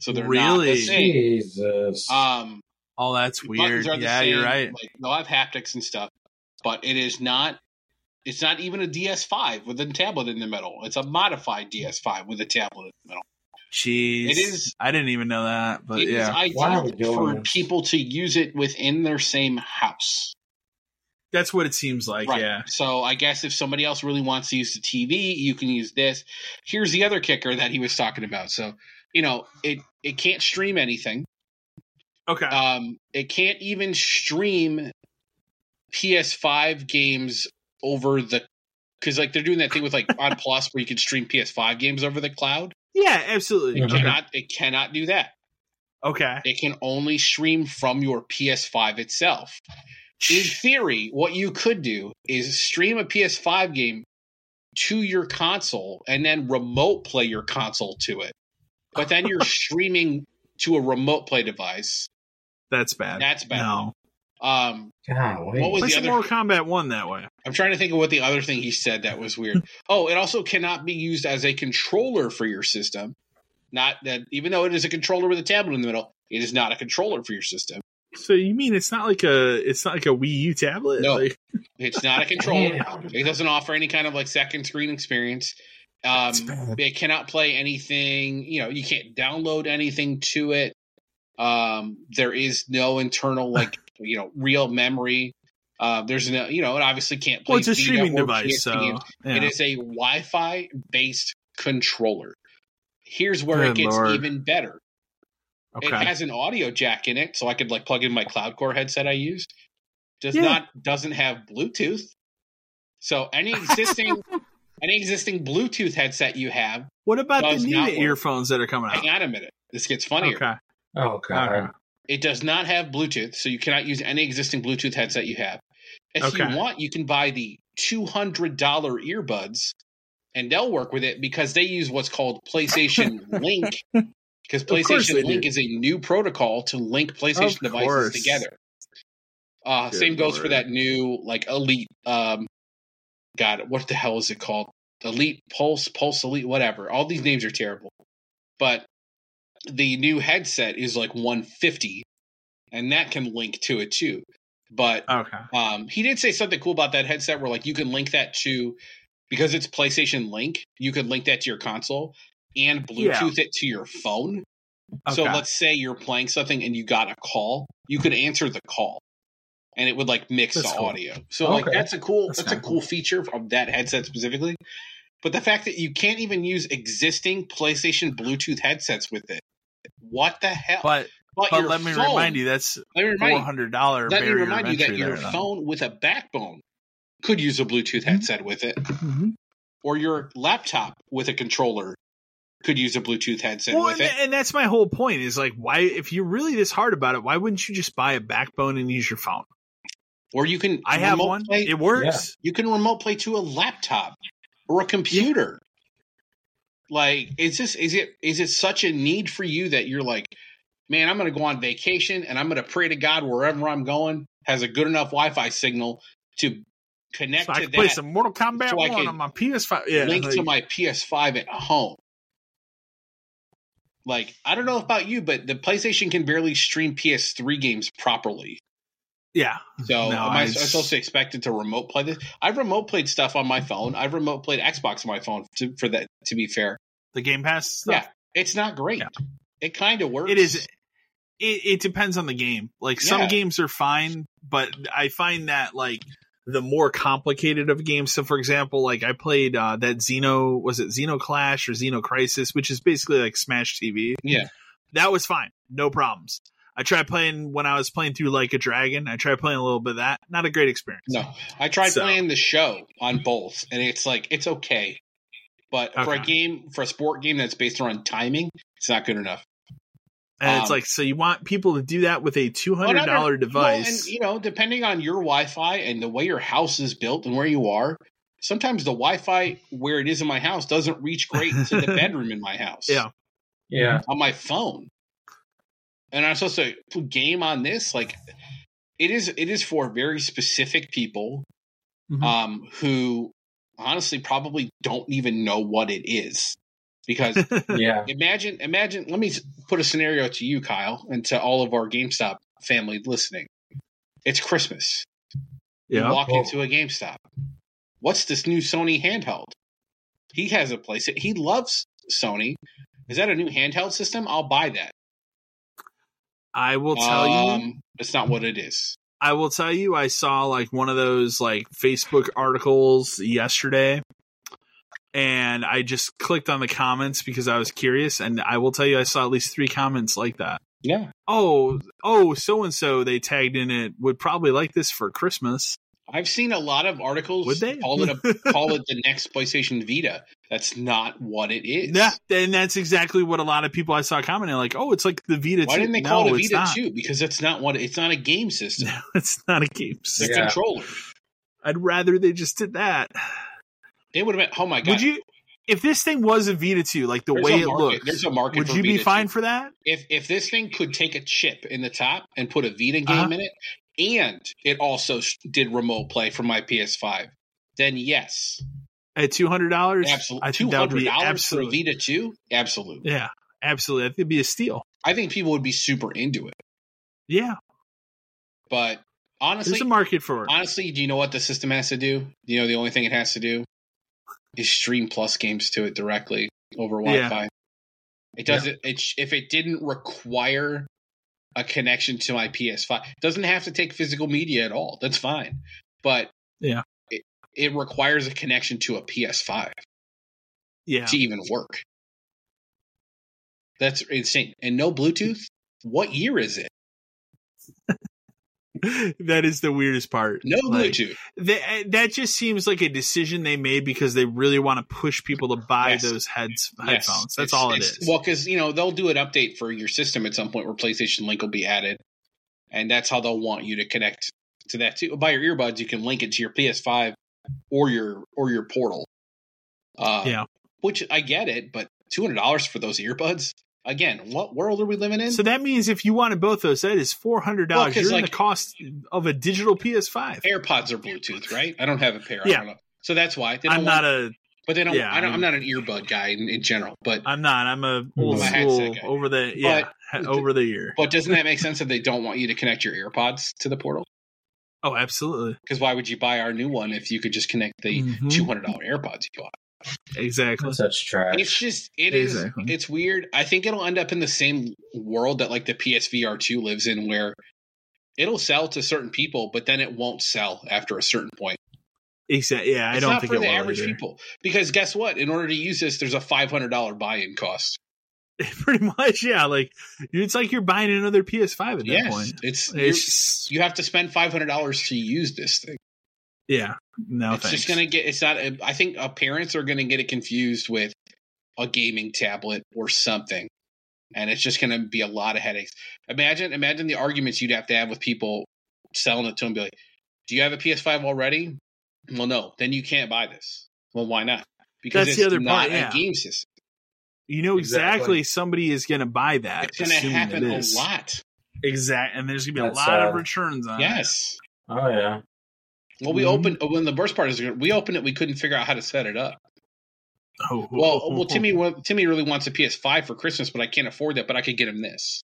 S2: So they're not the
S1: Really?
S2: same.
S3: Jesus.
S2: Um,
S1: oh, that's weird.
S2: buttons are the
S1: Yeah, you're right.
S2: Like they'll have haptics and stuff, but it is not. It's not even a DS5 with a tablet in the middle. It's a modified DS5 with a tablet in the middle.
S1: Jeez,
S2: It is-
S1: I didn't even know that, but
S2: It is
S1: yeah,
S3: Why are we
S2: ideal for people to use it within their same house.
S1: that's what it seems like.
S2: right.
S1: Yeah.
S2: So I guess if somebody else really wants to use the TV, you can use this. Here's the other kicker that he was talking about. So you know, it it can't stream anything.
S1: Okay.
S2: Um, it can't even stream PS5 games over the because like they're doing that thing with like on Plus where you can stream PS5 games over the cloud.
S1: yeah, absolutely.
S3: Mhm.
S1: Okay.
S2: Cannot it cannot do that.
S1: okay.
S2: It can only stream from your PS5 itself. In theory, what you could do is stream a PS5 game to your console and then remote play your console to it. But then you're streaming to a remote play device.
S1: That's bad.
S2: That's bad.
S1: No.
S2: Um,
S3: Golly.
S2: what was
S1: What's
S2: the
S1: the
S2: other-
S1: Mortal Kombat one that way?
S2: I'm trying to think of what the other thing he said that was weird. oh, it also cannot be used as a controller for your system. Not that, even though it is a controller with a tablet in the middle, it is not a controller for your system.
S1: So you mean it's not like a it's not like a Wii U tablet?
S2: No.
S1: Like,
S2: It's not a controller. It doesn't offer any kind of like second screen experience. Um, it cannot play anything. You know, you can't download anything to it. Um, there is no internal like you know real memory. Uh, there's no you know it obviously can't play.
S1: well, it's a streaming device, so yeah.
S2: It is a Wi-Fi based controller. Here's where
S1: Good
S2: it gets
S1: Lord.
S2: even better. It has an audio jack in it, so I could like plug in my Cloud Core headset I use. Does
S1: Yeah.
S2: not doesn't have Bluetooth. So any existing any existing Bluetooth headset you have,
S1: what about the new earphones that are coming out?
S2: hang on a minute. This gets funnier.
S1: Okay.
S3: Oh god.
S1: Okay.
S2: It does not have Bluetooth, so you cannot use any existing Bluetooth headset you have. If
S1: Okay.
S2: you want, you can buy the two hundred dollar earbuds, and they'll work with it because they use what's called PlayStation Link. Because PlayStation Link
S1: do.
S2: is a new protocol to link PlayStation
S1: Of
S2: devices
S1: course.
S2: together. Uh, same goes for that new like Elite. Um, God, what the hell is it called? Elite Pulse, Pulse Elite, whatever. All these names are terrible, but the new headset is like 150, and that can link to it too. But
S1: Okay.
S2: um, he did say something cool about that headset where like you can link that to because it's PlayStation Link, you could link that to your console and Bluetooth it to your phone. So let's say you're playing something and you got a call, you could answer the call, and it would like mix
S1: That's
S2: the
S1: cool.
S2: audio. So like that's a cool
S3: That's
S2: that's, a
S3: kinda
S2: cool feature of that headset specifically. But the fact that you can't even use existing PlayStation Bluetooth headsets with it, what the hell?
S1: But
S2: But
S1: but let me
S2: phone-
S1: remind you that's
S2: let me
S1: four
S2: remind you,
S1: hundred dollar
S2: let me remind you that your
S1: there, though.
S2: phone with a backbone could use a Bluetooth headset with it,
S1: Mhm.
S2: or your laptop with a controller could use a Bluetooth headset
S1: Well,
S2: with
S1: and,
S2: it.
S1: and that's my whole point is like why if you're really this hard about it why wouldn't you just buy a backbone and use your phone?
S2: Or you can
S1: i have
S2: remote
S1: one.
S2: play-
S1: it works.
S2: You can remote play to a laptop or a computer. Like, is this is it is it such a need for you that you're like, man, I'm going to go on vacation and I'm going to pray to God wherever I'm going has a good enough Wi-Fi signal to connect
S1: so i can play some mortal kombat
S2: so
S1: 1 on my ps5 yeah
S2: link to my PS5 at home. Like, I don't know about you, but the PlayStation can barely stream PS3 games properly.
S1: Yeah
S2: So
S1: No,
S2: am I,
S1: I
S2: am supposed to expect it to remote play this? I've remote played stuff on my phone. I've remote played Xbox on my phone. To, for that, to be fair,
S1: the game pass stuff
S2: yeah, it's not great.
S1: Yeah.
S2: It kind of works.
S1: it is it, it depends on the game like some
S2: Yeah.
S1: games are fine but i find that like the more complicated of games so for example like i played uh that xeno was it xeno clash or xeno crisis which is basically like smash tv
S2: Yeah.
S1: that was fine no problems i tried playing when i was playing through like a dragon i tried playing a little bit of that not a great experience
S2: No, I tried
S1: So-
S2: playing the show on both, and it's like it's okay, but for a game for a sport game that's based around timing, it's not good enough.
S1: and it's
S2: um,
S1: like so you want people to do that with a $200
S2: Well, not- Well,
S1: device
S2: and you know, depending on your Wi-Fi and the way your house is built and where you are, sometimes the Wi-Fi where it is in my house doesn't reach great to the bedroom in my house.
S1: Yeah.
S3: Yeah.
S2: on my phone, and I'm supposed to game on this. Like, it is. It is for very specific people,
S1: Mhm.
S2: um, who honestly probably don't even know what it is. Because
S3: Yeah.
S2: imagine, imagine. Let me put a scenario to you, Kyle, and to all of our GameStop family listening. It's Christmas. You
S1: yeah
S2: walk
S3: Whoa.
S2: into a GameStop. What's this new Sony handheld? He has a place. He loves Sony. Is that a new handheld system? I'll buy that.
S1: I will tell you
S2: Um, It's not what it is.
S1: I will tell you, I saw like one of those like Facebook articles yesterday, and I just clicked on the comments because I was curious, and I will tell you, I saw at least three comments like that.
S2: Yeah.
S1: Oh, oh, so and so they tagged in it would probably like this for Christmas.
S2: I've seen a lot of articles
S1: Would they?
S2: call it a call it the next PlayStation Vita. That's not what it is.
S1: Yeah, and that's exactly what a lot of people I saw commenting like, oh, it's like the Vita.
S2: Why
S1: 2.
S2: didn't they
S1: no,
S2: call it a Vita
S1: not.
S2: 2? Because that's not what it's not a game system.
S1: No, it's not a game.
S2: It's a
S3: Yeah.
S2: controller.
S1: I'd rather they just did that.
S2: It would have been oh my god.
S1: Would you? If this thing was a Vita 2, like the
S2: There's
S1: way it
S2: market-
S1: looks,
S2: there's a market
S1: would
S2: for
S1: you be fine
S2: 2.
S1: for that?
S2: if if this thing could take a chip in the top and put a Vita game
S1: Uh-huh.
S2: in it, and it also did remote play from my PS5, then yes,
S1: At two hundred dollars,
S2: absolutely. Two
S1: think that would
S2: hundred dollars for a Vita 2? Absolutely.
S1: yeah, absolutely. I think it'd be a steal.
S2: I think people would be super into it.
S1: Yeah,
S2: But honestly,
S1: There's a market for it.
S2: honestly, do you know what the system has to do? You know, the only thing it has to do is stream Plus games to it directly over Wi-Fi. It doesn't. It if it didn't require a connection to my PS5, it doesn't have to take physical media at all. That's fine. But
S1: Yeah.
S2: It, it requires a connection to a PS5
S1: Yeah.
S2: to even work. That's insane. And no Bluetooth. What year is it?
S1: that is the weirdest part.
S2: No
S1: Like,
S2: Bluetooth.
S1: That, eh, that just seems like a decision they made because they really want to push people to buy
S2: Yes.
S1: those heads
S2: Yes.
S1: headphones. That's
S2: It's-
S1: all
S2: it's- Well, because you know they'll do an update for your system at some point where PlayStation Link will be added, and that's how they'll want you to connect to that too. By your earbuds, you can link it to your PS5 or your or your Portal. Uh,
S1: Yeah.
S2: which I get it, but two hundred dollars for those earbuds. Again, what world are we living in?
S1: So that means if you wanted both those, that is four hundred
S2: Well,
S1: You're in the cost of a digital PS5.
S2: AirPods are Bluetooth, right? I don't have a pair.
S1: Yeah.
S2: So that's why
S1: I'm not a.
S2: But they don't.
S1: yeah,
S2: I don't,
S1: I'm-
S2: I'm not an earbud guy in, in general. But
S1: I'm not. I'm a old
S2: I'm a
S1: school over the yeah
S2: But-
S1: over the ear.
S2: but doesn't that make sense that they don't want you to connect your AirPods to the portal?
S1: Oh, absolutely,
S2: Because why would you buy our new one if you could just connect the
S1: Mhm.
S2: two hundred dollar AirPods you bought?
S1: exactly.
S3: Such trash.
S2: It's just it is
S1: Exactly.
S2: it's weird. I think it'll end up in the same world that like the PSVR two lives in, where it'll sell to certain people, but then it won't sell after a certain point.
S1: Exactly. Yeah, I
S2: it's
S1: don't
S2: not
S1: think
S2: for
S1: it
S2: the
S1: will
S2: average
S1: either.
S2: people because guess what? In order to use this, there's a five hundred dollar buy in cost.
S1: Pretty much, yeah. Like it's like you're buying another PS5 at that point.
S2: it's,
S1: It's
S2: you have to spend five hundred dollars to use this thing.
S1: yeah. No,
S2: it's
S1: thanks.
S2: just gonna get. It's not. I think uh, parents are gonna get it confused with a gaming tablet or something, and it's just gonna be a lot of headaches. Imagine, imagine the arguments you'd have to have with people selling it to them. Be like, "Do you have a PS5 already?" Well, no. Then you can't buy this. Well, why not? Because
S1: That's
S2: it's
S1: the other
S2: not
S1: part, yeah.
S2: a game system.
S1: You know exactly,
S3: Exactly.
S1: somebody is going to buy that.
S2: It's gonna happen a lot.
S1: Exact, and there's going to be a
S3: That's
S1: lot of returns on. It.
S2: Yes.
S3: oh yeah.
S2: Well, we
S1: Mhm.
S2: opened when the worst part is we opened it. We couldn't figure out how to set it up.
S1: Oh,
S2: Well, well, Timmy, well, Timmy really wants a PS5 for Christmas, but I can't afford that. But I could get him this.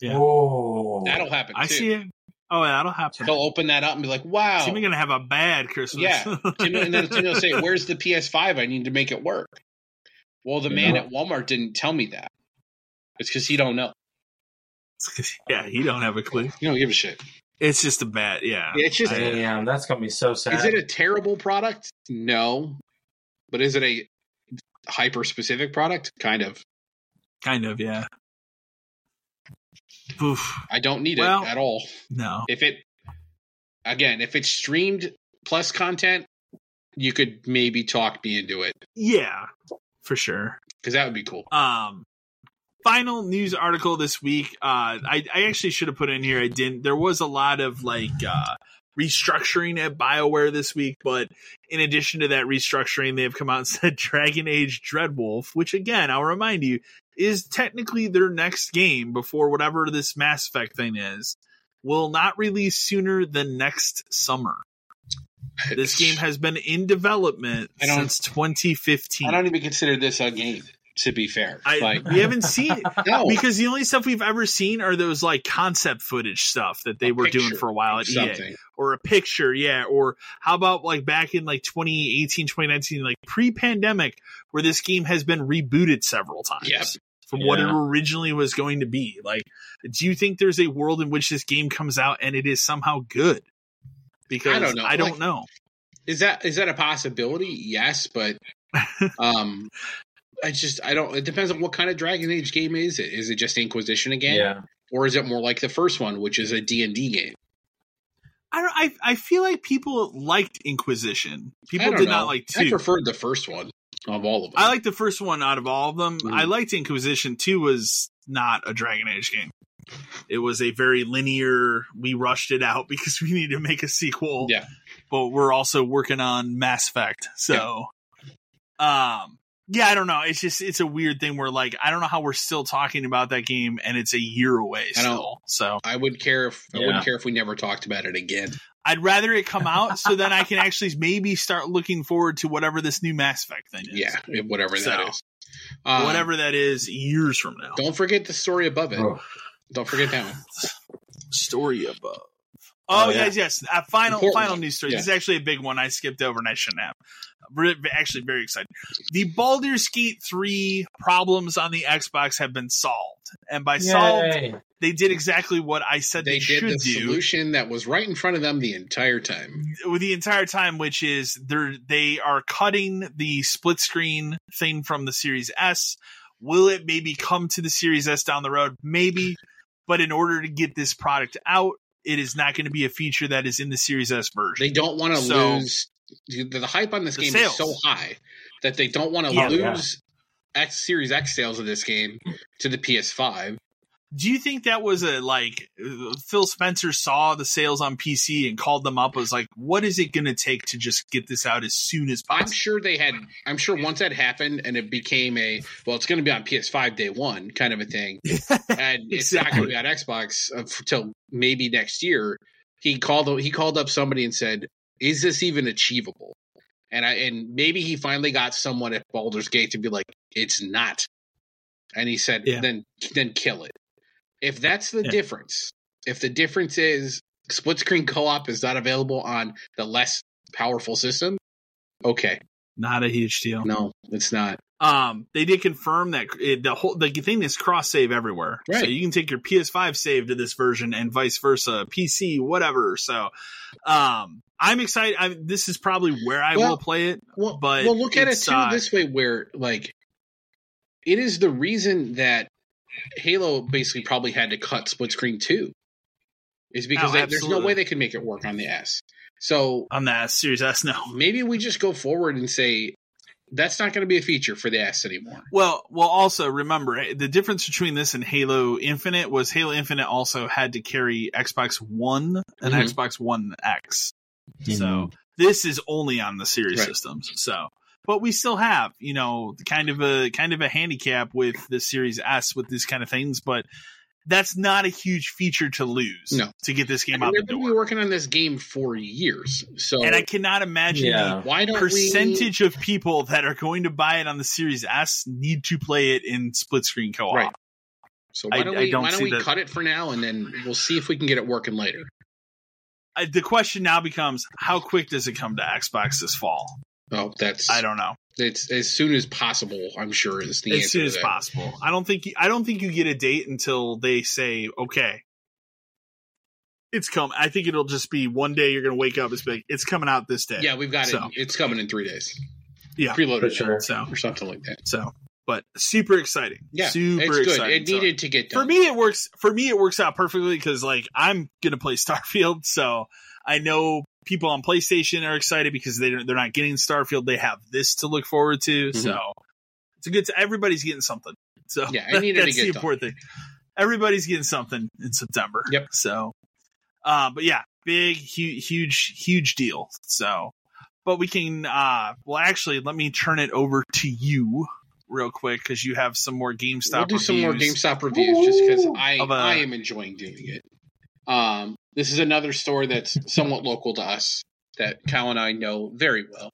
S1: Yeah.
S3: Whoa.
S2: That'll happen.
S1: I
S2: too.
S1: see it. Oh, yeah, that'll happen.
S2: He'll open that up and be like, "Wow."
S1: Timmy going to have a bad Christmas.
S2: Yeah. Timmy, and then Timmy will say, "Where's the PS5? I need to make it work." Well, the man
S3: Yeah.
S2: at Walmart didn't tell me that. It's because he don't know.
S1: yeah, he don't have a clue.
S2: You don't give a shit.
S1: It's just a bad. Yeah.
S2: It's just.
S1: I-
S3: Damn, that's gonna be so sad.
S2: is it a terrible product? No. But is it a hyper specific product? Kind of.
S1: Kind of. Yeah. Oof.
S2: I don't need
S1: Well-
S2: it at all.
S1: No.
S2: If it, again, if it's streamed plus content, you could maybe talk me into it
S1: Yeah. For sure.
S2: because that would be cool.
S1: Um, final news article this week. Uh, I, I actually should have put in here. I didn't. There was a lot of like uh, restructuring at Bioware this week, but in addition to that restructuring, they have come out and said Dragon Age Dreadwolf, which again, I'll remind you, is technically their next game before whatever this Mass Effect thing is, will not release sooner than next summer. This game has been in development since 2015.
S2: I don't even consider this a game. To be fair,
S1: I,
S2: like
S1: we haven't seen
S2: no,
S1: because the only stuff we've ever seen are those like concept footage stuff that they
S2: A
S1: were doing for a while at EA or a picture yeah. Or how about like back in like 2018 2019 like pre-pandemic where this game has been rebooted several times
S2: Yep.
S1: from what it originally was going to be. Like do you think there's a world in which this game comes out and it is somehow good because
S2: I don't know.
S1: I don't
S2: Like-
S1: know
S2: Is that is that a possibility? Yes, but um, I just I don't. It depends on what kind of Dragon Age game is it. Is it just Inquisition again,
S3: Yeah.
S2: or is it more like the first one, which is a D and D game?
S1: I don't I, I feel like people liked Inquisition people did
S2: know.
S1: not like
S2: I
S1: two
S2: preferred the first one of all of them.
S1: I like the first one out of all of them.
S2: Mm.
S1: I liked Inquisition. Two was not a Dragon Age game. It was a very linear. We rushed it out because we need to make a sequel.
S2: Yeah.
S1: but we're also working on Mass Effect. So, um, yeah, I don't know. It's just it's a weird thing where like I don't know how we're still talking about that game and it's a year away
S2: I don't-
S1: still. So
S2: I would care if I wouldn't care if we never talked about it again.
S1: I'd rather it come out so then I can actually maybe start looking forward to whatever this new Mass Effect thing is.
S2: Yeah, whatever that
S1: So,
S2: is. Um,
S1: whatever that is, years from now.
S2: Don't forget the story above it.
S3: Oh,
S2: Don't forget that one.
S1: story above. Oh,
S3: Oh, yeah.
S1: yes, yes. Uh, final
S2: Important
S1: final
S2: one.
S1: news story.
S2: Yeah.
S1: This is actually a big one. I skipped over and I shouldn't have. Re- Actually, very excited. The Baldur's Gate 3 problems on the Xbox have been solved. And by solved, they did exactly what I said they,
S2: They did
S1: should
S2: the
S1: do
S2: solution that was right in front of them the entire time.
S1: with the entire time, which is they're they are cutting the split screen thing from the Series S. Will it maybe come to the Series S down the road? Maybe, but in order to get this product out, it is not going to be a feature that is in the Series S version.
S2: They don't want to
S1: So-
S2: lose. The, the hype on this game
S1: sales.
S2: is so high that they don't want to
S1: Yeah.
S2: lose X Series X sales of this game to the PS5.
S1: Do you think that was a like uh, Phil Spencer saw the sales on PC and called them up? Was like, what is it going to take to just get this out as soon as possible?
S2: I'm sure they had. I'm sure once that happened and it became a well, it's going to be on PS5 day one kind of a thing, and it's not going to be on Xbox until maybe next year. He called. He called up somebody and said, "Is this even achievable?" And I and maybe he finally got someone at Baldur's Gate to be like, "It's not," and he said,
S1: Yeah.
S2: "Then then kill it." If that's the
S1: Yeah.
S2: difference, if the difference is split screen co op is not available on the less powerful system, okay,
S1: Not a huge deal.
S2: no, it's not.
S1: Um, they did confirm that it, the whole the thing is cross save everywhere,
S2: right.
S1: so you can take your PS5 save to this version and vice versa, PC, whatever. So, um, I'm excited. I, this is probably where I
S2: Well,
S1: will play it.
S2: Well,
S1: But
S2: well, look at it too
S1: uh,
S2: this way, where like it is the reason that Halo basically probably had to cut split screen too, is because
S1: Oh,
S2: they, there's no way they could make it work on the S. So
S1: On that Series S, no.
S2: maybe we just go forward and say that's not going to be a feature for the S anymore.
S1: Well, well. Also, remember eh, the difference between this and Halo Infinite was Halo Infinite also had to carry Xbox One and
S2: Mhm.
S1: Xbox One X.
S3: Mhm.
S1: So this is only on the series
S2: Right.
S1: systems. So, but we still have, you know, kind of a kind of a handicap with the Series S with these kind of things, but that's not a huge feature to lose
S2: No.
S1: to get this
S2: I
S1: game
S2: mean,
S1: out
S2: they're
S1: the
S2: going to be
S1: door.
S2: working on this game for years. So
S1: And I cannot imagine
S3: Yeah.
S2: why don't we?
S1: percentage of people that are going to buy it on the Series S need to play it in split screen co-op.
S2: Right. So why don't
S1: I
S2: we?
S1: don't
S2: why don't we
S1: that-
S2: cut it for now, and then we'll see if we can get it working later.
S1: I, the question now becomes how quick does it come to Xbox this fall?
S2: Oh, that's
S1: I don't know.
S2: It's as soon as possible. I'm sure is the answer.
S1: as soon
S2: to
S1: as
S2: that.
S1: possible. I don't think you, I don't think you get a date until they say okay. It's come. I think it'll just be one day you're going to wake up. It's like it's coming out this day.
S2: Yeah, we've got
S1: So.
S2: it. It's coming in three days.
S1: Yeah,
S2: preloaded
S3: sure.
S1: So
S2: or something like that.
S1: so, but super exciting.
S2: Yeah,
S1: super
S2: it's good.
S1: exciting.
S2: It
S1: So,
S2: needed to get done.
S1: for me, it works. For me, it works out perfectly because like I'm going to play Starfield, so I know people on PlayStation are excited because they they're not getting Starfield. They have this to look forward to. So it's a good. everybody's getting something. So
S2: Mm-hmm. Yeah, needed to
S1: that's the important thing. Everybody's getting something in September.
S2: Yep.
S1: So, uh, but yeah, big, huge, huge, huge deal. So, but we can. uh Well, actually, let me turn it over to you real quick because you have some more GameStop.
S2: we'll do some more
S1: reviews.
S2: GameStop reviews just because I
S1: Of
S2: am enjoying doing it. Um, this is another store that's somewhat local to us that Cal and I know very well.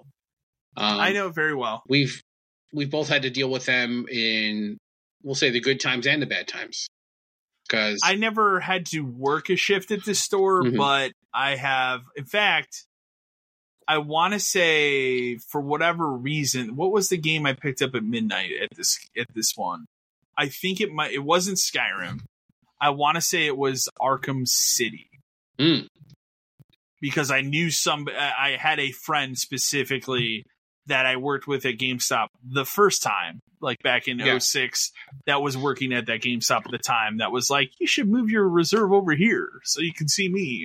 S2: Um,
S1: I know very well.
S2: we've we've both had to deal with them in we'll say the good times and the bad times because
S1: I never had to work a shift at this store,
S2: Mhm.
S1: but I have. In fact, I want to say for whatever reason, what was the game I picked up at midnight at this at this one? I think it might. It wasn't Skyrim. I want to say it was Arkham City
S2: Mm.
S1: because I knew some. I had a friend specifically that I worked with at GameStop the first time, like back in
S2: Yeah.
S1: '06, that was working at that GameStop at the time. That was like, you should move your reserve over here so you can see me.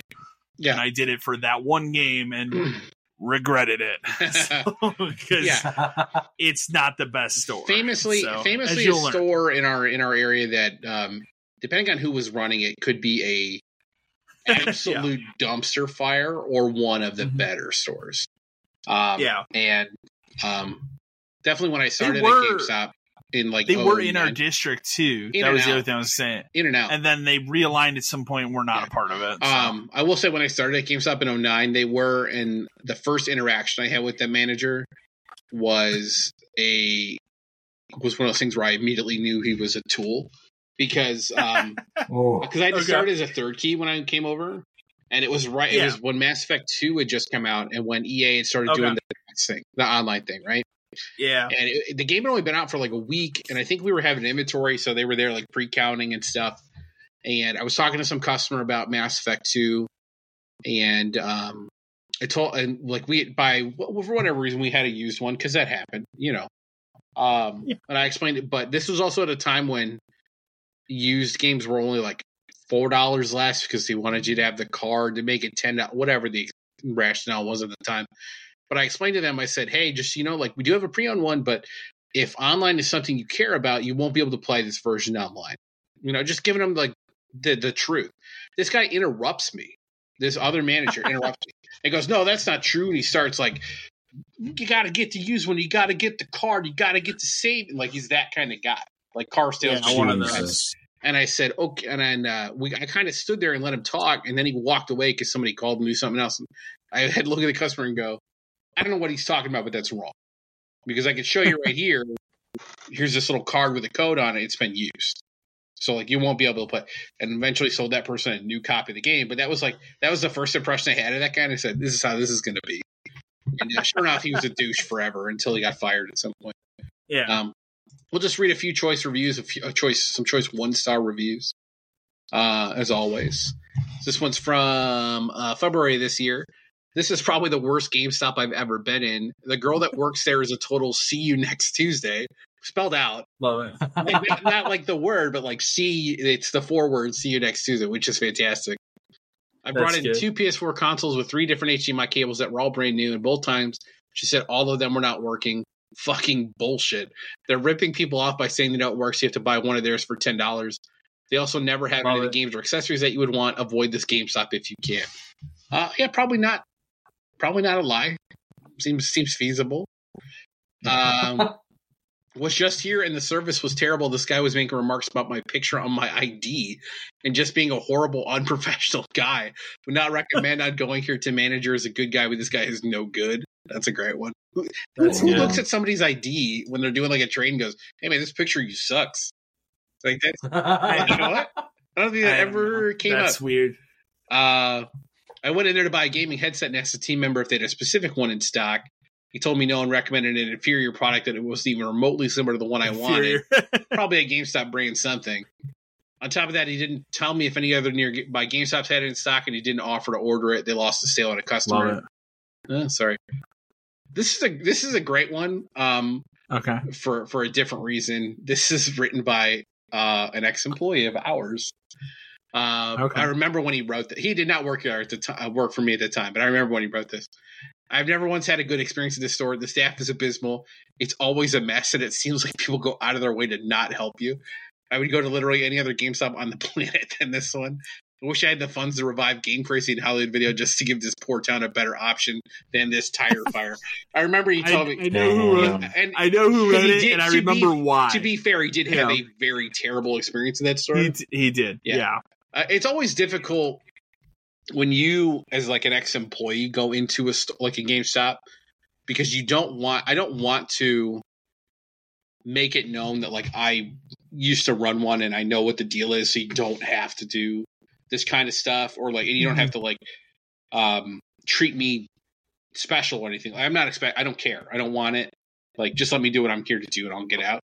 S1: And
S2: yeah
S1: I did it for that one game and regretted it because
S2: Yeah.
S1: it's not the best store.
S2: famously
S1: So,
S2: famously a
S1: learn.
S2: store in our in our area that um depending on who was running it could be absolute dumpster fire or one of the
S1: Mhm.
S2: better stores um
S1: Yeah,
S2: and um definitely when i started
S1: were-
S2: at gamestop in like
S1: they were in our district too. That was the other thing I was saying.
S2: in and out
S1: And then they realigned at some point. We're not
S2: Yeah.
S1: a part of it. so.
S2: Um, I will say when I started at GameStop in 09, they were, and the first interaction I had with the manager was a was one of those things where I immediately knew he was a tool because um
S3: Oh,
S2: because I had to
S1: Okay.
S2: start as a third key when I came over, and it was right.
S1: Yeah.
S2: It was when Mass Effect Two had just come out, and when EA had started
S1: Okay.
S2: doing the thing, the online thing, right?
S1: Yeah.
S2: And it, the game had only been out for like a week, and I think we were having inventory, so they were there like pre-counting and stuff. And I was talking to some customer about Mass Effect Two, and um, I told and like we by for whatever reason we had a used one because that happened, you know. Um,
S1: Yeah.
S2: and I explained it, but this was also at a time when used games were only like four dollars less because they wanted you to have the card to make it ten dollars, whatever the rationale was at the time. But I explained to them, I said, hey, just you know, like we do have a pre-owned one, but if online is something you care about, you won't be able to play this version online. You know, just giving them like the the truth. This guy interrupts me. This other manager interrupts me. He goes, no, that's not true. And he starts like, you got to get to use one. You got to get the card. You got to get to save. Like he's that kind of guy, like car
S1: Yeah,
S2: sales.
S1: one of those.
S2: And I said, okay. And then uh, we, I kind of stood there and let him talk. And then he walked away because somebody called him to do something else. And I had to look at the customer and go, I don't know what he's talking about, but that's wrong. Because I could show you right here. Here's this little card with a code on it. It's been used. So like you won't be able to play. And eventually sold that person a new copy of the game. But that was like that was the first impression I had of that guy. And I said, this is how this is going to be. And uh, sure enough, he was a douche forever until he got fired at some point.
S1: Yeah.
S2: Um, we'll just read a few choice reviews, a few a choice, some choice one star reviews, uh, as always. This one's from uh, February this year. This is probably the worst GameStop I've ever been in. The girl that works there is a total "see you next Tuesday" spelled out,
S1: Love it.
S2: Like, not, not like the word, but like "see." It's the four words "see you next Tuesday," which is fantastic. I brought in
S1: good.
S2: two PS4 consoles with three different HDMI cables that were all brand new, and both times she said all of them were not working. Fucking bullshit. They're ripping people off by saying they don't work, so you have to buy one of theirs for ten dollars. They also never have
S1: Love
S2: any of
S1: it.
S2: the games or accessories that you would want. Avoid this GameStop if you can. Uh, yeah, probably not. Probably not a lie. Seems seems feasible. Um, was just here and the service was terrible. This guy was making remarks about my picture on my ID and just being a horrible, unprofessional guy. Would not recommend not going here to manager is a good guy, but this guy is no good. That's a great one. Who,
S1: That's
S2: who
S1: good.
S2: looks at somebody's ID when they're doing like a trade and goes, "Hey man, this picture you sucks." Like that's you know what? I don't think that
S1: I don't
S2: ever
S1: know.
S2: came
S1: That's
S2: up.
S1: weird.
S2: Uh, I went in there to buy a gaming headset and asked a team member if they had a specific one in stock. He told me no and recommended an inferior product that it wasn't even remotely similar to the one I wanted. Probably a GameStop brand something. On top of that, he didn't tell me if any other near by GameStop's had it in stock, and he didn't offer to order it. They lost the sale on a customer. Uh, sorry. This is a this is a great one. Um,
S1: Okay.
S2: for for a different reason. This is written by uh, an ex employee of ours. Uh,
S1: Okay.
S2: I remember when he wrote that. He did not work here at the time. Work for me at the time, but I remember when he wrote this. I've never once had a good experience at this store. The staff is abysmal. It's always a mess, and it seems like people go out of their way to not help you. I would go to literally any other GameStop on the planet than this one. I wish I had the funds to revive Game Crazy and Hollywood Video just to give this poor town a better option than this tire fire. I remember he
S1: I,
S2: told me,
S1: I know who wrote.
S2: And
S1: I know who wrote
S2: He
S1: it,
S2: did-
S1: and I
S2: to be-
S1: remember why.
S2: to be fair, he did have
S1: Yeah.
S2: a very terrible experience in that store.
S1: he, d- he did.
S2: Yeah.
S1: Yeah.
S2: Uh, it's always difficult when you, as like an ex-employee, go into a st- like a GameStop because you don't want. I don't want to make it known that like I used to run one and I know what the deal is, so you don't have to do this kind of stuff, or like, and you don't have to like um treat me special or anything. I'm not expect. I don't care. I don't want it. Like, just let me do what I'm here to do, and I'll get out.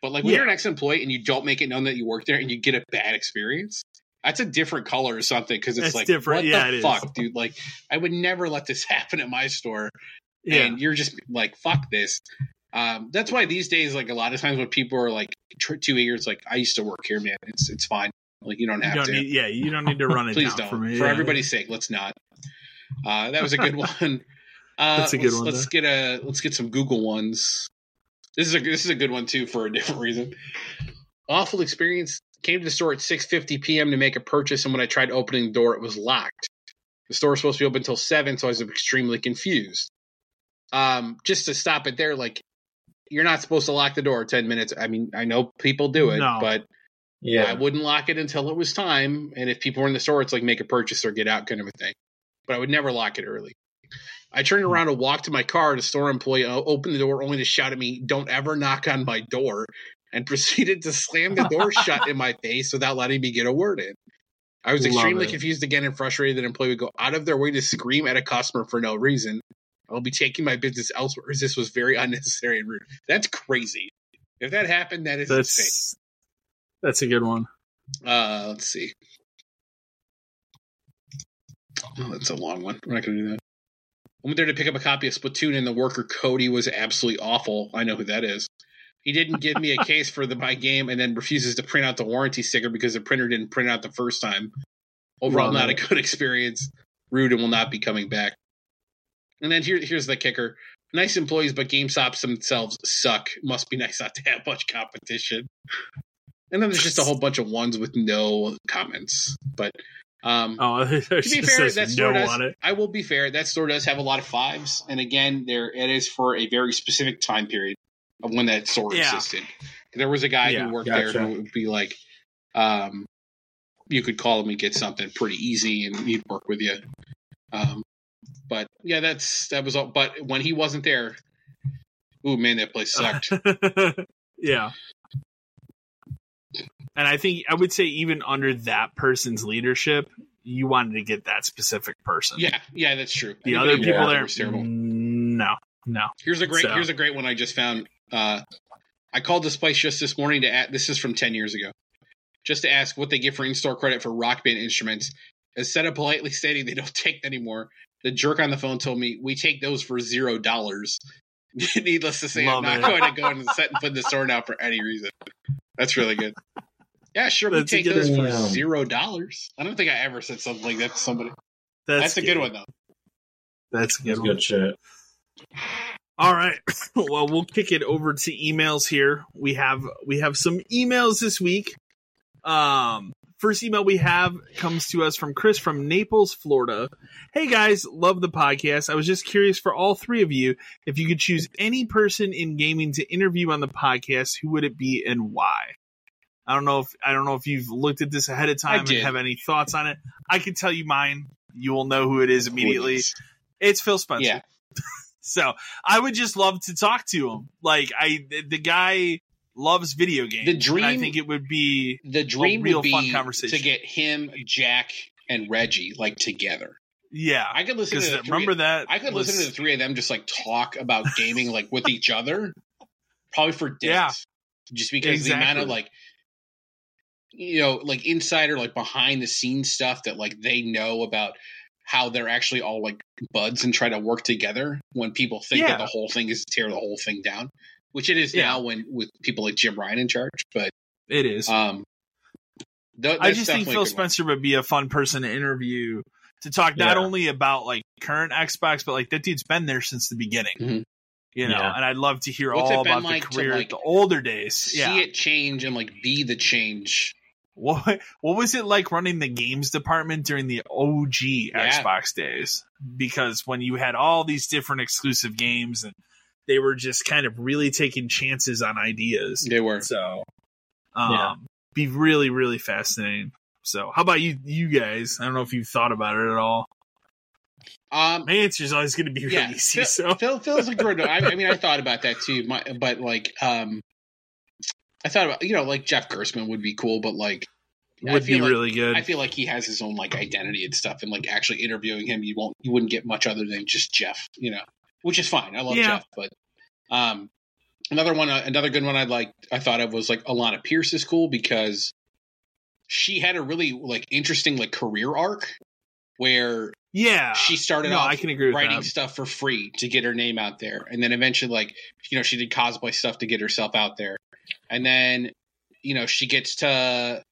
S2: But like when
S1: Yeah.
S2: you're an ex-employee and you don't make it known that you work there, and you get a bad experience, that's a different color or something. Because it's
S1: That's
S2: like,
S1: different.
S2: what
S1: Yeah,
S2: the
S1: it is.
S2: fuck, dude? Like, I would never let this happen at my store,
S1: Yeah.
S2: and you're just like, fuck this. Um, that's why these days, like a lot of times when people are like tr- too eager, it's like I used to work here, man. It's it's fine. Like you don't
S1: you
S2: have
S1: don't
S2: to.
S1: need. Yeah. You don't need to run it
S2: Please
S1: down
S2: don't.
S1: for me.
S2: For
S1: yeah.
S2: everybody's sake, let's not. Uh, that was a good one. Uh,
S1: That's a good
S2: let's,
S1: one,
S2: Let's
S1: though.
S2: get a let's get some Google ones. This is a this is a good one too for a different reason. Awful experience. Came to the store at 6:50 p.m. to make a purchase, and when I tried opening the door, it was locked. The store was supposed to be open until seven, so I was extremely confused. Um, just to stop it there, like you're not supposed to lock the door 10 minutes. I mean, I know people do it,
S1: No.
S2: but
S3: yeah, I
S2: wouldn't lock it until it was time. And if people were in the store, it's like make a purchase or get out kind of a thing. But I would never lock it early. I turned around and walked to my car. The store employee opened the door only to shout at me, Don't ever knock on my door, and proceeded to slam the door shut in my face without letting me get a word in. I was
S1: Love
S2: extremely
S1: it.
S2: confused again and frustrated that an employee would go out of their way to scream at a customer for no reason. I'll be taking my business elsewhere as this was very unnecessary and rude. That's crazy. If that happened, that is insane.
S1: That's that's a good one.
S2: Uh, let's see. Oh, that's a long one. We're not going to do that. I went there to pick up a copy of Splatoon, and the worker Cody was absolutely awful. I know who that is. He didn't give me a case for the my game, and then refuses to print out the warranty sticker because the printer didn't print out the first time. Overall,
S1: Love
S2: not
S1: it.
S2: a good experience. Rude and will not be coming back. And then here, here's the kicker: nice employees, but GameStops themselves suck. Must be nice not to have much competition. And then there's just a whole bunch of ones with no comments. But um,
S1: Oh,
S2: to be fair, that store
S1: no
S2: does. I will be fair. That store does have a lot of fives, and again, there it is for a very specific time period when that store
S1: Yeah.
S2: existed. There was a guy
S1: Yeah,
S2: who worked
S3: gotcha.
S2: there who would be like, um, you could call him and get something pretty easy, and he'd work with you. Um, but yeah, that's that was all. But when he wasn't there, ooh man, that place sucked.
S1: yeah. And I think I would say even under that person's leadership, you wanted to get that specific person.
S2: yeah, yeah, that's true.
S1: The
S2: Anybody
S1: other people
S2: worked
S1: there,
S2: was terrible.
S1: no, no.
S2: Here's a great
S1: So-
S2: here's a great one I just found. Uh, I called this place just this morning to ask, this is from ten years ago, just to ask what they give for in-store credit for rock band instruments. Instead of politely stating they don't take anymore, the jerk on the phone told me we take those for zero dollars. Needless to say,
S1: Love
S2: I'm not
S1: it.
S2: going to go and set and put the store down for any reason. That's really good. Yeah, sure, we
S1: That's a
S2: take those for
S3: one.
S2: zero dollars. I don't think I ever said something like that to somebody.
S1: That's,
S2: That's, a good one though.
S1: That's a good
S3: That's
S1: one.
S3: good shit.
S1: All right. well, we'll kick it over to emails here. We have we have some emails this week. Um first email we have comes to us from Chris from Naples, Florida. Hey guys, love the podcast. I was just curious for all three of you if you could choose any person in gaming to interview on the podcast, who would it be and why? I don't know if I don't know if you've looked at this ahead of time and have any thoughts on it. I can tell you mine. You will know who it is immediately.
S2: Please.
S1: It's Phil Spencer.
S2: Yeah.
S1: So I would just love to talk to him. Like I, the, the guy loves video games.
S2: The
S1: and I think it would be
S2: the dream
S1: real fun conversation.
S2: to get him, Jack, and Reggie like together.
S1: yeah.
S2: I could listen to the three,
S1: remember that
S2: I could
S1: was-
S2: listen to the three of them just like talk about gaming like with each other, probably for days.
S1: Yeah.
S2: just because the amount of like you know like insider like behind the scenes stuff that like they know about how they're actually all like buds and try to work together when people think
S1: Yeah.
S2: that the whole thing is to tear the whole thing down, which it is
S1: Yeah.
S2: now when with people like Jim Ryan in charge. But
S1: It is.
S2: um, th-
S1: I just think Phil
S2: good one.
S1: Spencer would be a fun person to interview to talk not
S3: Yeah.
S1: only about like current Xbox, but like that dude's been there since the beginning.
S2: Mhm.
S1: You know,
S3: Yeah.
S1: and I'd love to hear
S2: What's it
S1: all
S2: been
S1: about
S2: like
S1: the
S2: to,
S1: career,
S2: like,
S1: the older days.
S2: see
S1: Yeah.
S2: it change and like be the change.
S1: What what was it like running the games department during the OG
S2: Yeah.
S1: Xbox days? Because when you had all these different exclusive games and they were just kind of really taking chances on ideas.
S2: They were.
S1: So um
S3: Yeah.
S1: be really, really fascinating. So how about you you guys? I don't know if you've thought about it at all.
S2: Um,
S1: My answer is always gonna be really
S2: yeah,
S1: easy.
S2: Phil,
S1: so
S2: Phil Phil's a good. I, I mean, I thought about that too. My, but like, um, I thought about you know like Jeff Gerstmann would be cool, but like,
S1: would be
S2: like-
S1: really good.
S2: I feel like he has his own like identity and stuff, and like actually interviewing him, you won't, you wouldn't get much other than just Jeff, you know, which is fine. I love
S1: Yeah.
S2: Jeff, but um, another one, uh, another good one I'd like, I thought of was like Alana Pierce is cool because she had a really like interesting like career arc where
S1: yeah.
S2: she started
S1: no,
S2: off
S1: I can agree
S2: writing
S1: that.
S2: stuff for free to get her name out there and then eventually like you know she did cosplay stuff to get herself out there and then you know she gets to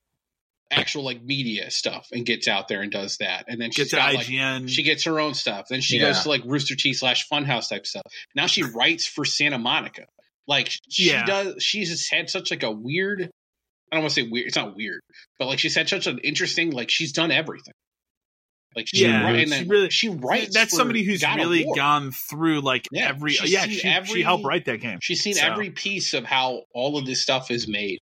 S2: actual like media stuff and gets out there and does that and then
S1: Get
S2: she's
S1: to
S2: got like
S1: IGN.
S2: she gets her own stuff then she
S3: Yeah.
S2: goes to like rooster T slash Funhaus type stuff now she writes for santa monica like she
S1: Yeah.
S2: does she's just had such like a weird i don't want to say weird it's not weird but like she's had such an interesting like she's done everything like she,
S1: Yeah,
S2: wri- and
S1: she really-
S2: she writes
S1: That's
S2: for
S1: somebody who's
S2: God
S1: really gone through like
S2: Yeah,
S1: every
S2: she's
S1: yeah she,
S2: every-
S1: she helped write that game.
S2: She's seen
S1: So-
S2: every piece of how all of this stuff is made.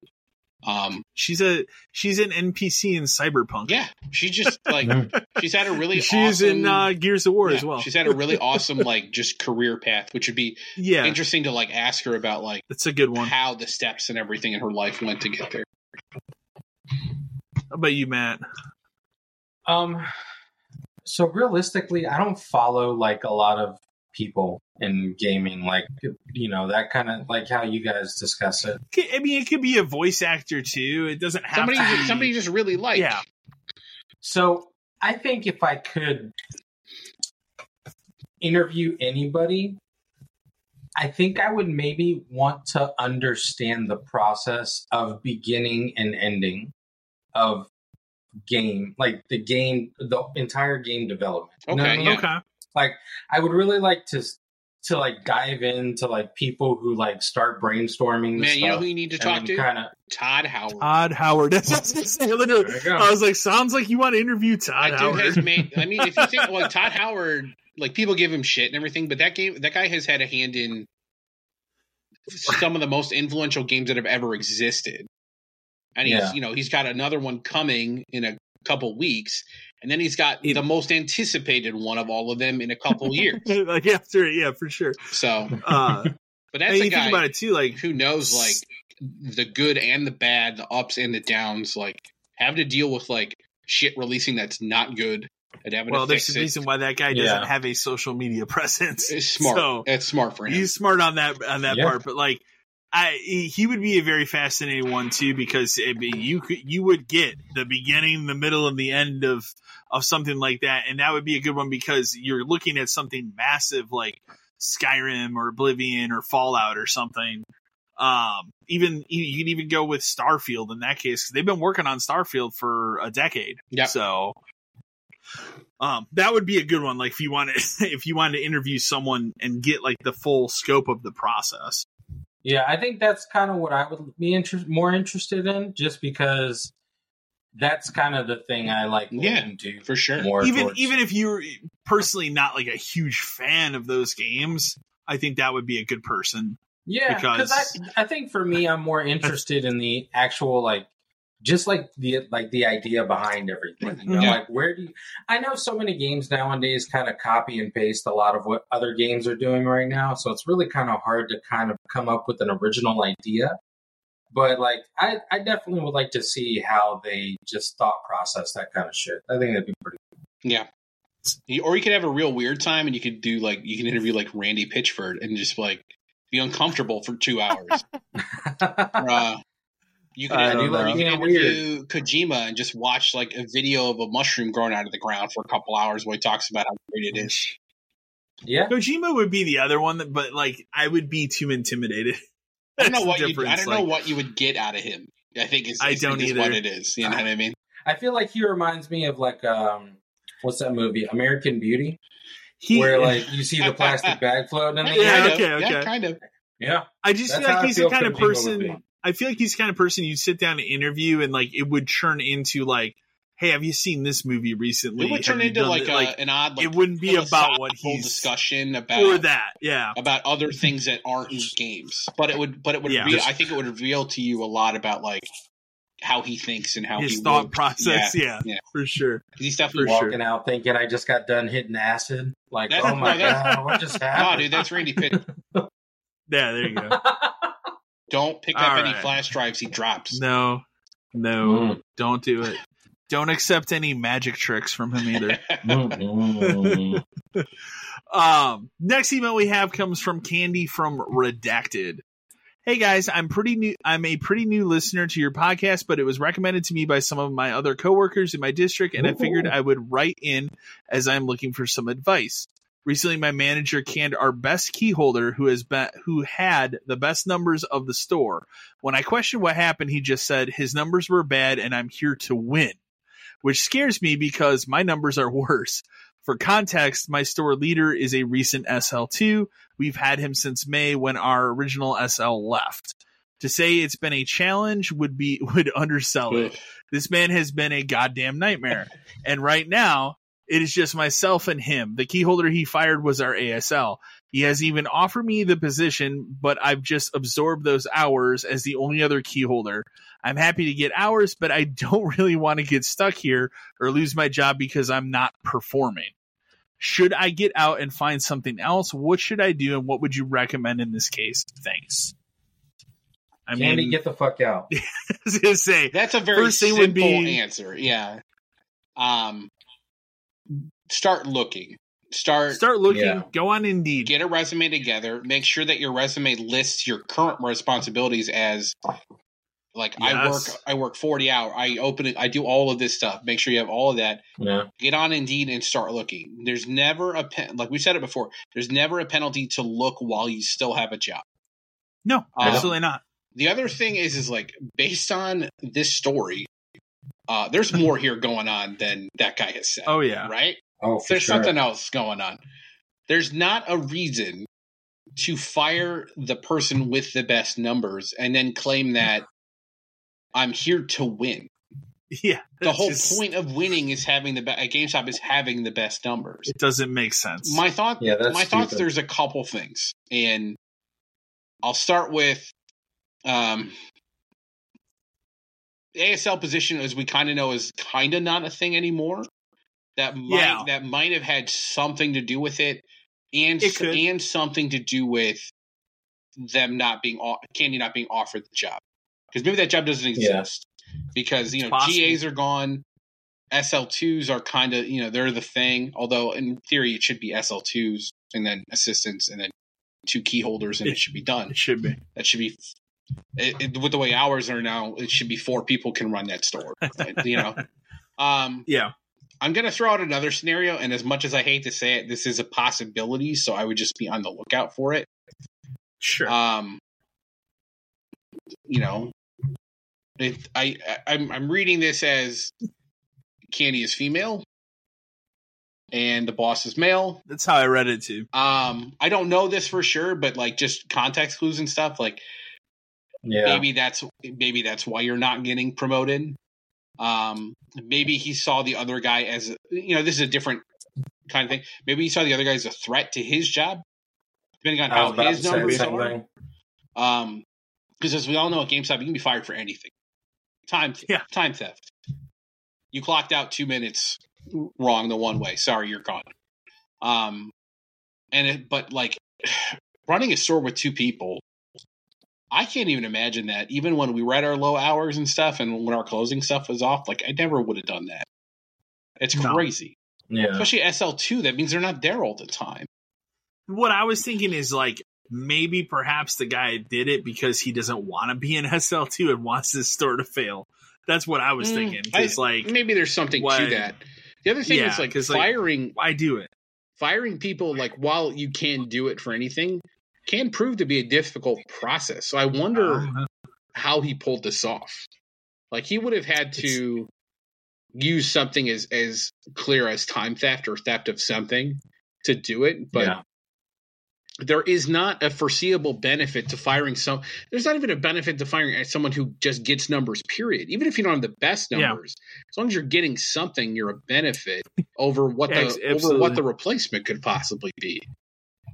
S2: Um,
S1: She's a she's an NPC in Cyberpunk.
S2: yeah, she just like she's had a really
S1: she's
S2: awesome,
S1: in uh, Gears of War
S2: yeah,
S1: as well.
S2: She's had a really awesome like just career path, which would be
S1: yeah,
S2: interesting to like ask her about like
S1: that's a good one.
S2: how the steps and everything in her life went to get there.
S1: How about you, Matt?
S3: Um, so realistically, I don't follow like a lot of people in gaming, like you know that kind of like how you guys discuss it.
S1: I mean, it could be a voice actor too. It doesn't have
S2: Somebody,
S1: to be.
S2: somebody just really like.
S1: Yeah.
S3: So I think if I could interview anybody, I think I would maybe want to understand the process of beginning and ending of game, like the game, the entire game development. You know
S2: Okay,
S3: what I mean?
S2: yeah.
S1: Okay.
S3: Like I would really like to to like dive into like people who like start brainstorming.
S2: Man, you know who you need to talk to?
S3: Kind of
S2: Todd Howard.
S1: Todd Howard. That's what I was. Literally,
S3: There you go.
S1: I was like, sounds like you want to interview Todd
S2: that dude
S1: Howard.
S2: has made. I mean, if you think like Todd Howard, like people give him shit and everything, but that game, that guy has had a hand in some of the most influential games that have ever existed. And he's,
S3: Yeah.
S2: you know, he's got another one coming in a couple weeks, and then he's got the most anticipated one of all of them in a couple years.
S1: like after, yeah, for sure.
S2: So,
S1: Uh,
S2: but
S1: and
S2: that's
S1: you
S2: a
S1: think
S2: guy
S1: about it too, like
S2: who knows like the good and the bad, the ups and the downs, like having to deal with like shit releasing that's not good and having
S1: well, there's a reason why that guy doesn't
S3: Yeah.
S1: have a social media presence.
S2: It's smart.
S1: So,
S2: it's smart for him.
S1: he's smart on that on that
S3: Yeah.
S1: part, but like. I, he would be a very fascinating one too because be- you could you would get the beginning, the middle, and the end of of something like that, and that would be a good one because you're looking at something massive like Skyrim or Oblivion or Fallout or something. Um, even you can even go with Starfield in that case 'cause they've been working on Starfield for a decade.
S2: Yep.
S1: So, um, that would be a good one. Like if you wanted if you wanted to interview someone and get like the full scope of the process.
S3: Yeah, I think that's kind of what I would be inter- more interested in, just because that's kind of the thing I like
S2: Yeah,
S3: looking to
S2: for sure.
S3: more.
S1: even
S3: towards.
S1: even if you're personally not like a huge fan of those games, I think that would be a good person.
S3: yeah, because
S1: because-
S3: I I think for me, I'm more interested in the actual like just like the like the idea behind everything. You know,
S2: Yeah.
S3: like where do you, I know so many games nowadays kind of copy and paste a lot of what other games are doing right now, so it's really kind of hard to kind of come up with an original idea. But like, I I definitely would like to see how they just thought process that kind of shit. I think that'd be pretty.
S2: Yeah. Or you could have a real weird time and you could do like you can interview like Randy Pitchford and just like be uncomfortable for two hours. uh, you could,
S1: I
S2: interview,
S1: don't
S2: you
S1: know.
S2: could
S3: Being
S2: interview Kojima and just watch like a video of a mushroom growing out of the ground for a couple hours where he talks about how great it is.
S3: yeah,
S1: Kojima would be the other one, that, but like I would be too intimidated.
S2: I don't know what you I don't know what you would get out of him. I think is
S1: I don't
S2: is
S1: either.
S2: what it is. You know what I mean?
S3: I feel like he reminds me of like um, what's that movie, American Beauty,
S1: He,
S3: where like you see the plastic bag floating in the
S1: Yeah,
S3: air.
S2: Kind
S1: okay,
S2: Yeah, kind of.
S3: Yeah,
S1: I just
S3: That's
S1: feel like
S3: I
S1: he's the kind of
S3: Kojima
S1: person.
S3: Be.
S1: I feel like he's the kind of person you sit down and interview, and like it would turn into like, "Hey, have you seen this movie recently?"
S2: It would turn into like,
S1: it?"
S2: a, an odd like
S1: it wouldn't be about what
S2: philosophical
S1: he's
S2: discussion about
S1: or that. Yeah,
S2: about other things that aren't in games. But it would, but it would.
S1: Yeah.
S2: Reveal, I think it would reveal to you a lot about like how he thinks and how
S1: his
S2: he
S1: thought
S2: works.
S1: process.
S2: Yeah,
S1: Yeah,
S2: yeah.
S1: for sure.
S2: he's definitely.
S1: For sure.
S3: walking out thinking I just got done hitting acid. Like,
S2: That's-
S3: oh my
S2: no,
S3: god, what just happened?
S2: No,
S3: happened?
S2: dude, that's Randy Pitt.
S1: Yeah, there you go.
S2: Don't pick up
S1: All
S2: any flash drives he drops.
S1: No, no,
S3: Mm.
S1: don't do it. Don't accept any magic tricks from him either. Um, next email we have comes from Candy from Redacted. Hey guys, I'm pretty new. I'm a pretty new listener to your podcast, but it was recommended to me by some of my other coworkers in my district, and I figured I would write in as I'm looking for some advice. Recently, my manager canned our best key holder, who has been who had the best numbers of the store. When I questioned what happened, he just said his numbers were bad, and I'm here to win, which scares me because my numbers are worse. For context, my store leader is a recent SL2. We've had him since May when our original SL left. To say it's been a challenge would be would undersell it. This man has been a goddamn nightmare. and right now, it is just myself and him. The key holder he fired was our ASL. He has even offered me the position, but I've just absorbed those hours as the only other key holder. I'm happy to get hours, but I don't really want to get stuck here or lose my job because I'm not performing. Should I get out and find something else? What should I do and what would you recommend in this case? Thanks. I
S3: Candy,
S1: mean,
S3: get the fuck out.
S1: I was gonna say,
S2: That's a very
S1: First
S2: simple
S1: would be-
S2: answer. Yeah. Um, start looking. Start,
S1: Start looking.
S3: Yeah.
S1: Go on Indeed.
S2: get a resume together. Make sure that your resume lists your current responsibilities as like I work I work 40 hour. I open it I do all of this stuff. Make sure you have all of that.
S3: Yeah.
S2: Get on Indeed and start looking. There's never a pen like we said it before. There's never a penalty to look while you still have a job.
S1: no,
S2: Um,
S1: absolutely not.
S2: The other thing is is like based on this story, uh there's more here going on than that guy has said.
S1: Oh yeah.
S2: Right?
S3: Oh, for
S2: there's
S3: sure.
S2: something else going on. There's not a reason to fire the person with the best numbers and then claim that I'm here to win.
S1: Yeah.
S2: The whole
S1: just-
S2: point of winning is having the best. GameStop is having the best numbers.
S1: It doesn't make sense.
S2: My thought,
S3: Yeah, that's
S2: my thoughts. There's a couple things, and I'll start with um, the ASL position, as we kind of know, is kind of not a thing anymore. That might
S1: Yeah.
S2: that might have had something to do with it, and
S1: It could.
S2: and something to do with them not being au- Candy not being offered the job because maybe that job doesn't
S3: Yeah.
S2: exist because you know
S1: possible.
S2: GAs are gone. SL2s are kind of, you know, they're the thing. Although in theory it should be SL2s and then assistants and then two key holders and it,
S1: It-
S2: should be done.
S1: it should be.
S2: That should be it, it, with the way hours are now. It should be four people can run that store. you know, um,
S1: Yeah.
S2: I'm gonna throw out another scenario, and as much as I hate to say it, this is a possibility. So I would just be on the lookout for it.
S1: Sure.
S2: Um, you know, it, I, I I'm I'm reading this as Candy is female, and the boss is male.
S1: That's how I read it too.
S2: Um, I don't know this for sure, but like just context clues and stuff. Like
S3: Yeah.
S2: maybe that's maybe that's why you're not getting promoted. Um, maybe he saw the other guy as you know this is a different kind of thing. Maybe he saw the other guy as a threat to his job, depending on how
S3: about to
S2: his
S3: say the
S2: numbers are. Um, because as we all know at GameStop, you can be fired for anything. Time,
S1: Yeah.
S2: time theft. You clocked out two minutes wrong the one way. Sorry, you're gone. Um, and it, but like running a store with two people, I can't even imagine that. Even when we read our low hours and stuff, and when our closing stuff was off, like I never would have done that. It's
S1: No.
S2: crazy,
S3: Yeah.
S2: especially SL two. That means they're not there all the time.
S1: What I was thinking is like maybe perhaps the guy did it because he doesn't want to be in SL2 and wants his store to fail. That's what I was
S2: Mm,
S1: thinking.
S2: I-
S1: It's like
S2: Maybe there's something
S1: why-
S2: to that. The other thing
S1: Yeah,
S2: is like- firing
S1: why do it?
S2: firing people like while you can do it for anything can prove to be a difficult process. So I wonder
S1: Uh,
S2: how he pulled this off. Like he would have had to use something as as clear as time theft or theft of something to do it, but
S3: yeah.
S2: there is not a foreseeable benefit to firing some there's not even a benefit to firing someone who just gets numbers period even if you don't have the best
S1: Yeah.
S2: numbers as long as you're getting something you're a benefit over what the
S1: Ex-
S2: over what the replacement could possibly be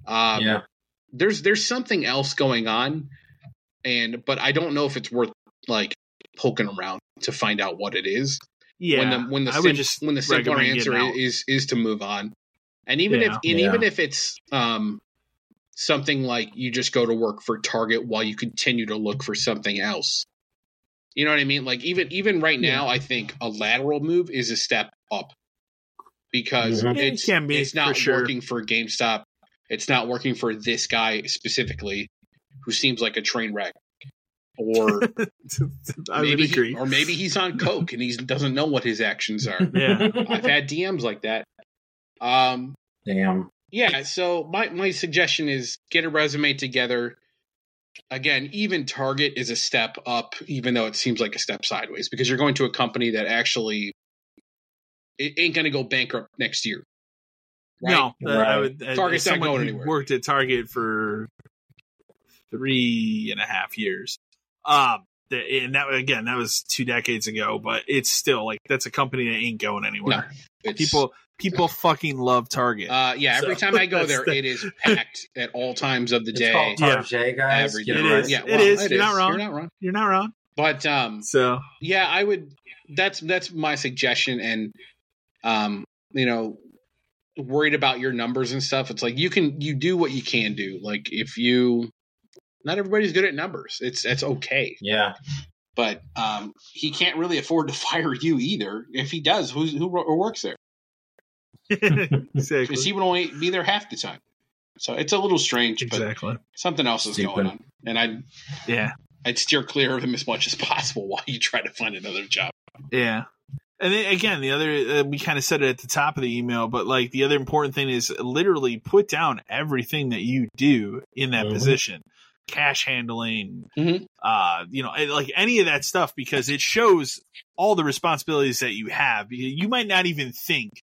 S2: um
S3: yeah.
S2: There's there's something else going on and but i don't know if it's worth like poking around to find out what it is
S1: yeah.
S2: when the when the sim- when the simpler answer is is to move on and even
S1: Yeah.
S2: if and
S3: Yeah.
S2: even if it's um something like you just go to work for target while you continue to look for something else you know what i mean like even even right now i think a lateral move is a step up because
S3: Mhm.
S1: It
S2: it's
S1: can be,
S2: it's not
S1: for sure.
S2: working for gamestop it's not working for this guy specifically who seems like a train wreck or
S1: I would
S2: maybe he- or maybe he's on coke and he doesn't know what his actions are
S1: Yeah.
S2: I've had DMs like that. Um,
S3: Damn.
S2: yeah. So my my suggestion is get a resume together. Again, even Target is a step up, even though it seems like a step sideways, because you're going to a company that actually it ain't going to go bankrupt next year. Right?
S1: No, uh, I would. as
S2: Target's not
S1: someone
S2: going anywhere.
S1: Worked at Target for three and a half years. Um, the- and that again, that was two decades ago, but it's still like that's a company that ain't going anywhere.
S2: It's-
S1: People, people fucking love Target.
S2: Uh, yeah. Every time I go there,
S1: the-
S2: it is packed at all times of the
S3: It's
S2: day.
S3: called
S1: Yeah.
S3: Target, guys.
S2: Every
S3: Get
S2: day.
S1: It
S3: right.
S1: is.
S2: Yeah,
S1: It
S2: well,
S1: is. You're not wrong.
S2: You're not wrong.
S1: You're not wrong.
S2: But um,
S1: So
S2: yeah i would that's that's my suggestion and um you know worried about your numbers and stuff it's like you can you do what you can do like if you not everybody's good at numbers it's that's okay
S3: Yeah.
S2: but um he can't really afford to fire you either if he does who's who wo- works there
S1: exactly.
S2: because he would only be there half the time. So it's a little strange, but
S1: Exactly.
S2: something else is
S3: Stupid.
S2: going on, and I'd
S1: Yeah.
S2: I'd steer clear of him as much as possible while you try to find another job.
S1: Yeah. And then again, the other uh, we kind of said it at the top of the email, but like the other important thing is literally put down everything that you do in that
S3: Mhm.
S1: position, cash handling,
S2: Mhm.
S1: uh, you know, like any of that stuff because it shows all the responsibilities that you have. You, you might not even think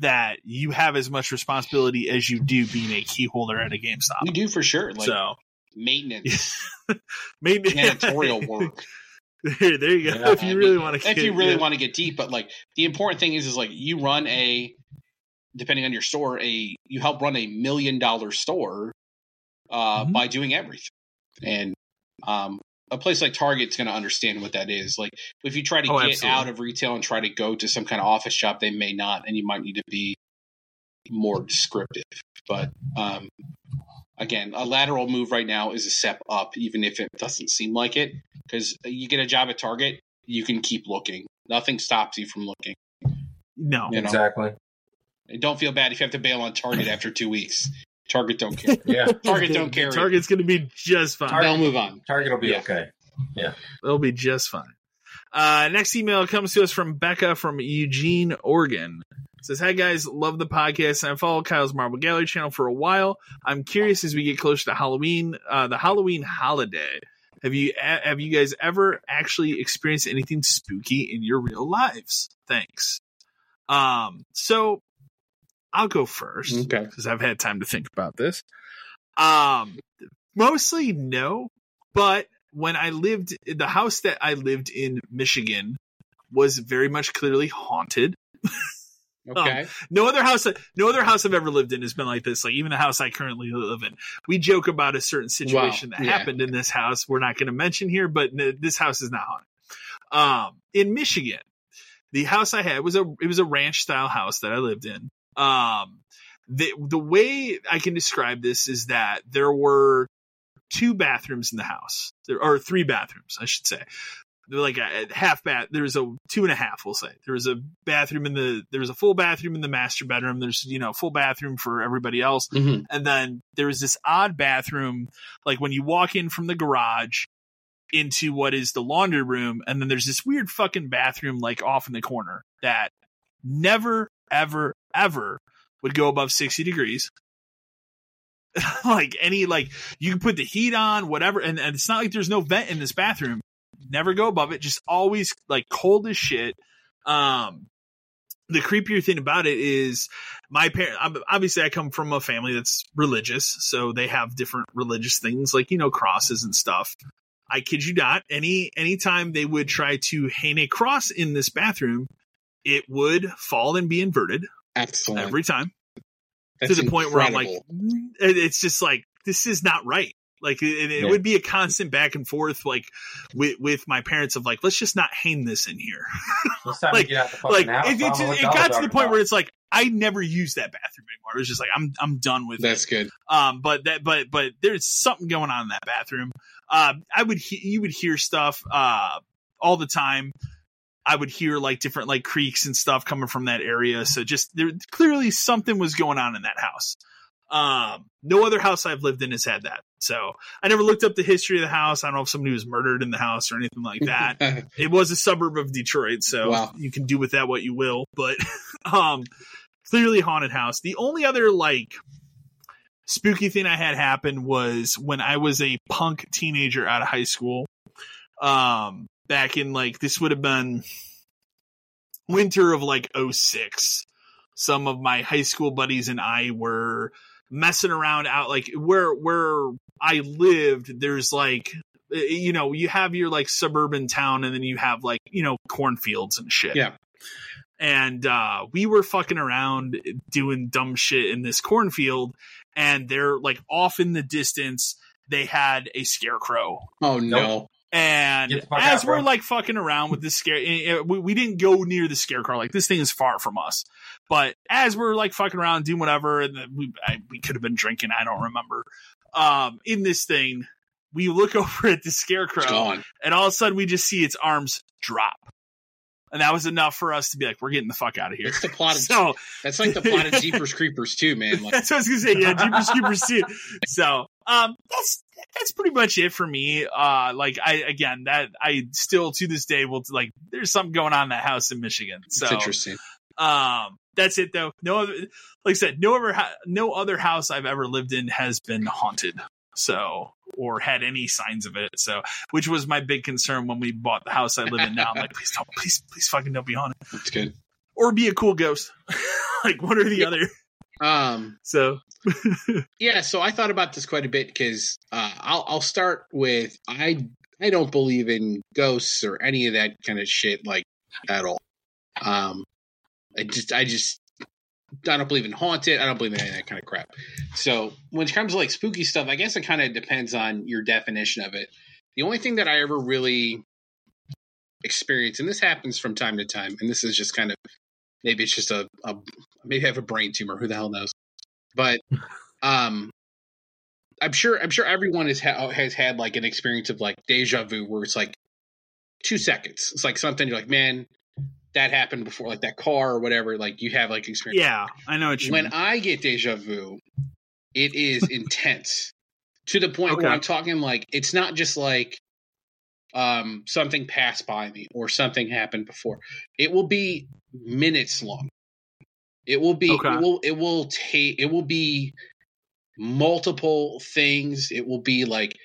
S1: that you have as much responsibility as you do being a key holder at a GameStop.
S2: You do for sure, like
S1: so
S2: maintenance,
S1: maybe
S2: janitorial work.
S1: There, there you go.
S3: Yeah.
S1: if you really want to,
S2: if you really want to get deep, but like the important thing is, is like you run a, depending on your store, a you help run a million dollar store uh,
S1: Mhm.
S2: by doing everything, and um, a place like Target's going to understand what that is. Like if you try to
S1: Oh,
S2: get
S1: absolutely.
S2: out of retail and try to go to some kind of office shop, they may not, and you might need to be more descriptive. But um, again, a lateral move right now is a step up, even if it doesn't seem like it. Because you get a job at Target, you can keep looking. Nothing stops you from looking.
S1: no,
S2: You know,
S3: Exactly.
S2: and don't feel bad if you have to bail on Target after two weeks. Target don't care.
S3: Yeah.
S2: Target don't care.
S1: Target's going to be just fine.
S2: They'll move on.
S3: Target will be
S2: Yeah.
S3: okay.
S1: Yeah, they'll be just fine. Uh, next email comes to us from Becca from Eugene, Oregon. Says, Hi guys, love the podcast and I followed Kyle's Marble Gallery channel for a while. I'm curious as we get closer to Halloween, uh, the Halloween holiday. Have you have you guys ever actually experienced anything spooky in your real lives? Thanks. Um, so I'll go first
S2: Okay.
S1: because I've had time to think about this. Um, mostly no, but when I lived, the house that I lived in Michigan was very much clearly haunted.
S2: Okay.
S1: No other house, no other house I've ever lived in has been like this. Like even the house I currently live in, we joke about a certain situation
S2: Wow,
S1: that
S2: yeah.
S1: happened in this house. We're not going to mention here, but this house is not haunted. Um, in Michigan, the house I had was a it was a ranch style house that I lived in. Um, the the way I can describe this is that there were two bathrooms in the house, there or three bathrooms, I should say. Like a, half bath. There was a two and a half, we'll say. There was a bathroom in the there was a full bathroom in the master bedroom. There's you know full bathroom for everybody else,
S2: Mhm.
S1: and then there was this odd bathroom, like when you walk in from the garage into what is the laundry room, and then there's this weird fucking bathroom like off in the corner that never, ever, ever would go above 60 degrees. like any like you can put the heat on, whatever, and, and it's not like there's no vent in this bathroom. Never go above it, just always like cold as shit. Um the creepier thing about it is my parents obviously i come from a family that's religious so they have different religious things like you know crosses and stuff i kid you not any anytime they would try to hang a cross in this bathroom it would fall and be inverted
S2: Excellent.
S1: every time
S2: That's
S1: to the point where i'm like it's just like this is not right like it, it
S3: Yeah.
S1: would be a constant back and forth like with with my parents of like let's just not hang this in here Like-
S3: to get out the fucking
S1: like
S3: house.
S1: it, it, just, it got to the point where it's like I never use that bathroom anymore. It was just like I'm I'm done with
S2: That's
S1: it.
S2: good.
S1: Um, but that but but there's something going on in that bathroom. Uh, I would he- you would hear stuff uh all the time. I would hear like different like creaks and stuff coming from that area. So just there clearly something was going on in that house. Um, no other house I've lived in has had that. So I never looked up the history of the house. I don't know if somebody was murdered in the house or anything like that it was a suburb of Detroit, so
S2: Wow.
S1: you can do with that what you will. But um, clearly haunted house. The only other like spooky thing I had happen was when I was a punk teenager out of high school. Um, back in like this would have been winter of like 06. Some of my high school buddies and I were messing around out like where where I lived. There's like uh, you know, you have your like suburban town and then you have like, you know, cornfields and shit.
S2: Yeah.
S1: And uh we were fucking around doing dumb shit in this cornfield and they're like off in the distance they had a scarecrow.
S2: Oh no.
S1: And
S3: Get the fuck
S1: as
S3: out,
S1: we're
S3: bro.
S1: like fucking around with this scare, eh, eh, we, we didn't go near the scarecrow. Like this thing is far from us. But as we're like fucking around doing whatever, and then we I, we could have been drinking. I don't remember. Um, in this thing, we look over at the scarecrow, and all of a sudden we just see its arms drop. and that was enough for us to be like, we're getting the fuck out of here.
S2: It's the plot of
S1: So
S2: that's like the plot of Jeepers Creepers too, man. Like,
S1: that's what I was gonna say. Yeah, Jeepers Creepers too. So, um, that's that's pretty much it for me. Uh, like I again, that I still to this day will like. There's something going on in that house in Michigan. So,
S2: it's interesting.
S1: um, that's it though. No other, like I said, no other no other house I've ever lived in has been haunted. So, or had any signs of it. So, which was my big concern when we bought the house I live in now. I'm like, please don't, please, please fucking don't be haunted,
S2: That's good.
S1: or be a cool ghost, like one or the
S2: Yeah.
S1: other.
S2: Um,
S1: So,
S2: yeah, so I thought about this quite a bit because uh, I'll I'll start with I I don't believe in ghosts or any of that kind of shit like at all. Um, I just I just I don't believe in haunted. I don't believe in any of that kind of crap. So when it comes to like spooky stuff, I guess it kind of depends on your definition of it. The only thing that I ever really experience, and this happens from time to time, and this is just kind of maybe it's just a, a maybe I have a brain tumor. Who the hell knows? But um, I'm sure I'm sure everyone has ha- has had like an experience of like deja vu, where it's like two seconds. It's like something you're like, man, that happened before, like that car or whatever. Like you have like experience.
S1: yeah, I know what you
S2: When
S1: mean.
S2: I get deja vu, it is intense to the point
S1: Okay.
S2: where I'm talking like it's not just like um something passed by me or something happened before. It will be minutes long. It will be
S1: Okay.
S2: it will it will take it will be multiple things. It will be like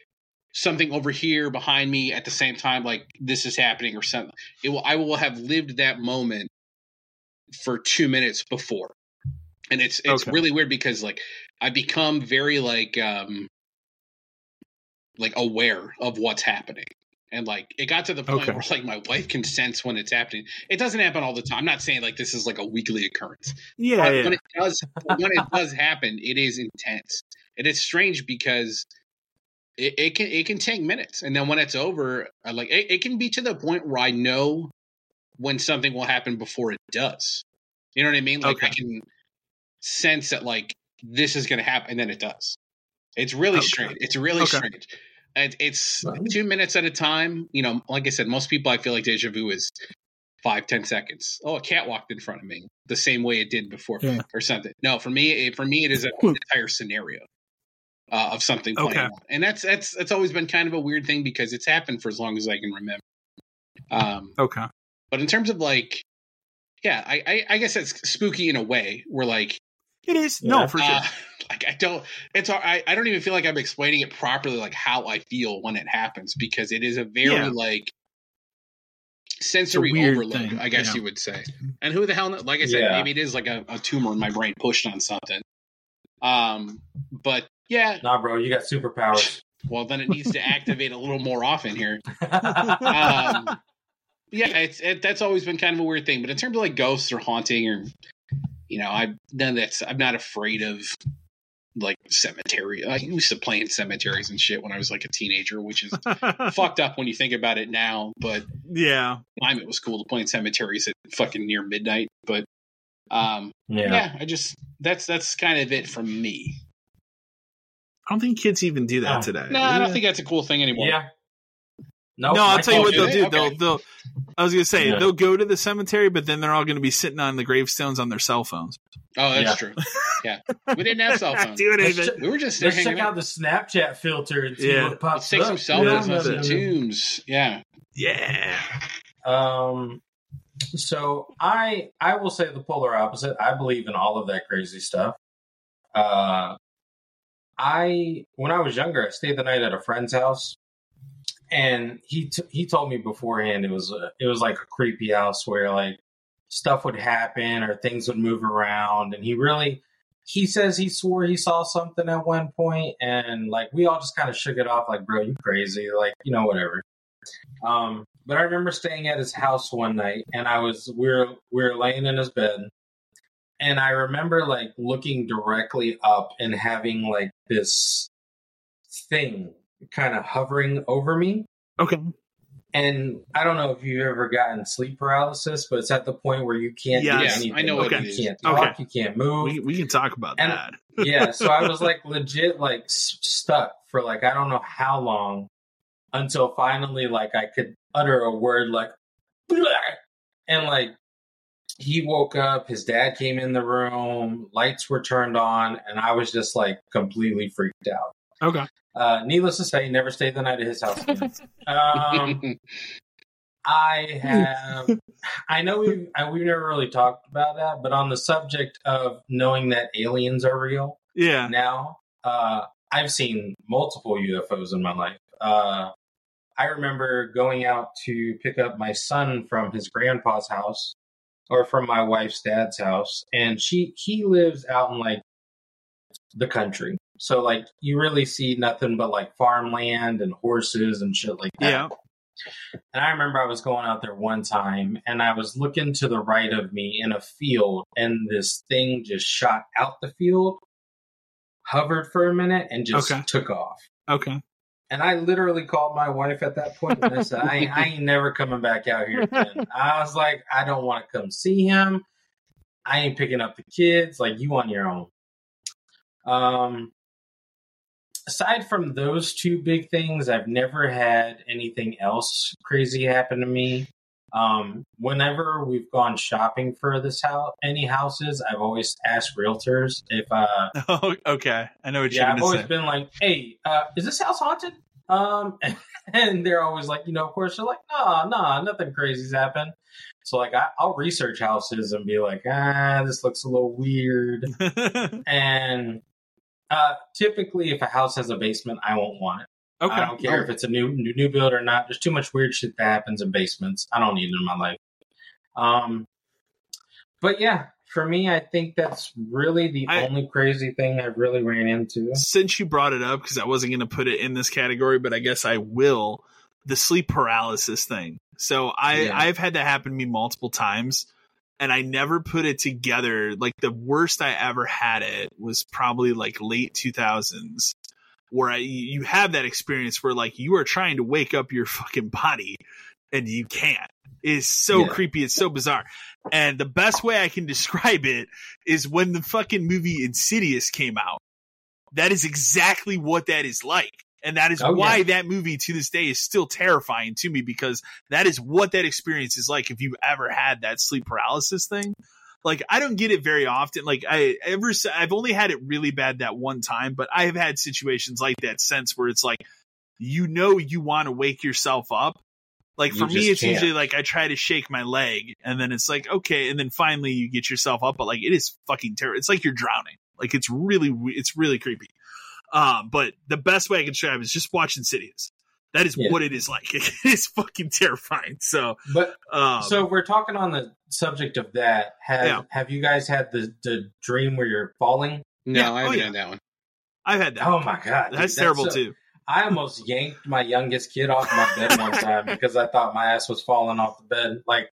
S2: something over here behind me at the same time like this is happening or something. It will I will have lived that moment for 2 minutes before. And it's it's
S1: Okay.
S2: really weird because like I become very like um like aware of what's happening. And like it got to the point
S1: Okay.
S2: where like my wife can sense when it's happening. It doesn't happen all the time. I'm not saying like this is like a weekly occurrence.
S1: yeah,
S2: But
S1: yeah.
S2: when it does when it does happen, it is intense. And it's strange because it, it can it can take minutes. And then when it's over, I like it, it can be to the point where I know when something will happen before it does. You know what I mean? Like I
S1: Okay.
S2: can sense that like this is gonna happen and then it does. It's really
S1: Okay.
S2: strange. It's really
S1: Okay.
S2: strange. And it's
S3: Right.
S2: two minutes at a time. You know, like I said, most people I feel like deja vu is five, ten seconds. Oh, a cat walked in front of me the same way it did before,
S1: Yeah.
S2: or something. No, for me, it, for me, it is an entire scenario uh, of something playing
S1: Okay.
S2: out, and that's that's that's always been kind of a weird thing because it's happened for as long as I can remember. Um,
S1: Okay.
S2: but in terms of like, yeah, I, I, I guess it's spooky in a way. Where like,
S1: It is
S3: Yeah.
S1: no for sure.
S2: uh, like I don't, it's all- I, I don't even feel like I'm explaining it properly, like how I feel when it happens, because it is a very
S1: Yeah.
S2: like sensory overload,
S1: thing,
S2: I guess
S1: yeah.
S2: you would say. And who the hell, like I said,
S3: Yeah.
S2: maybe it is like a, a tumor in my brain pushed on something. Um, but yeah,
S3: nah, bro, you got superpowers.
S2: well then it needs to activate a little more often here. Um, yeah, it's it, that's always been kind of a weird thing. But in terms of like ghosts or haunting or you know, I none of that's I'm not afraid of like cemetery. I used to play in cemeteries and shit when I was like a teenager, which is fucked up when you think about it now. But
S1: yeah.
S2: time it was cool to play in cemeteries at fucking near midnight. But um,
S3: yeah.
S2: yeah. I just that's that's kind of it from me.
S1: I don't think kids even do that
S3: Oh.
S1: today.
S2: No, I don't think that's a cool thing anymore.
S3: Yeah. Nope,
S1: no, I'll tell you what they'll do.
S2: Okay.
S1: They'll they'll. I was gonna say
S3: Yeah.
S1: they'll go to the cemetery, but then they're all gonna be sitting on the gravestones on their cell phones.
S2: Oh, that's
S3: Yeah.
S2: true. Yeah, we didn't have cell phones.
S1: Doing anything.
S3: ch-
S2: We were just there
S3: Let's check
S2: out.
S3: out the Snapchat filter and see
S1: Yeah.
S3: what pops
S2: Let's take
S3: up.
S2: some selfies
S1: Yeah,
S2: on
S1: that's
S2: some
S1: it.
S2: Yeah.
S1: Yeah.
S3: Um, so I I will say the polar opposite. I believe in all of that crazy stuff. Uh, I when I was younger, I stayed the night at a friend's house, and he t- he told me beforehand it was a, it was like a creepy house where like stuff would happen or things would move around, and he really. He says he swore he saw something at one point, and like we all just kind of shook it off, like, "Bro, you crazy?" Like, you know, whatever. Um, but I remember staying at his house one night, and I was we were we were laying in his bed, and I remember like looking directly up and having like this thing kind of hovering over me.
S1: Okay.
S3: And I don't know if you've ever gotten sleep paralysis, but it's at the point where you can't
S1: Yes,
S3: do
S2: I know
S1: what
S3: you can't talk,
S1: Okay.
S3: you can't move
S1: We we can talk about
S3: And-
S1: that.
S3: yeah, so I was like legit like s- stuck for like I don't know how long until finally like I could utter a word like and like he woke up, his dad came in the room, lights were turned on, and I was just like completely freaked out.
S1: Okay.
S3: Uh, needless to say, never stayed the night at his house um, I have. I know we've I, we've never really talked about that, but on the subject of knowing that aliens are real
S1: Yeah.
S3: now, uh, I've seen multiple UFOs in my life. Uh, I remember going out to pick up my son from his grandpa's house, or from my wife's dad's house, and she he lives out in like the country. So like you really see nothing but like farmland and horses and shit like that.
S1: Yeah.
S3: And I remember I was going out there one time and I was looking to the right of me in a field and this thing just shot out the field, hovered for a minute, and just
S1: Okay.
S3: took off.
S1: Okay.
S3: And I literally called my wife at that point and I said, I, I ain't never coming back out here again. I was like, I don't want to come see him. I ain't picking up the kids. Like, you on your own. Um, aside from those two big things, I've never had anything else crazy happen to me. Um, whenever we've gone shopping for this house, any houses, I've always asked realtors if, uh,
S1: Oh, okay. I know what
S3: yeah,
S1: you're
S3: I've always
S1: say.
S3: been like, "Hey, uh, is this house haunted?" Um, and they're always like, you know, of course, they're like, "Nah, nah, nothing crazy's happened." So like, I, I'll research houses and be like, "Ah, this looks a little weird." and uh, typically, if a house has a basement, I won't want it.
S1: okay.
S3: I don't care if it's a new, new new build or not. There's too much weird shit that happens in basements. I don't need it in my life. Um, but yeah, for me, I think that's really the
S1: I-
S3: only crazy thing I've really ran into.
S1: Since you brought it up, because I wasn't going to put it in this category, but I guess I will. The sleep paralysis thing. So I
S3: Yeah.
S1: I've had that happen to me multiple times, and I never put it together. Like the worst I ever had it was probably like late two thousands, where I, you have that experience where like you are trying to wake up your fucking body and you can't. It's so
S3: Yeah.
S1: creepy. It's so bizarre. And the best way I can describe it is when the fucking movie Insidious came out. That is exactly what that is like. And that is
S3: Oh,
S1: why
S3: yeah.
S1: that movie to this day is still terrifying to me because that is what that experience is like if you've ever had that sleep paralysis thing. Like I don't get it very often. Like I ever I've only had it really bad that one time, but I have had situations like that since where it's like you know you want to wake yourself up. Like for me it's
S3: can't.
S1: usually like I try to shake my leg and then it's like okay and then finally you get yourself up but like it is fucking terrible. It's like you're drowning. Like it's really it's really creepy. Um but the best way I can describe it is just watch Insidious. That is
S3: Yeah.
S1: what it is like. It is fucking terrifying. So
S3: But
S1: um
S3: so we're talking on the subject of that. Have
S1: Yeah.
S3: Have you guys had the the dream where you're falling?
S2: No,
S1: Yeah,
S2: I
S1: oh,
S2: haven't
S1: yeah.
S2: had that one.
S1: I've had that.
S3: Oh my god, dude,
S1: that's terrible
S3: so-
S1: too.
S3: I almost yanked my youngest kid off my bed one time because I thought my ass was falling off the bed. Like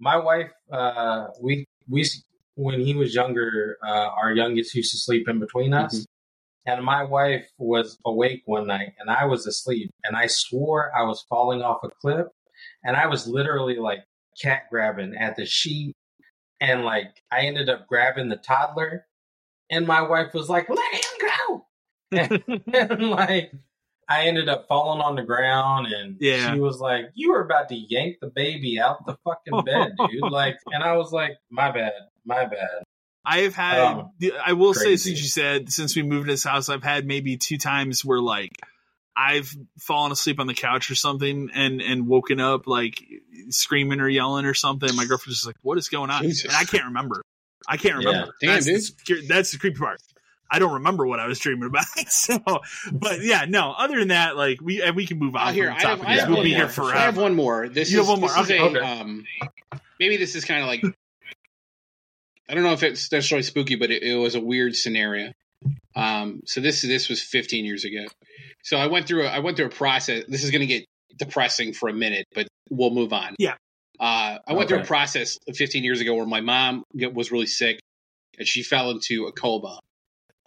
S3: my wife, uh, we we when he was younger, uh, our youngest used to sleep in between us,
S2: Mm-hmm.
S3: And my wife was awake one night and I was asleep, and I swore I was falling off a cliff, and I was literally like cat grabbing at the sheet, and like I ended up grabbing the toddler, and my wife was like, "Let him go." and like I ended up falling on the ground and
S1: Yeah.
S3: she was like, You were about to yank the baby out the fucking bed, dude. Like and I was like, My bad, my bad.
S1: I've had.
S3: Um,
S1: I will say, since you said since we moved to this house, I've had maybe two times where like I've fallen asleep on the couch or something and and woken up like screaming or yelling or something. My girlfriend's just like, "What is going on?"
S2: Jesus.
S1: And I can't remember. I can't
S3: Yeah.
S1: remember.
S2: Damn,
S1: that's,
S2: dude.
S1: The, that's the creepy part. I don't remember what I was dreaming about. so, but yeah, no. Other than that, like we and we can move on.
S2: Oh, here,
S1: from
S2: I
S1: the
S2: have,
S1: topic
S2: I have
S1: because we'll
S2: one
S1: be
S2: more.
S1: here forever.
S2: I have one more. This
S1: You
S2: is,
S1: have one more.
S2: This is
S1: Okay,
S2: a,
S3: okay.
S2: um, maybe this is kind of like I don't know if it's necessarily spooky, but it, it was a weird scenario. Um, so this this was 15 years ago. So I went through a, I went through a process. This is going to get depressing for a minute, but we'll move on.
S1: Yeah.
S2: Uh, I went through a
S3: Okay.
S2: process 15 years ago where my mom was really sick and she fell into a coma,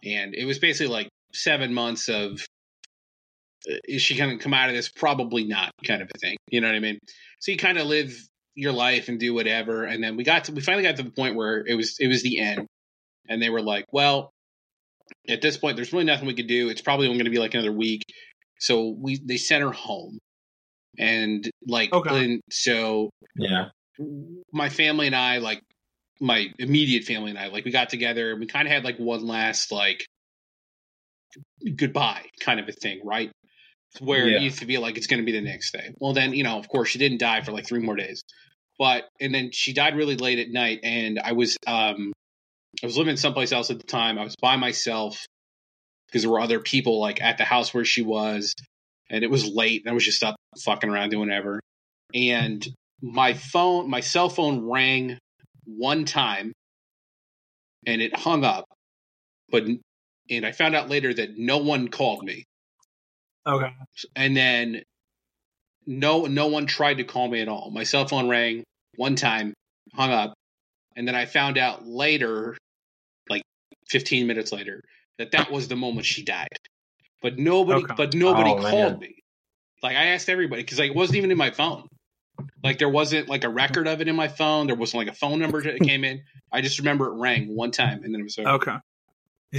S2: and it was basically like seven months of uh, is she going to come out of this? Probably not, kind of a thing. You know what I mean? So you kind of live your life and do whatever, and then we got to we finally got to the point where it was it was the end, and they were like, well, at this point, there's really nothing we could do. It's probably only going to be like another week. So we they sent her home, and like
S1: Okay.
S2: and so
S3: Yeah.
S2: my family and I, like my immediate family and I, like we got together and we kind of had like one last like goodbye kind of a thing, right? Where
S3: Yeah.
S2: it used to be like it's going to be the next day. Well, then you know, of course, she didn't die for like three more days, but and then she died really late at night, and I was um I was living someplace else at the time. I was by myself because there were other people like at the house where she was, and it was late, and I was just up fucking around doing whatever, and my phone, my cell phone rang one time, and it hung up, but and I found out later that no one called me
S1: Okay.
S2: and then no no one tried to call me at all. My cell phone rang one time, hung up, and then I found out later, like 15 minutes later, that that was the moment she died. But nobody,
S1: Okay.
S2: but nobody
S3: Oh, man.
S2: called me. Like I asked everybody because like it wasn't even in my phone. Like there wasn't like a record of it in my phone. There wasn't like a phone number that came in. I just remember it rang one time and then it was over.
S1: Okay.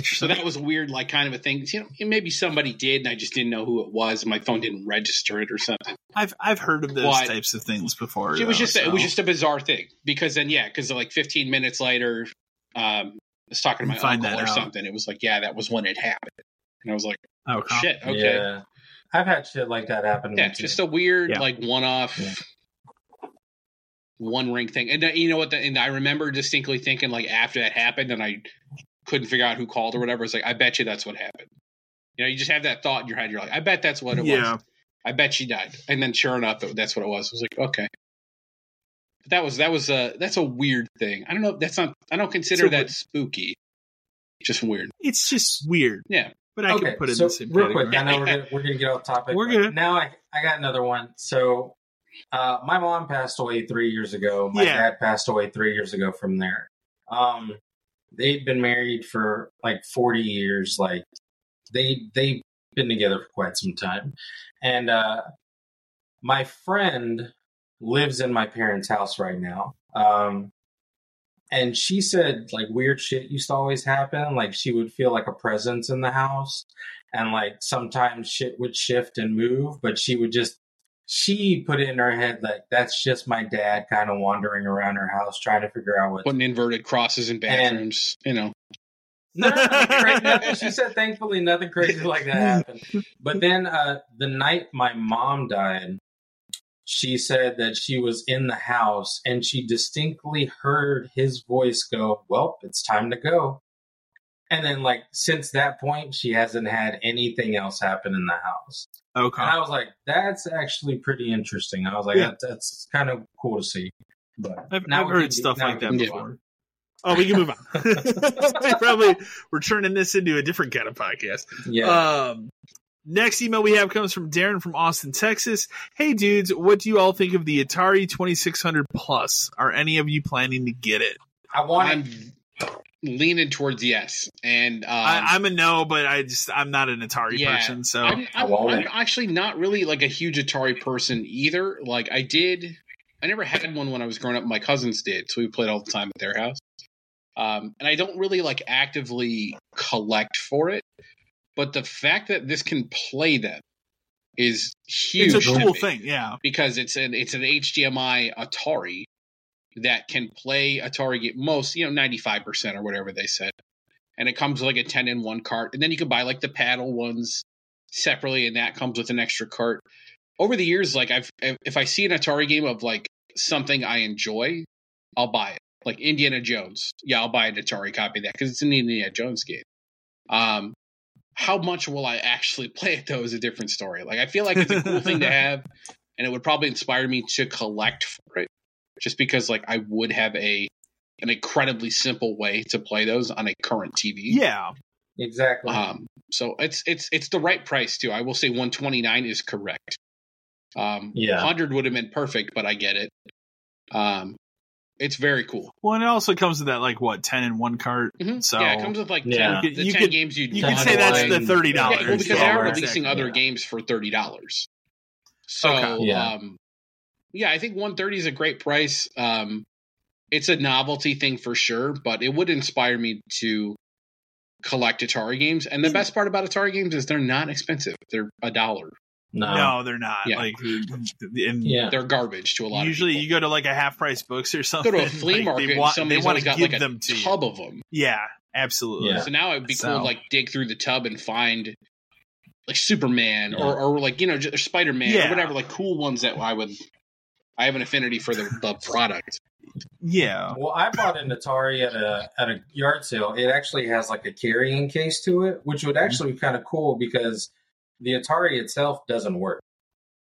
S2: So that was a weird, like kind of a thing. You know, maybe somebody did, and I just didn't know who it was. My phone didn't register it or something.
S1: I've I've heard of those
S2: But-
S1: types of things before.
S2: it was
S1: though,
S2: just it was just a bizarre thing because then yeah, because like 15 minutes later, um, I was talking to my
S1: find
S2: uncle or
S1: out.
S2: something. It was like yeah, that was when it happened, and I was like
S1: okay.
S2: shit, okay, yeah,
S3: Yeah. I've had shit like that happen Yeah, me. too.
S2: just a weird
S1: Yeah.
S2: like one off.
S3: Yeah.
S2: One ring thing, and then, you know what? The, and I remember distinctly thinking, like after that happened, and I couldn't figure out who called or whatever. It's like, I bet you that's what happened. You know, you just have that thought in your head. You're like, I bet that's what it
S1: Yeah.
S2: was. I bet she died. And then sure enough, that's what it was. I was like, okay. But that was that was a that's a weird thing. I don't know. That's not. I don't consider
S1: So
S2: that
S1: what-
S2: spooky. Just weird.
S1: It's just weird.
S2: Yeah.
S1: But I
S3: okay,
S1: can put it
S3: so
S1: in the same
S3: real quick, I know we're gonna, we're gonna get off topic.
S1: We're
S3: but
S1: good.
S3: Now I I got another one. So, uh, my mom passed away three years ago. My
S1: Yeah.
S3: dad passed away three years ago. From there, um, they'd been married for like forty years. Like they they've been together for quite some time, and uh, my friend lives in my parents' house right now. Um, and she said like weird shit used to always happen. Like she would feel like a presence in the house, and like sometimes shit would shift and move, but she would just she put it in her head like that's just my dad kind of wandering around her house trying to figure out what.
S2: Putting inverted crosses in bathrooms. you know.
S3: No, nothing crazy, nothing- she said thankfully nothing crazy like that happened. But then uh, the night my mom died, she said that she was in the house and she distinctly heard his voice go, Well, it's time to go. And then, like, since that point, she hasn't had anything else happen in the house.
S1: okay.
S3: And I was like, That's actually pretty interesting. I was like,
S1: Yeah.
S3: that, That's kind of cool to see. But
S1: I've,
S3: now
S1: I've heard
S3: can-
S1: stuff
S3: now
S1: like that before. Oh, we can move on. Probably we're turning this into a different kind of podcast.
S3: Yeah.
S1: Um, next email we have comes from Darren from Austin, Texas. Hey dudes, what do you all think of the Atari 2600 Plus? Are any of you planning to get it?
S3: I want
S2: I'm leaning towards yes, and um,
S1: I, I'm a no, but I just I'm not an Atari
S2: Yeah,
S1: person, so
S2: I'm,
S3: I
S2: I'm. I'm actually not really like a huge Atari person either. Like I did, I never had one when I was growing up. My cousins did, so we played all the time at their house. Um, and I don't really like actively collect for it, but the fact that this can play them is huge.
S1: it's a cool thing. Yeah,
S2: because it's an it's an HDMI Atari that can play Atari game most you know ninety five percent or whatever they said, and it comes with like a ten in one cart, and then you can buy like the paddle ones separately, and that comes with an extra cart. Over the years, like I've if I see an Atari game of like something I enjoy, I'll buy it. Like Indiana Jones, yeah, I'll buy an Atari copy of that because it's an Indiana Jones game. Um, how much will I actually play it though is a different story. Like I feel like it's a cool thing to have, and it would probably inspire me to collect for it, just because like I would have a an incredibly simple way to play those on a current TV.
S1: yeah.
S3: exactly.
S2: Um, so it's it's it's the right price too. I will say 129 is correct. Um,
S3: Yeah.
S2: 100 would have been perfect, but I get it. Um, it's very cool.
S1: Well, and it also comes with that like what ten in one cart.
S2: Mhm.
S1: So
S2: yeah, it comes with like 10,
S3: Yeah.
S1: You could-
S2: the
S1: you
S2: 10
S1: could-
S2: games you
S1: You
S3: Ten
S1: could say that's the
S3: online.
S1: thirty
S2: Yeah,
S1: dollars.
S2: well, because they are
S3: Yeah,
S2: releasing
S3: exactly.
S2: other
S3: Yeah.
S2: games for thirty dollars. So,
S1: Okay.
S3: Yeah.
S2: um, yeah, I think one thirty is a great price. Um, it's a novelty thing for sure, but it would inspire me to collect Atari games. And the best part about Atari games is they're not expensive; they're a dollar.
S3: No.
S1: No, they're not.
S2: Yeah.
S1: Like, and
S3: Yeah.
S2: They're garbage to a lot
S1: usually
S2: of people.
S1: Usually you go to like a half price books or something.
S2: go to a flea
S1: like,
S2: market
S1: They
S2: and
S1: want, they want to
S2: got
S1: give
S2: like a
S1: them to you.
S2: tub of them.
S1: Yeah, absolutely.
S3: Yeah.
S2: So now it'd be cool to like dig through the tub and find like Superman
S3: Yeah.
S2: or, or like you know Spider Man
S1: Yeah.
S2: or whatever like cool ones that I would. I have an affinity for the, the product.
S1: Yeah.
S3: Well, I bought an Atari at a at a yard sale. It actually has like a carrying case to it, which would actually be kind of cool because the Atari itself doesn't work,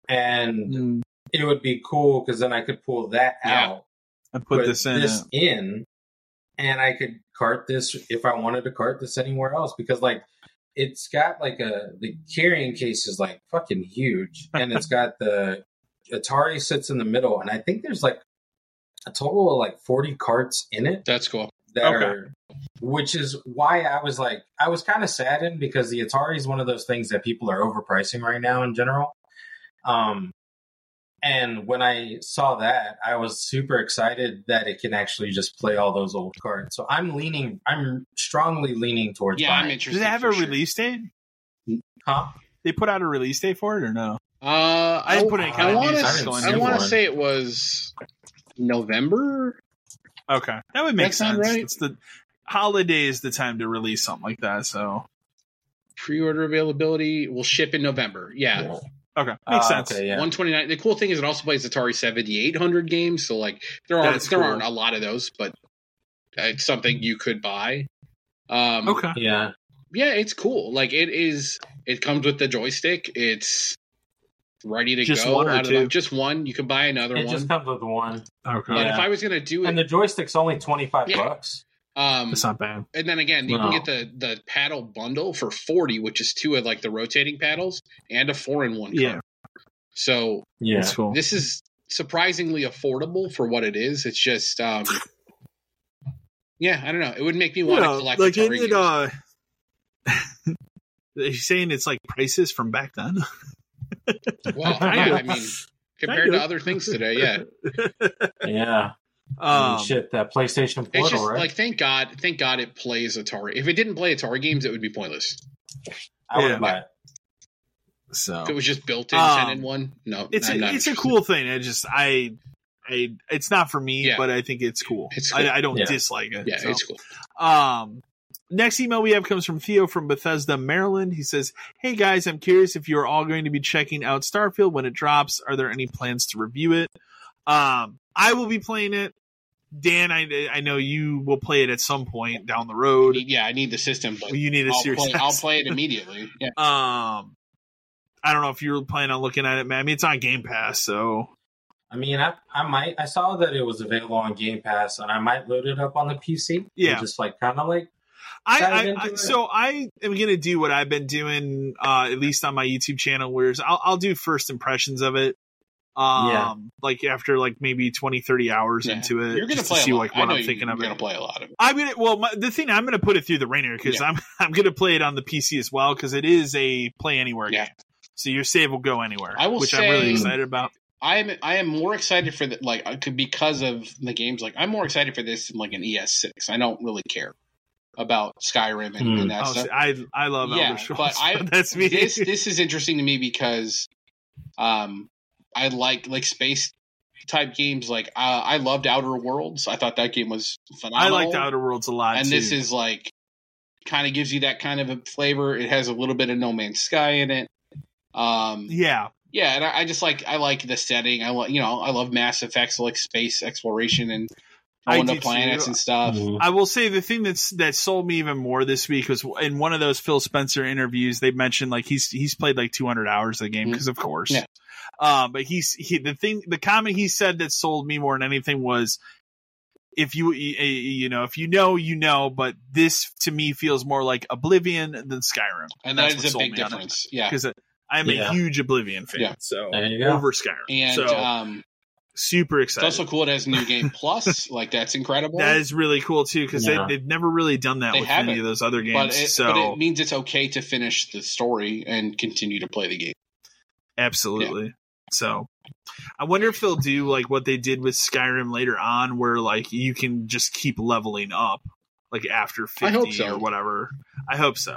S3: and
S1: Mm,
S3: it would be cool because then I could pull that
S2: Yeah.
S3: out,
S1: I put this in.
S3: this
S1: it.
S3: in, and I could cart this if I wanted to cart this anywhere else because like it's got like a the carrying case is like fucking huge, and it's got the Atari sits in the middle, and I think there's like a total of like forty carts in it
S2: That's cool.
S3: that
S1: Okay.
S3: are which is why I was like I was kind of saddened because the Atari is one of those things that people are overpricing right now in general. Um and when I saw that, I was super excited that it can actually just play all those old cards. So I'm leaning I'm strongly leaning towards
S2: Yeah, I'm interested.
S1: Does it have a
S2: sure.
S1: release date?
S3: Huh?
S1: They put out a release date for it or no?
S2: Uh,
S1: I didn't put any
S3: I
S1: of
S3: wanna-
S1: news
S3: I didn't
S1: going
S3: see
S2: I
S1: in.
S2: want to say it was November.
S1: Okay, that would make
S2: That
S1: sense.
S2: right?
S1: It's the holiday is the time to release something like that. So
S2: Pre-order availability will ship in November. Yeah,
S1: okay, makes
S3: Ah,
S1: sense.
S3: Okay, yeah.
S2: 129. The cool thing is it also plays Atari 7800 games. So like there are
S1: That's
S2: there
S1: cool.
S2: aren't a lot of those, but it's something you could buy. Um,
S1: Okay,
S3: Yeah.
S2: yeah, it's cool. Like it is. It comes with the joystick. It's ready to
S1: Just
S2: go.
S1: one or
S2: out the-
S1: two?
S2: just one. You can buy another
S3: It
S2: one.
S3: just comes with one.
S1: okay,
S2: But
S3: Yeah.
S2: if I was gonna do it, And
S3: the joystick's only 25
S2: Yeah.
S3: bucks.
S2: um,
S1: that's not bad.
S2: and then again, you
S3: No.
S2: can get the the paddle bundle for 40, which is two of like the rotating paddles and a four in one.
S1: Yeah,
S2: card. So
S3: Yeah.
S1: cool.
S2: this is surprisingly affordable for what it is. It's just, um, yeah, I don't know. It would make me want to collect
S1: like
S2: Atari
S1: it, it,
S2: games.
S1: uh, are you saying it's like prices from back then?
S2: well, yeah. I mean, compared to other things today, yeah,
S3: Yeah. I
S1: um,
S3: shit, that PlayStation
S2: it's
S3: Portal,
S2: just
S3: right?
S2: like thank God, thank God it plays Atari. If it didn't play Atari games, it would be pointless.
S3: I would
S1: yeah.
S3: buy it.
S1: so
S2: If it was just built in
S1: Um,
S2: ten in one, no,
S1: it's
S2: I'm
S1: a, it's a cool thing. I just I I it's not for me,
S2: Yeah.
S1: but I think it's cool.
S2: It's cool.
S1: I, I don't
S3: Yeah.
S1: dislike it.
S2: Yeah,
S1: so.
S2: it's cool.
S1: Um, next email we have comes from Theo from Bethesda, Maryland. He says, "Hey guys, I'm curious if you're all going to be checking out Starfield when it drops. Are there any plans to review it? Um, I will be playing it. Dan, I I know you will play it at some point down the road.
S2: Yeah, I need the system, but
S1: You need a
S2: I'll
S1: serious.
S2: play, I'll play it immediately. Yeah.
S1: Um, I don't know if you're planning on looking at it, man. I mean, it's on Game Pass, so
S3: I mean, I, I might. I saw that it was available on Game Pass, and I might load it up on the PC. and
S1: Yeah.
S3: just like kind of like
S1: I, I, I so I am gonna do what I've been doing, uh, at least on my YouTube channel, where I'll, I'll do first impressions of it. Um,
S3: Yeah.
S1: like after like maybe 20, 30 hours
S2: Yeah.
S1: into it,
S2: You're gonna
S1: just to
S2: play
S1: see
S2: lot.
S1: like what I'm
S2: you-
S1: thinking
S2: you're
S1: of
S2: gonna
S1: it.
S2: play a lot of it.
S1: I'm gonna well, my, the thing I'm gonna put it through the ringer because
S2: Yeah.
S1: I'm I'm gonna play it on the PC as well because it is a play anywhere
S2: Yeah.
S1: game. So your save will go anywhere,
S2: I will
S1: which I'm really excited about.
S2: I am I am more excited for the like because of the games. Like I'm more excited for this than like an ES6. I don't really care about Skyrim and,
S3: Hmm.
S2: and that
S1: Oh,
S2: stuff.
S1: I I love
S2: Yeah,
S1: Elder Scrolls.
S2: but I-
S1: that's me.
S2: This this is interesting to me because um I like like space type games. Like uh, I loved Outer Worlds. I thought that game was phenomenal.
S1: I
S2: phenomenal.
S1: liked Outer Worlds a lot,
S2: and
S1: too.
S2: this is like kind of gives you that kind of a flavor. It has a little bit of No Man's Sky in it. Um,
S1: yeah,
S2: yeah, and I, I just like I like the setting. I like you know I love Mass Effects, I like space exploration and
S1: I
S2: going
S1: do
S2: to planets
S1: too.
S2: and stuff.
S3: Mhm.
S1: I will say the thing that's that sold me even more this week was in one of those Phil Spencer interviews. They mentioned like he's he's played like 200 hours of the game because of course.
S2: Yeah.
S1: Um, but he's he the thing the comment he said that sold me more than anything was if you you you know if you know you know, but this to me feels more like Oblivion than Skyrim
S2: And
S1: That's
S2: that
S1: what
S2: is a big
S1: me on it.
S2: difference. Yeah,
S1: because I'm
S3: Yeah.
S1: a huge Oblivion fan.
S2: Yeah.
S1: So
S3: There you go.
S1: over Skyrim,
S2: and
S1: so
S2: um,
S1: super
S2: it's
S1: excited.
S2: also cool. It has New Game Plus. like that's incredible.
S1: that is really cool too because
S3: Yeah.
S1: they, they've never really done that
S2: They
S1: with any
S2: haven't.
S1: of those other games.
S2: but it,
S1: so
S2: but it means it's okay to finish the story and continue to play the game.
S1: Absolutely. So I wonder if they'll do like what they did with Skyrim later on where like you can just keep leveling up like after 50
S2: so.
S1: or whatever. I hope so.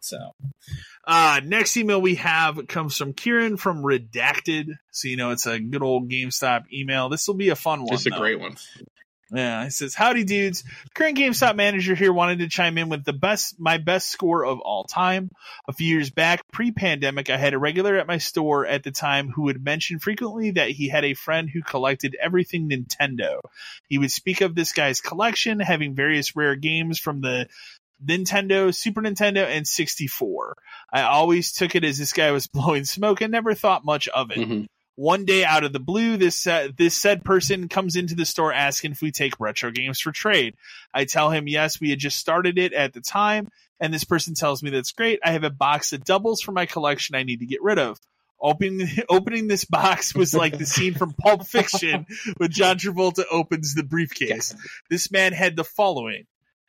S1: So, uh, next email we have comes from Kieran from Redacted. So, you know, it's a good old GameStop email. This will be a fun one.
S2: It's a
S1: though.
S2: great one.
S1: Yeah, it says, "Howdy, dudes. Current GameStop manager here wanted to chime in with the best, my best score of all time. A few years back, pre-pandemic, I had a regular at my store at the time who would mention frequently that he had a friend who collected everything Nintendo. He would speak of this guy's collection, having various rare games from the Nintendo, Super Nintendo, and 64. I always took it as this guy was blowing smoke and never thought much of it."
S2: Mhm.
S1: One day out of the blue, this uh, this said person comes into the store asking if we take retro games for trade. I tell him yes, we had just started it at the time, and this person tells me that's great. I have a box of doubles for my collection I need to get rid of. Opening opening this box was like the scene from Pulp Fiction when John Travolta opens the briefcase. This man had the following: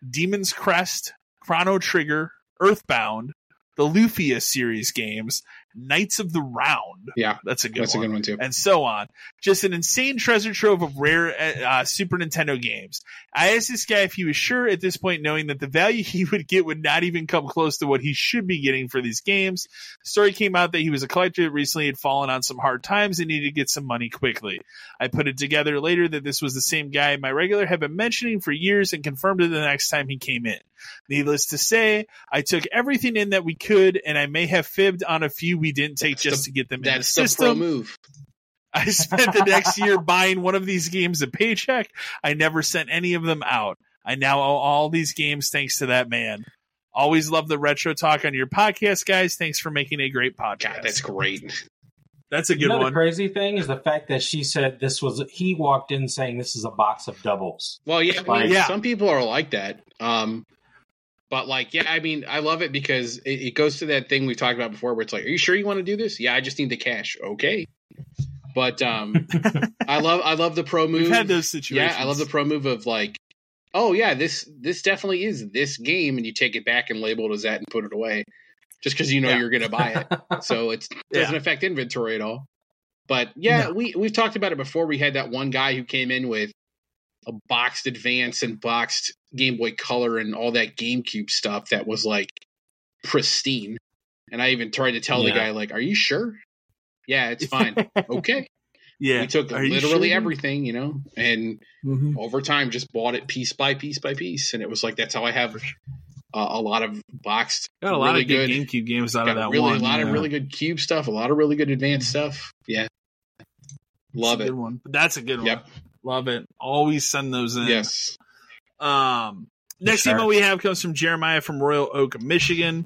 S1: Demon's Crest, Chrono Trigger, Earthbound, the Lufia series games, Knights of the Round.
S2: Yeah,
S1: That's a good
S2: that's a
S1: one
S2: good one too.
S1: and so on. Just an insane treasure trove of rare uh, Super Nintendo games. I asked this guy if he was sure at this point, knowing that the value he would get would not even come close to what he should be getting for these games. Story came out that he was a collector that recently had fallen on some hard times and needed to get some money quickly. I put it together later that this was the same guy my regular had been mentioning for years and confirmed it the next time he came in. Needless to say, I took everything in that we could, and I may have fibbed on a few we didn't take
S2: That's
S1: just
S2: the-
S1: to get them in the
S2: That's the pro
S1: system.
S2: move.
S1: I spent the next year buying one of these games a paycheck. I never sent any of them out. I now owe all these games thanks to that man. Always love the retro talk on your podcast, guys. Thanks for making a great podcast.
S2: God, that's great.
S1: That's a good
S3: you know
S1: one.
S3: the crazy thing is the fact that she said this was he walked in saying this is a box of doubles.
S2: Well, yeah, I mean,
S1: Yeah.
S2: some people are like that. Um, but like, yeah, I mean, I love it because it, it goes to that thing we've talked about before, where it's like, "Are you sure you want to do this?" Yeah, I just need the cash. Okay, but um, I love I love the pro move.
S1: We've had those situations.
S2: yeah, I love the pro move of like, oh yeah, this this definitely is this game, and you take it back and label it as that and put it away, just because you know
S1: Yeah.
S2: you're gonna buy it. so it doesn't
S1: Yeah.
S2: affect inventory at all. But yeah,
S1: No.
S2: we we've talked about it before. We had that one guy who came in with a boxed Advance and boxed Game Boy Color and all that GameCube stuff that was like pristine. And I even tried to tell the guy like, "Are you sure?" Yeah, it's fine. okay.
S1: Yeah.
S2: We took
S1: Are you
S2: literally
S1: sure?
S2: everything, you know, and
S1: Mhm.
S2: over time just bought it piece by piece by piece, and it was like that's how I have uh, a lot of boxed,
S1: Got a lot
S2: really
S1: of good,
S2: good-
S1: GameCube games out of that
S2: really
S1: one.
S2: a lot of really good cube stuff, a lot of really good advanced stuff. Yeah, love
S1: That's
S2: it.
S1: Good one. That's a good one.
S2: Yep.
S1: Love it. Always send those in.
S2: Yes.
S1: Um, next
S3: Sure.
S1: email we have comes from Jeremiah from Royal Oak, Michigan.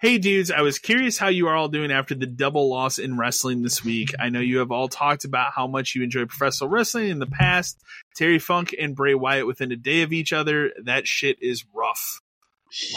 S1: Hey dudes, I was curious how you are all doing after the double loss in wrestling this week. I know you have all talked about how much you enjoy professional wrestling in the past. Terry Funk and Bray Wyatt within a day of each other. That shit is rough.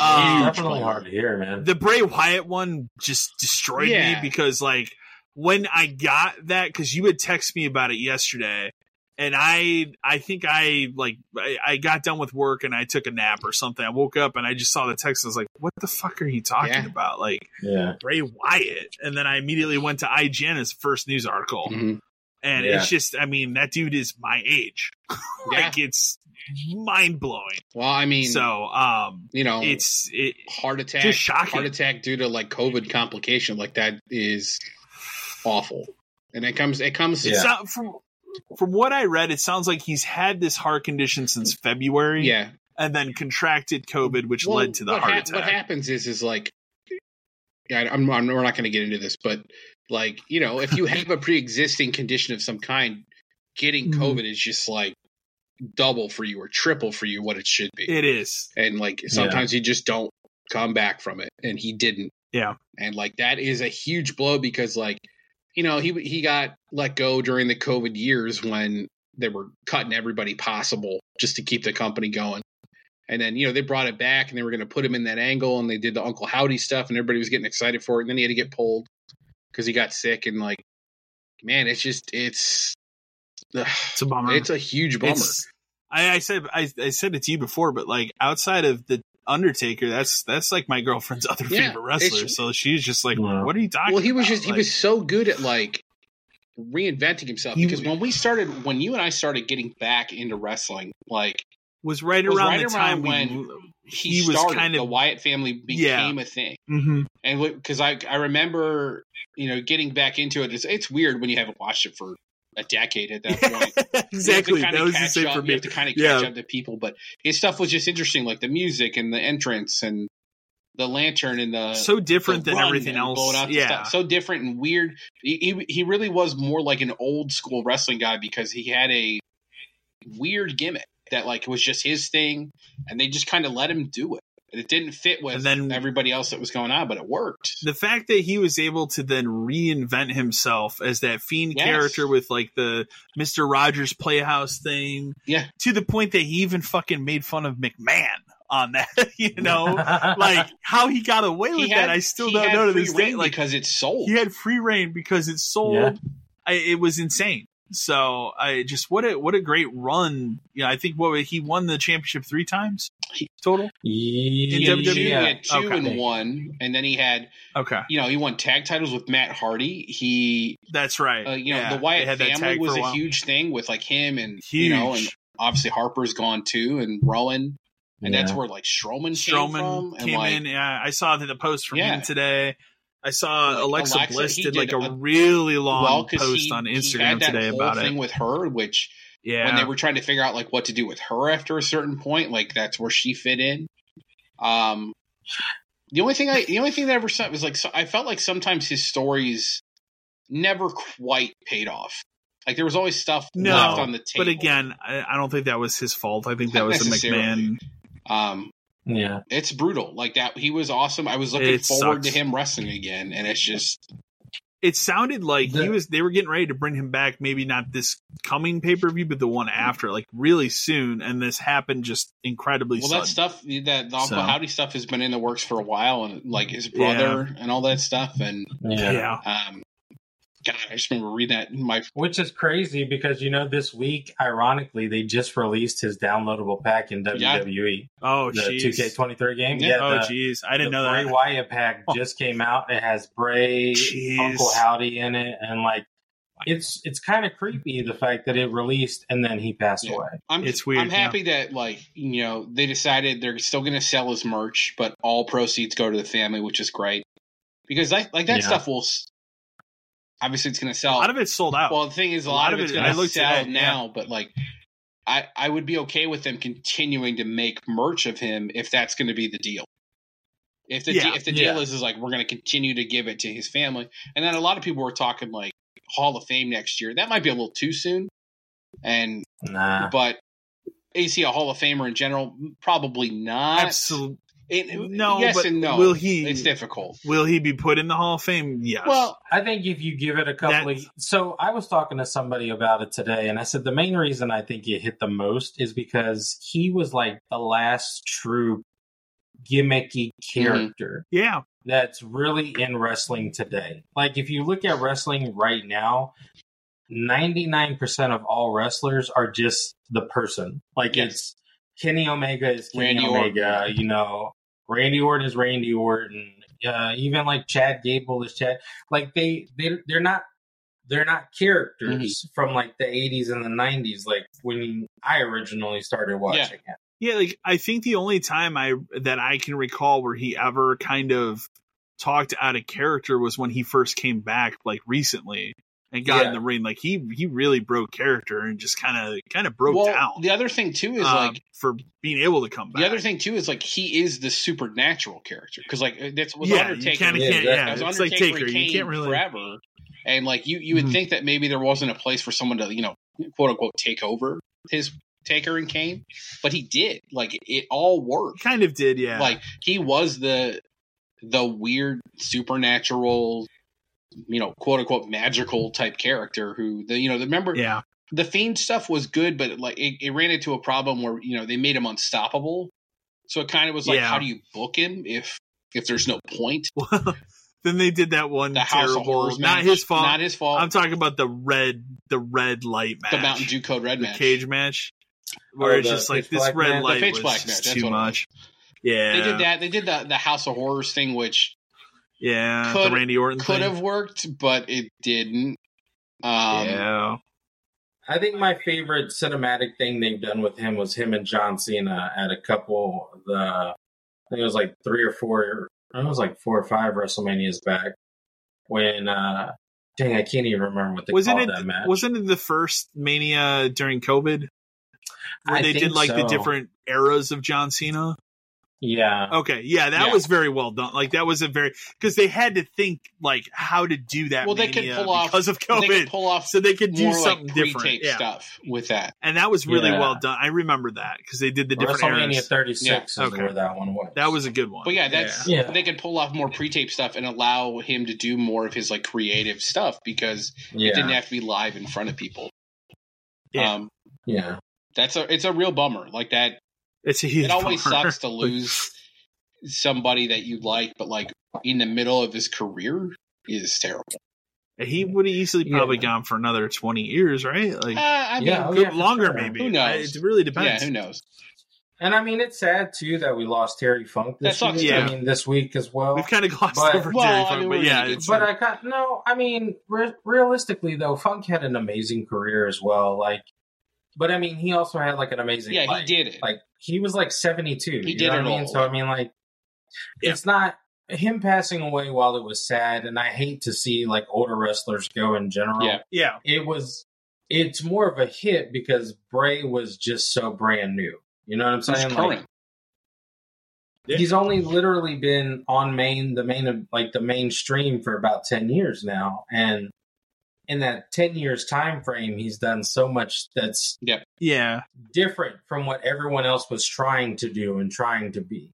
S1: Um,
S3: definitely hard to hear, man.
S1: The Bray Wyatt one just destroyed
S2: Yeah.
S1: me because like when I got that because you had texted me about it yesterday, and I I think I like I, I got done with work and I took a nap or something. I woke up and I just saw the text. I was like, "What the fuck are you talking
S2: Yeah.
S1: about?" Like
S3: yeah.
S1: Bray Wyatt, and then I immediately went to IGN as first news article,
S2: Mhm.
S1: and
S3: Yeah.
S1: it's just I mean that dude is my age,
S2: Yeah.
S1: like it's mind blowing.
S2: Well, I mean,
S1: So um,
S2: you know,
S1: it's it
S2: heart attack,
S1: just shocking.
S2: heart attack due to like COVID complication like that is awful. And it comes, it comes,
S1: It
S3: Yeah.
S1: sou- from from what I read, it sounds like he's had this heart condition since February,
S2: yeah.
S1: and then contracted COVID, which
S2: Well,
S1: led to the heart
S2: hap-
S1: attack.
S2: What happens is, is like, yeah, I'm, I'm we're not going to get into this, but like, you know, if you have a pre-existing condition of some kind, getting
S1: Mhm.
S2: COVID is just like double for you or triple for you what it should be.
S1: It is.
S2: and like sometimes you just don't come back from it and he didn't
S1: Yeah.
S2: and like that is a huge blow because like you know he he got let go during the covid years when they were cutting everybody possible just to keep the company going. And then you know they brought it back and they were going to put him in that angle and they did the uncle howdy stuff and everybody was getting excited for it. And then he had to get pulled because he got sick and like man it's just it's
S1: It's a bummer.
S2: it's a huge bummer.
S1: I, I said I, I said it to you before, but like outside of the Undertaker, that's that's like my girlfriend's other
S2: Yeah,
S1: favorite wrestler. So she's just like,
S3: Wow.
S1: "What are you talking?"
S2: Well, he was
S1: about?
S2: just he
S1: Like,
S2: was so good at like reinventing himself
S1: He-
S2: because when we started when you and I started getting back into wrestling, like
S1: was right
S2: was
S1: around
S2: right
S1: the time
S2: around
S1: we,
S2: when he,
S1: he was
S2: started.
S1: kind
S2: the Wyatt family became a thing,
S1: Mhm.
S2: and because I I remember you know getting back into it. It's, it's weird when you haven't watched it for a decade at that point.
S1: exactly. That was the same
S2: catch
S1: for
S2: up. You
S1: me.
S2: have to kind of catch
S1: Yeah.
S2: up to people, but his stuff was just interesting, like the music and the entrance and the lantern and the
S1: So different
S2: the
S1: than everything else. Yeah.
S2: so different and weird. He, he he really was more like an old school wrestling guy because he had a weird gimmick that like was just his thing, and they just kind of let him do it. And it didn't fit with
S1: And then-
S2: everybody else that was going on, but it worked.
S1: the fact that he was able to then reinvent himself as that fiend
S2: Yes.
S1: character with like the Mr. Rogers Playhouse thing
S2: Yeah.
S1: to the point that he even fucking made fun of McMahon on that, you know, like how he got away with
S2: He
S1: that.
S2: had-
S1: I still don't know to this day. Like
S2: because it's sold.
S1: he had free reign because it sold.
S3: Yeah.
S1: I, it was insane. So I just what a what a great run. Yeah, I think what he won the championship three times
S2: He-
S1: total.
S2: He
S3: yeah,
S2: had two, he
S3: yeah.
S2: had two
S1: Okay.
S2: and one, and then he had
S1: Okay,
S2: you know he won tag titles with Matt Hardy. He
S1: that's right.
S2: uh, you know
S1: Yeah,
S2: the
S1: they
S2: Wyatt
S1: had that
S2: family was
S1: for
S2: a huge thing with like him and you know and obviously Harper's gone too and Rowan and that's where like Strowman, came
S1: Strowman
S2: from and
S1: came
S2: like
S1: in. Yeah, I saw the post from
S2: Yeah.
S1: him today. I saw
S2: Like,
S1: Alexa,
S2: Alexa,
S1: Bliss
S2: he
S1: did like a,
S2: a-
S1: really long
S2: well
S1: post
S2: he,
S1: on Instagram today about
S2: thing
S1: it.
S2: with her, which
S1: Yeah,
S2: when they were trying to figure out like what to do with her after a certain point, like that's where she fit in. Um, the only thing I, the only thing that ever said was like so I felt like sometimes his stories never quite paid off. Like there was always stuff
S1: No,
S2: left on the table.
S1: but again, I, I don't think that was his fault. I think that was the
S2: necessarily.
S1: McMahon.
S2: um,
S3: yeah.
S2: it's brutal. Like that, he was awesome. I was looking
S1: It
S2: forward
S1: sucks.
S2: to him wrestling again, and it's just
S1: It sounded like he was. They were getting ready to bring him back. Maybe not this coming pay per view, but the one after, like really soon. And this happened just incredibly
S2: well,
S1: sudden.
S2: that stuff, that the Uncle
S1: So-
S2: Howdy stuff has been in the works for a while, and like his brother and all that stuff, and
S3: yeah.
S1: yeah.
S2: um, God, I just remember reading that in my
S3: Which is crazy because you know this week, ironically, they just released his downloadable pack in
S2: Yeah.
S3: WWE,
S1: Oh,
S3: the
S1: jeez.
S3: 2K23 game.
S2: Yeah.
S1: Oh,
S3: the,
S1: jeez. I didn't
S3: the
S1: know
S3: Bray
S1: that.
S3: Wyatt pack
S1: Oh.
S3: just came out. It has Bray,
S1: Jeez.
S3: Uncle Howdy in it, and like it's it's kind of creepy the fact that it released and then he passed
S2: Yeah.
S3: away.
S2: I'm
S1: It's weird,
S2: I'm happy that like you know they decided they're still going to sell his merch, but all proceeds go to the family, which is great because like like that
S3: Yeah.
S2: stuff will s- obviously it's going to sell.
S1: A lot of it's sold out.
S2: well, the thing is, a,
S1: a
S2: lot,
S1: lot
S2: of
S1: of
S2: it's
S1: it-
S2: going to
S1: looked
S2: sell
S1: today, yeah.
S2: now, but like I I would be okay with them continuing to make merch of him if that's going to be the deal. If the
S1: Yeah,
S2: de- if the deal
S3: yeah.
S2: is is like we're going to continue to give it to his family, and then a lot of people were talking like Hall of Fame next year. That might be a little too soon, and
S3: Nah.
S2: but is he a Hall of Famer in general? Probably not.
S1: Absolutely.
S2: It-
S1: No,
S2: yes
S1: but
S2: and no.
S1: will he-
S2: It's difficult.
S1: Will he be put in the Hall of Fame? Yes.
S2: Well,
S3: I think if you give it a couple
S1: That's-
S3: of so I was talking to somebody about it today and I said the main reason I think it hit the most is because he was like the last true gimmicky mm-hmm. character
S1: yeah.
S3: that's really in wrestling today. Like if you look at wrestling right now, 99% of all wrestlers are just the person. Like
S2: Yes.
S3: it's Kenny Omega is Kenny
S2: Randy
S3: Omega,
S2: Orton.
S3: you know, Randy Orton is Randy Orton. Uh, even like Chad Gable is Chad. Like they they they're not they're not characters
S2: Mm-hmm.
S3: from like the 80s and the 90s like when I originally started watching it.
S1: Yeah, like I think the only time I that I can recall where he ever kind of talked out of character was when he first came back, like recently, and got
S3: Yeah.
S1: in the ring. Like he he really broke character and just kind of kind of broke
S2: well,
S1: down.
S2: the other thing too is
S1: um,
S2: like
S1: for being able to come back.
S2: the other thing too is like he is the supernatural character because like that's was
S1: yeah,
S2: Undertaker.
S1: of
S3: Yeah, exactly.
S1: Yeah, it's like
S2: Undertaker
S1: Taker. You can't really.
S2: forever, and like you you would
S1: Mhm.
S2: think that maybe there wasn't a place for someone to you know quote unquote take over his Taker and Kane, but he did. Like it, it all worked.
S1: Kind of did, yeah.
S2: Like he was the the weird supernatural, you know, quote unquote magical type character who the you know the remember
S1: yeah,
S2: the fiend stuff was good, but like it, it ran into a problem where you know they made him unstoppable. So it kind of was like,
S1: Yeah.
S2: how do you book him if if there's no point?
S1: then they did that one
S2: The House of
S1: terrible.
S2: Horrors
S1: not
S2: match,
S1: his fault.
S2: Not his fault.
S1: I'm talking about the red, the red light match,
S2: the Mountain Dew Code Red
S1: the
S2: match.
S1: cage match, oh, where
S3: Oh,
S1: it's
S3: the
S1: just like this
S3: black
S1: red
S3: match? The
S1: light
S2: pitch
S1: was
S2: black
S1: just
S2: match,
S1: too
S2: what it was.
S1: much. Yeah,
S2: They did that. They did the the House of Horrors thing, which
S1: Yeah,
S2: Could-
S1: the Randy Orton
S2: could
S1: thing.
S2: have worked, but it didn't. Um,
S1: yeah,
S3: I think my favorite cinematic thing they've done with him was him and John Cena at a couple the I think it was like three or four it was like four or five WrestleManias back when uh dang I can't even remember what they
S1: wasn't
S3: called
S1: it
S3: that match.
S1: wasn't it the first Mania during COVID where
S3: I
S1: they did
S3: think
S1: like the different eras of John Cena?
S3: Yeah.
S1: Okay, yeah, that
S2: Yeah.
S1: was very well done. Like that was a very because they had to think like how to do that.
S2: Well, they could
S1: Mania
S2: pull off
S1: because of COVID,
S2: could pull off
S1: so they could do
S2: more
S1: something
S2: like
S1: different.
S2: pre-tape
S1: Yeah,
S2: stuff with that.
S1: and that was really
S3: Yeah.
S1: well done. I remember that because they did the different
S3: WrestleMania
S1: eras.
S3: 36
S1: Yeah.
S3: is
S1: Okay.
S3: where that one was.
S1: That was a good one.
S2: But yeah, that's
S3: Yeah.
S2: they could pull off more pre-tape stuff and allow him to do more of his like creative stuff because
S3: yeah.
S2: it didn't have to be live in front of people.
S1: Yeah.
S2: Um,
S3: yeah.
S2: that's a it's a real bummer. Like that,
S1: it's a huge.
S2: it always
S1: bummer.
S2: sucks to lose somebody that you like, but like in the middle of his career is terrible.
S1: He would have easily
S3: Yeah.
S1: probably gone for another twenty years, right? Like
S2: Uh, I mean,
S3: Yeah, oh, yeah,
S1: longer,
S3: sure.
S1: maybe.
S2: Who knows?
S1: It really
S2: yeah,
S1: depends.
S2: who knows?
S3: And I mean, it's sad too that we lost Terry Funk this
S2: That sucks,
S3: week.
S1: yeah.
S3: I mean, this week as well.
S1: We've kind of glossed
S3: But-
S1: over
S2: Well,
S1: Terry
S2: I
S1: Funk,
S2: mean,
S1: but yeah, it's,
S3: but I got no. I mean, re- realistically though, Funk had an amazing career as well. Like, but I mean, he also had like an amazing.
S2: Yeah,
S3: life.
S2: he did it.
S3: Like, he was like seventy two.
S2: He
S3: you
S2: did
S3: know
S2: it
S3: what I mean?
S2: all.
S3: So I mean, like,
S1: Yeah.
S3: it's not him passing away while it was sad, and I hate to see like older wrestlers go in general.
S2: Yeah.
S1: yeah,
S3: it was. It's more of a hit because Bray was just so brand new. You know what I'm
S2: It's
S3: saying? Like,
S2: current.
S1: Yeah.
S3: He's only literally been on main the main like the mainstream for about ten years now, and in that ten years time frame, he's done so much that's
S1: yeah.
S3: yeah different from what everyone else was trying to do and trying to be.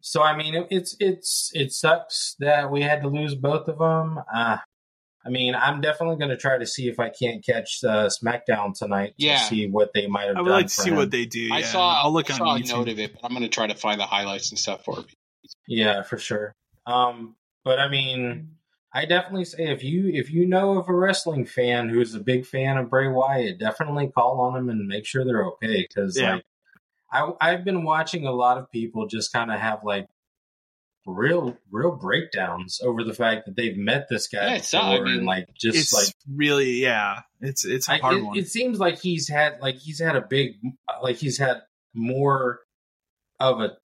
S3: So I mean, it, it's it's it sucks that we had to lose both of them. Uh, I mean, I'm definitely going to try to see if I can't catch uh, SmackDown tonight to
S2: Yeah.
S3: see what they might have
S1: I
S3: done.
S1: would like to
S3: for
S1: see
S3: him.
S1: what they do.
S2: I saw.
S1: I'll look
S2: I
S1: on
S2: saw a
S1: YouTube.
S2: note of it, but I'm going to try to find the highlights and stuff for me
S3: Yeah, for sure. Um, but I mean, I definitely say if you if you know of a wrestling fan who's a big fan of Bray Wyatt, definitely call on them and make sure they're okay. Because
S1: Yeah.
S3: like, I I've been watching a lot of people just kind of have like real real breakdowns over the fact that they've met this guy
S2: Yeah,
S3: before
S2: it's I mean,
S3: and like just like
S1: really yeah. It's it's a
S3: I,
S1: hard
S3: it,
S1: one.
S3: it seems like he's had like he's had a big like he's had more of a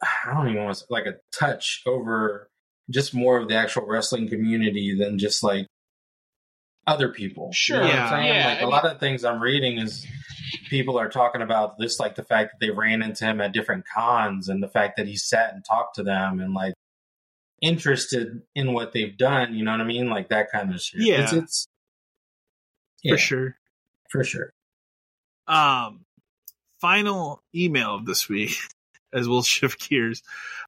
S3: I don't even want to like a touch over just more of the actual wrestling community than just like other people.
S2: Sure,
S3: you know
S1: yeah,
S2: yeah,
S3: like
S2: I
S3: a
S2: mean-
S3: lot of things I'm reading is people are talking about this, like the fact that they ran into him at different cons and the fact that he sat and talked to them and like interested in what they've done. You know what I mean? Like that kind of shit.
S1: Yeah.
S3: it's, it's yeah,
S1: for sure.
S3: for sure.
S1: Um, final email of this week, as we'll shift gears,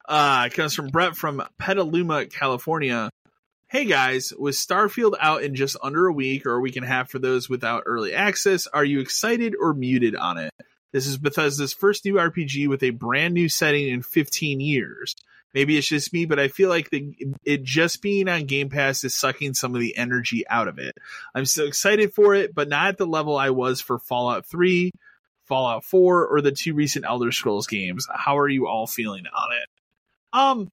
S1: uh, comes from Brett from Petaluma, California. Hey guys, with Starfield out in just under a week or a week and a half for those without early access, are you excited or muted on it? This is Bethesda's first new RPG with a brand new setting in 15 years. Maybe it's just me, but I feel like the, it just being on Game Pass is sucking some of the energy out of it. I'm so excited for it, but not at the level I was for Fallout 3, Fallout 4, or the two recent Elder Scrolls games. How are you all feeling on it? Um,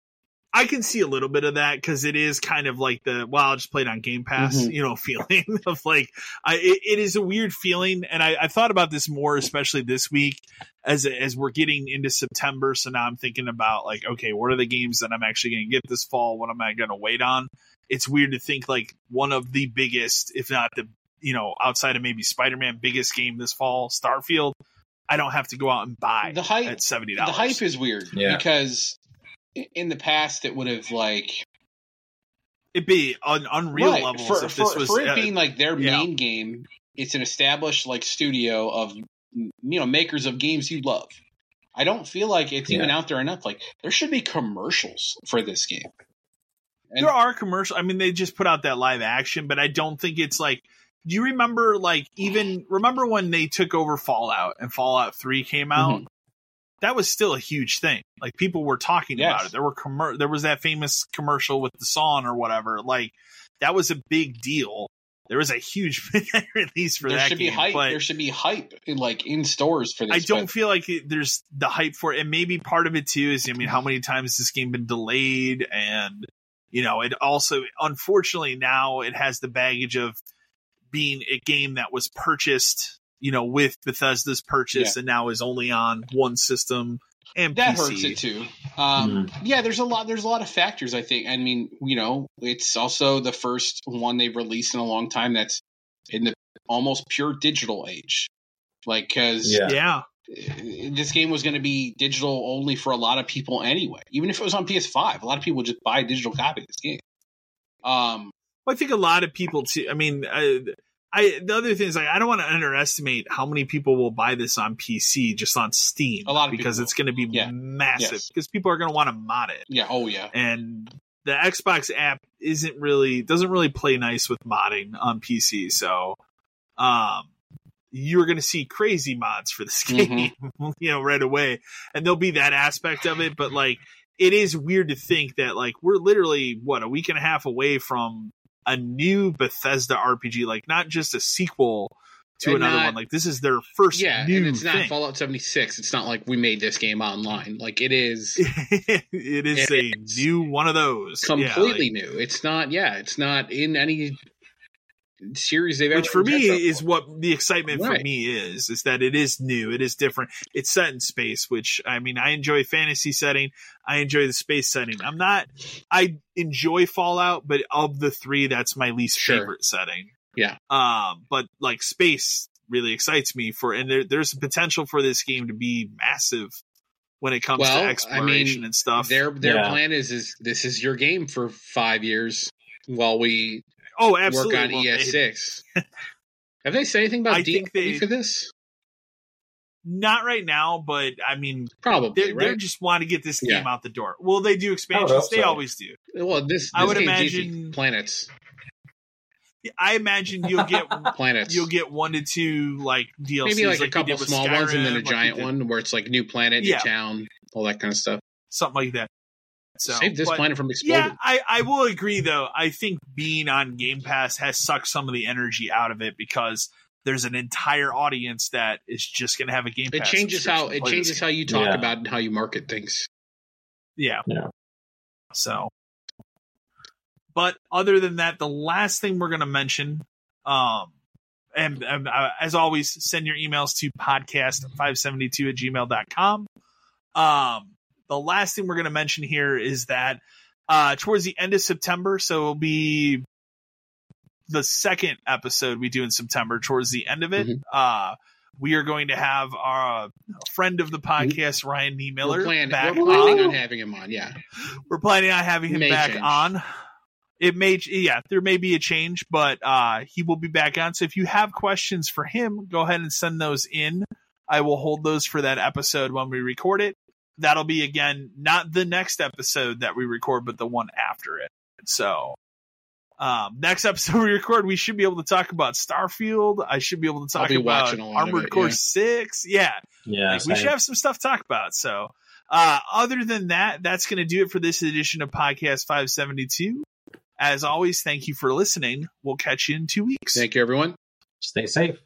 S1: I can see a little bit of that because it is kind of like the well, I'll just play it on Game Pass,
S2: Mhm.
S1: you know, feeling of like I it, it is a weird feeling, and I, I thought about this more, especially this week as as we're getting into September. So now I'm thinking about like, okay, what are the games that I'm actually going to get this fall? What am I going to wait on? It's weird to think like one of the biggest, if not the you know, outside of maybe Spider Man, biggest game this fall, Starfield. I don't have to go out and buy
S2: The hype-
S1: at seventy
S2: The hype is weird
S3: Yeah.
S2: because in the past it would have like
S1: It'd be on unreal
S2: Right,
S1: levels
S2: for,
S1: if this
S2: for,
S1: was
S2: for it
S1: uh,
S2: being like their
S1: yeah.
S2: main game. It's an established like studio of you know makers of games you love. I don't feel like it's even out there enough. Like there should be commercials for this game. And-
S1: there are commercials. I mean, they just put out that live action, but I don't think it's like. Do you remember, like, even remember when they took over Fallout and Fallout Three came out?
S2: Mhm.
S1: That was still a huge thing. Like people were talking
S2: Yes.
S1: about it. There were commer- There was that famous commercial with the song or whatever. Like that was a big deal. There was a huge release for
S2: there
S1: that
S2: should
S1: game,
S2: be hype. There should be hype in like in stores for this.
S1: I don't feel like it, there's the hype for it. And maybe part of it too is, I mean, how many times has this game been delayed? And, you know, it also, unfortunately, now it has the baggage of being a game that was purchased, you know, with Bethesda's purchase and now is only on one system and
S2: that
S1: PC.
S2: hurts it too. Um, Yeah, there's a lot. There's a lot of factors. I think. I mean, you know, it's also the first one they've released in a long time that's in the almost pure digital age. Like, because
S3: Yeah.
S1: Yeah.
S2: this game was going to be digital only for a lot of people anyway. Even if it was on PS5, a lot of people would just buy a digital copy of this game. Um,
S1: Well, I think a lot of people too. I mean, I, I the other thing is like I don't want to underestimate how many people will buy this on PC just on Steam.
S2: A lot of
S1: because
S2: people
S1: it's going to be
S2: Yeah.
S1: massive
S2: Yes.
S1: because people are going to want to mod it,
S2: yeah. Oh yeah.
S1: and the Xbox app isn't really doesn't really play nice with modding on PC. So, um, you're going to see crazy mods for this game,
S2: Mhm.
S1: you know, right away, and there'll be that aspect of it. But like, it is weird to think that like we're literally what a week and a half away from a new Bethesda RPG, like not just a sequel to
S2: And
S1: another
S2: not-
S1: one. Like this is their first
S2: Yeah,
S1: new
S2: and it's not
S1: thing.
S2: Fallout 76. It's not like we made this game online. Like it is
S1: it is
S2: It
S1: a
S2: is
S1: new one of those, Yeah, like-
S2: completely new. It's not. Yeah, it's not in any series they've
S1: which
S2: ever
S1: for me
S2: touched on
S1: is what the excitement for me is is that it is new it is different it's set in space which i mean i enjoy fantasy setting i enjoy the space setting i'm not i enjoy fallout but of the three that's my least
S2: Sure.
S1: favorite setting
S2: Yeah.
S1: um but like space really excites me for and there, there's a potential for this game to be massive when it comes
S2: Well,
S1: to
S2: I
S1: exploration
S2: mean,
S1: and stuff
S2: Their their
S3: Yeah.
S2: plan is is this is your game for five years while we
S1: oh absolutely
S2: work on
S1: Well,
S2: ES6. Have they said anything about
S1: I
S2: DLC
S1: think they-
S2: for this?
S1: not right now but i mean
S2: Probably,
S1: they're, they're
S2: right?
S1: just want to get this
S2: Yeah.
S1: game out the door well they do
S3: oh,
S1: expansions they
S3: so.
S1: always do
S2: well, this, this
S1: I would
S2: game's easy.
S1: imagine-
S2: planets,
S1: I imagine you'll get
S2: planets.
S1: you'll get one to two like DLCs,
S2: maybe like, a couple
S1: did with
S2: small ones and then a
S1: Skyrim, like
S2: giant one where it's like new planet,
S1: Yeah.
S2: new town, all that kind of stuff.
S1: something like that. So,
S2: Save this
S1: but,
S2: planet from exploding.
S1: Yeah, I, I will agree though. I think being on Game Pass has sucked some of the energy out of it because there's an entire audience that is just going to have a Game
S2: it
S1: Pass.
S2: changes how it changes how you talk
S3: Yeah.
S2: about and how you market things.
S1: Yeah.
S3: Yeah.
S1: So, but other than that, the last thing we're going to mention, um, and, and uh, as always, send your emails to podcast572 at gmail.com. Um, the last thing we're going to mention here is that uh, towards the end of September, so it'll be the second episode we do in September, towards the end of it,
S2: Mhm.
S1: uh, we are going to have our friend of the podcast, Ryan D. Miller,
S2: we're, plan-
S1: back
S2: we're planning
S1: on.
S2: on having him on. Yeah,
S1: We're planning on having him
S2: May
S1: back
S2: change.
S1: on. It may, yeah, there may be a change, but uh, he will be back on. So if you have questions for him, go ahead and send those in. I will hold those for that episode when we record it. That'll be again not the next episode that we record, but the one after it. So, um, next episode we record, we should be able to talk about Starfield. I should be able to talk about
S2: watching a lot of
S1: Armored
S2: it,
S1: Core
S2: yeah.
S1: Six. Yeah,
S3: Yeah.
S1: like, we should have some stuff to talk about. So, uh, other than that, that's going to do it for this edition of Podcast 572. As always, thank you for listening. We'll catch you in two weeks.
S2: thank you, everyone.
S3: Stay safe.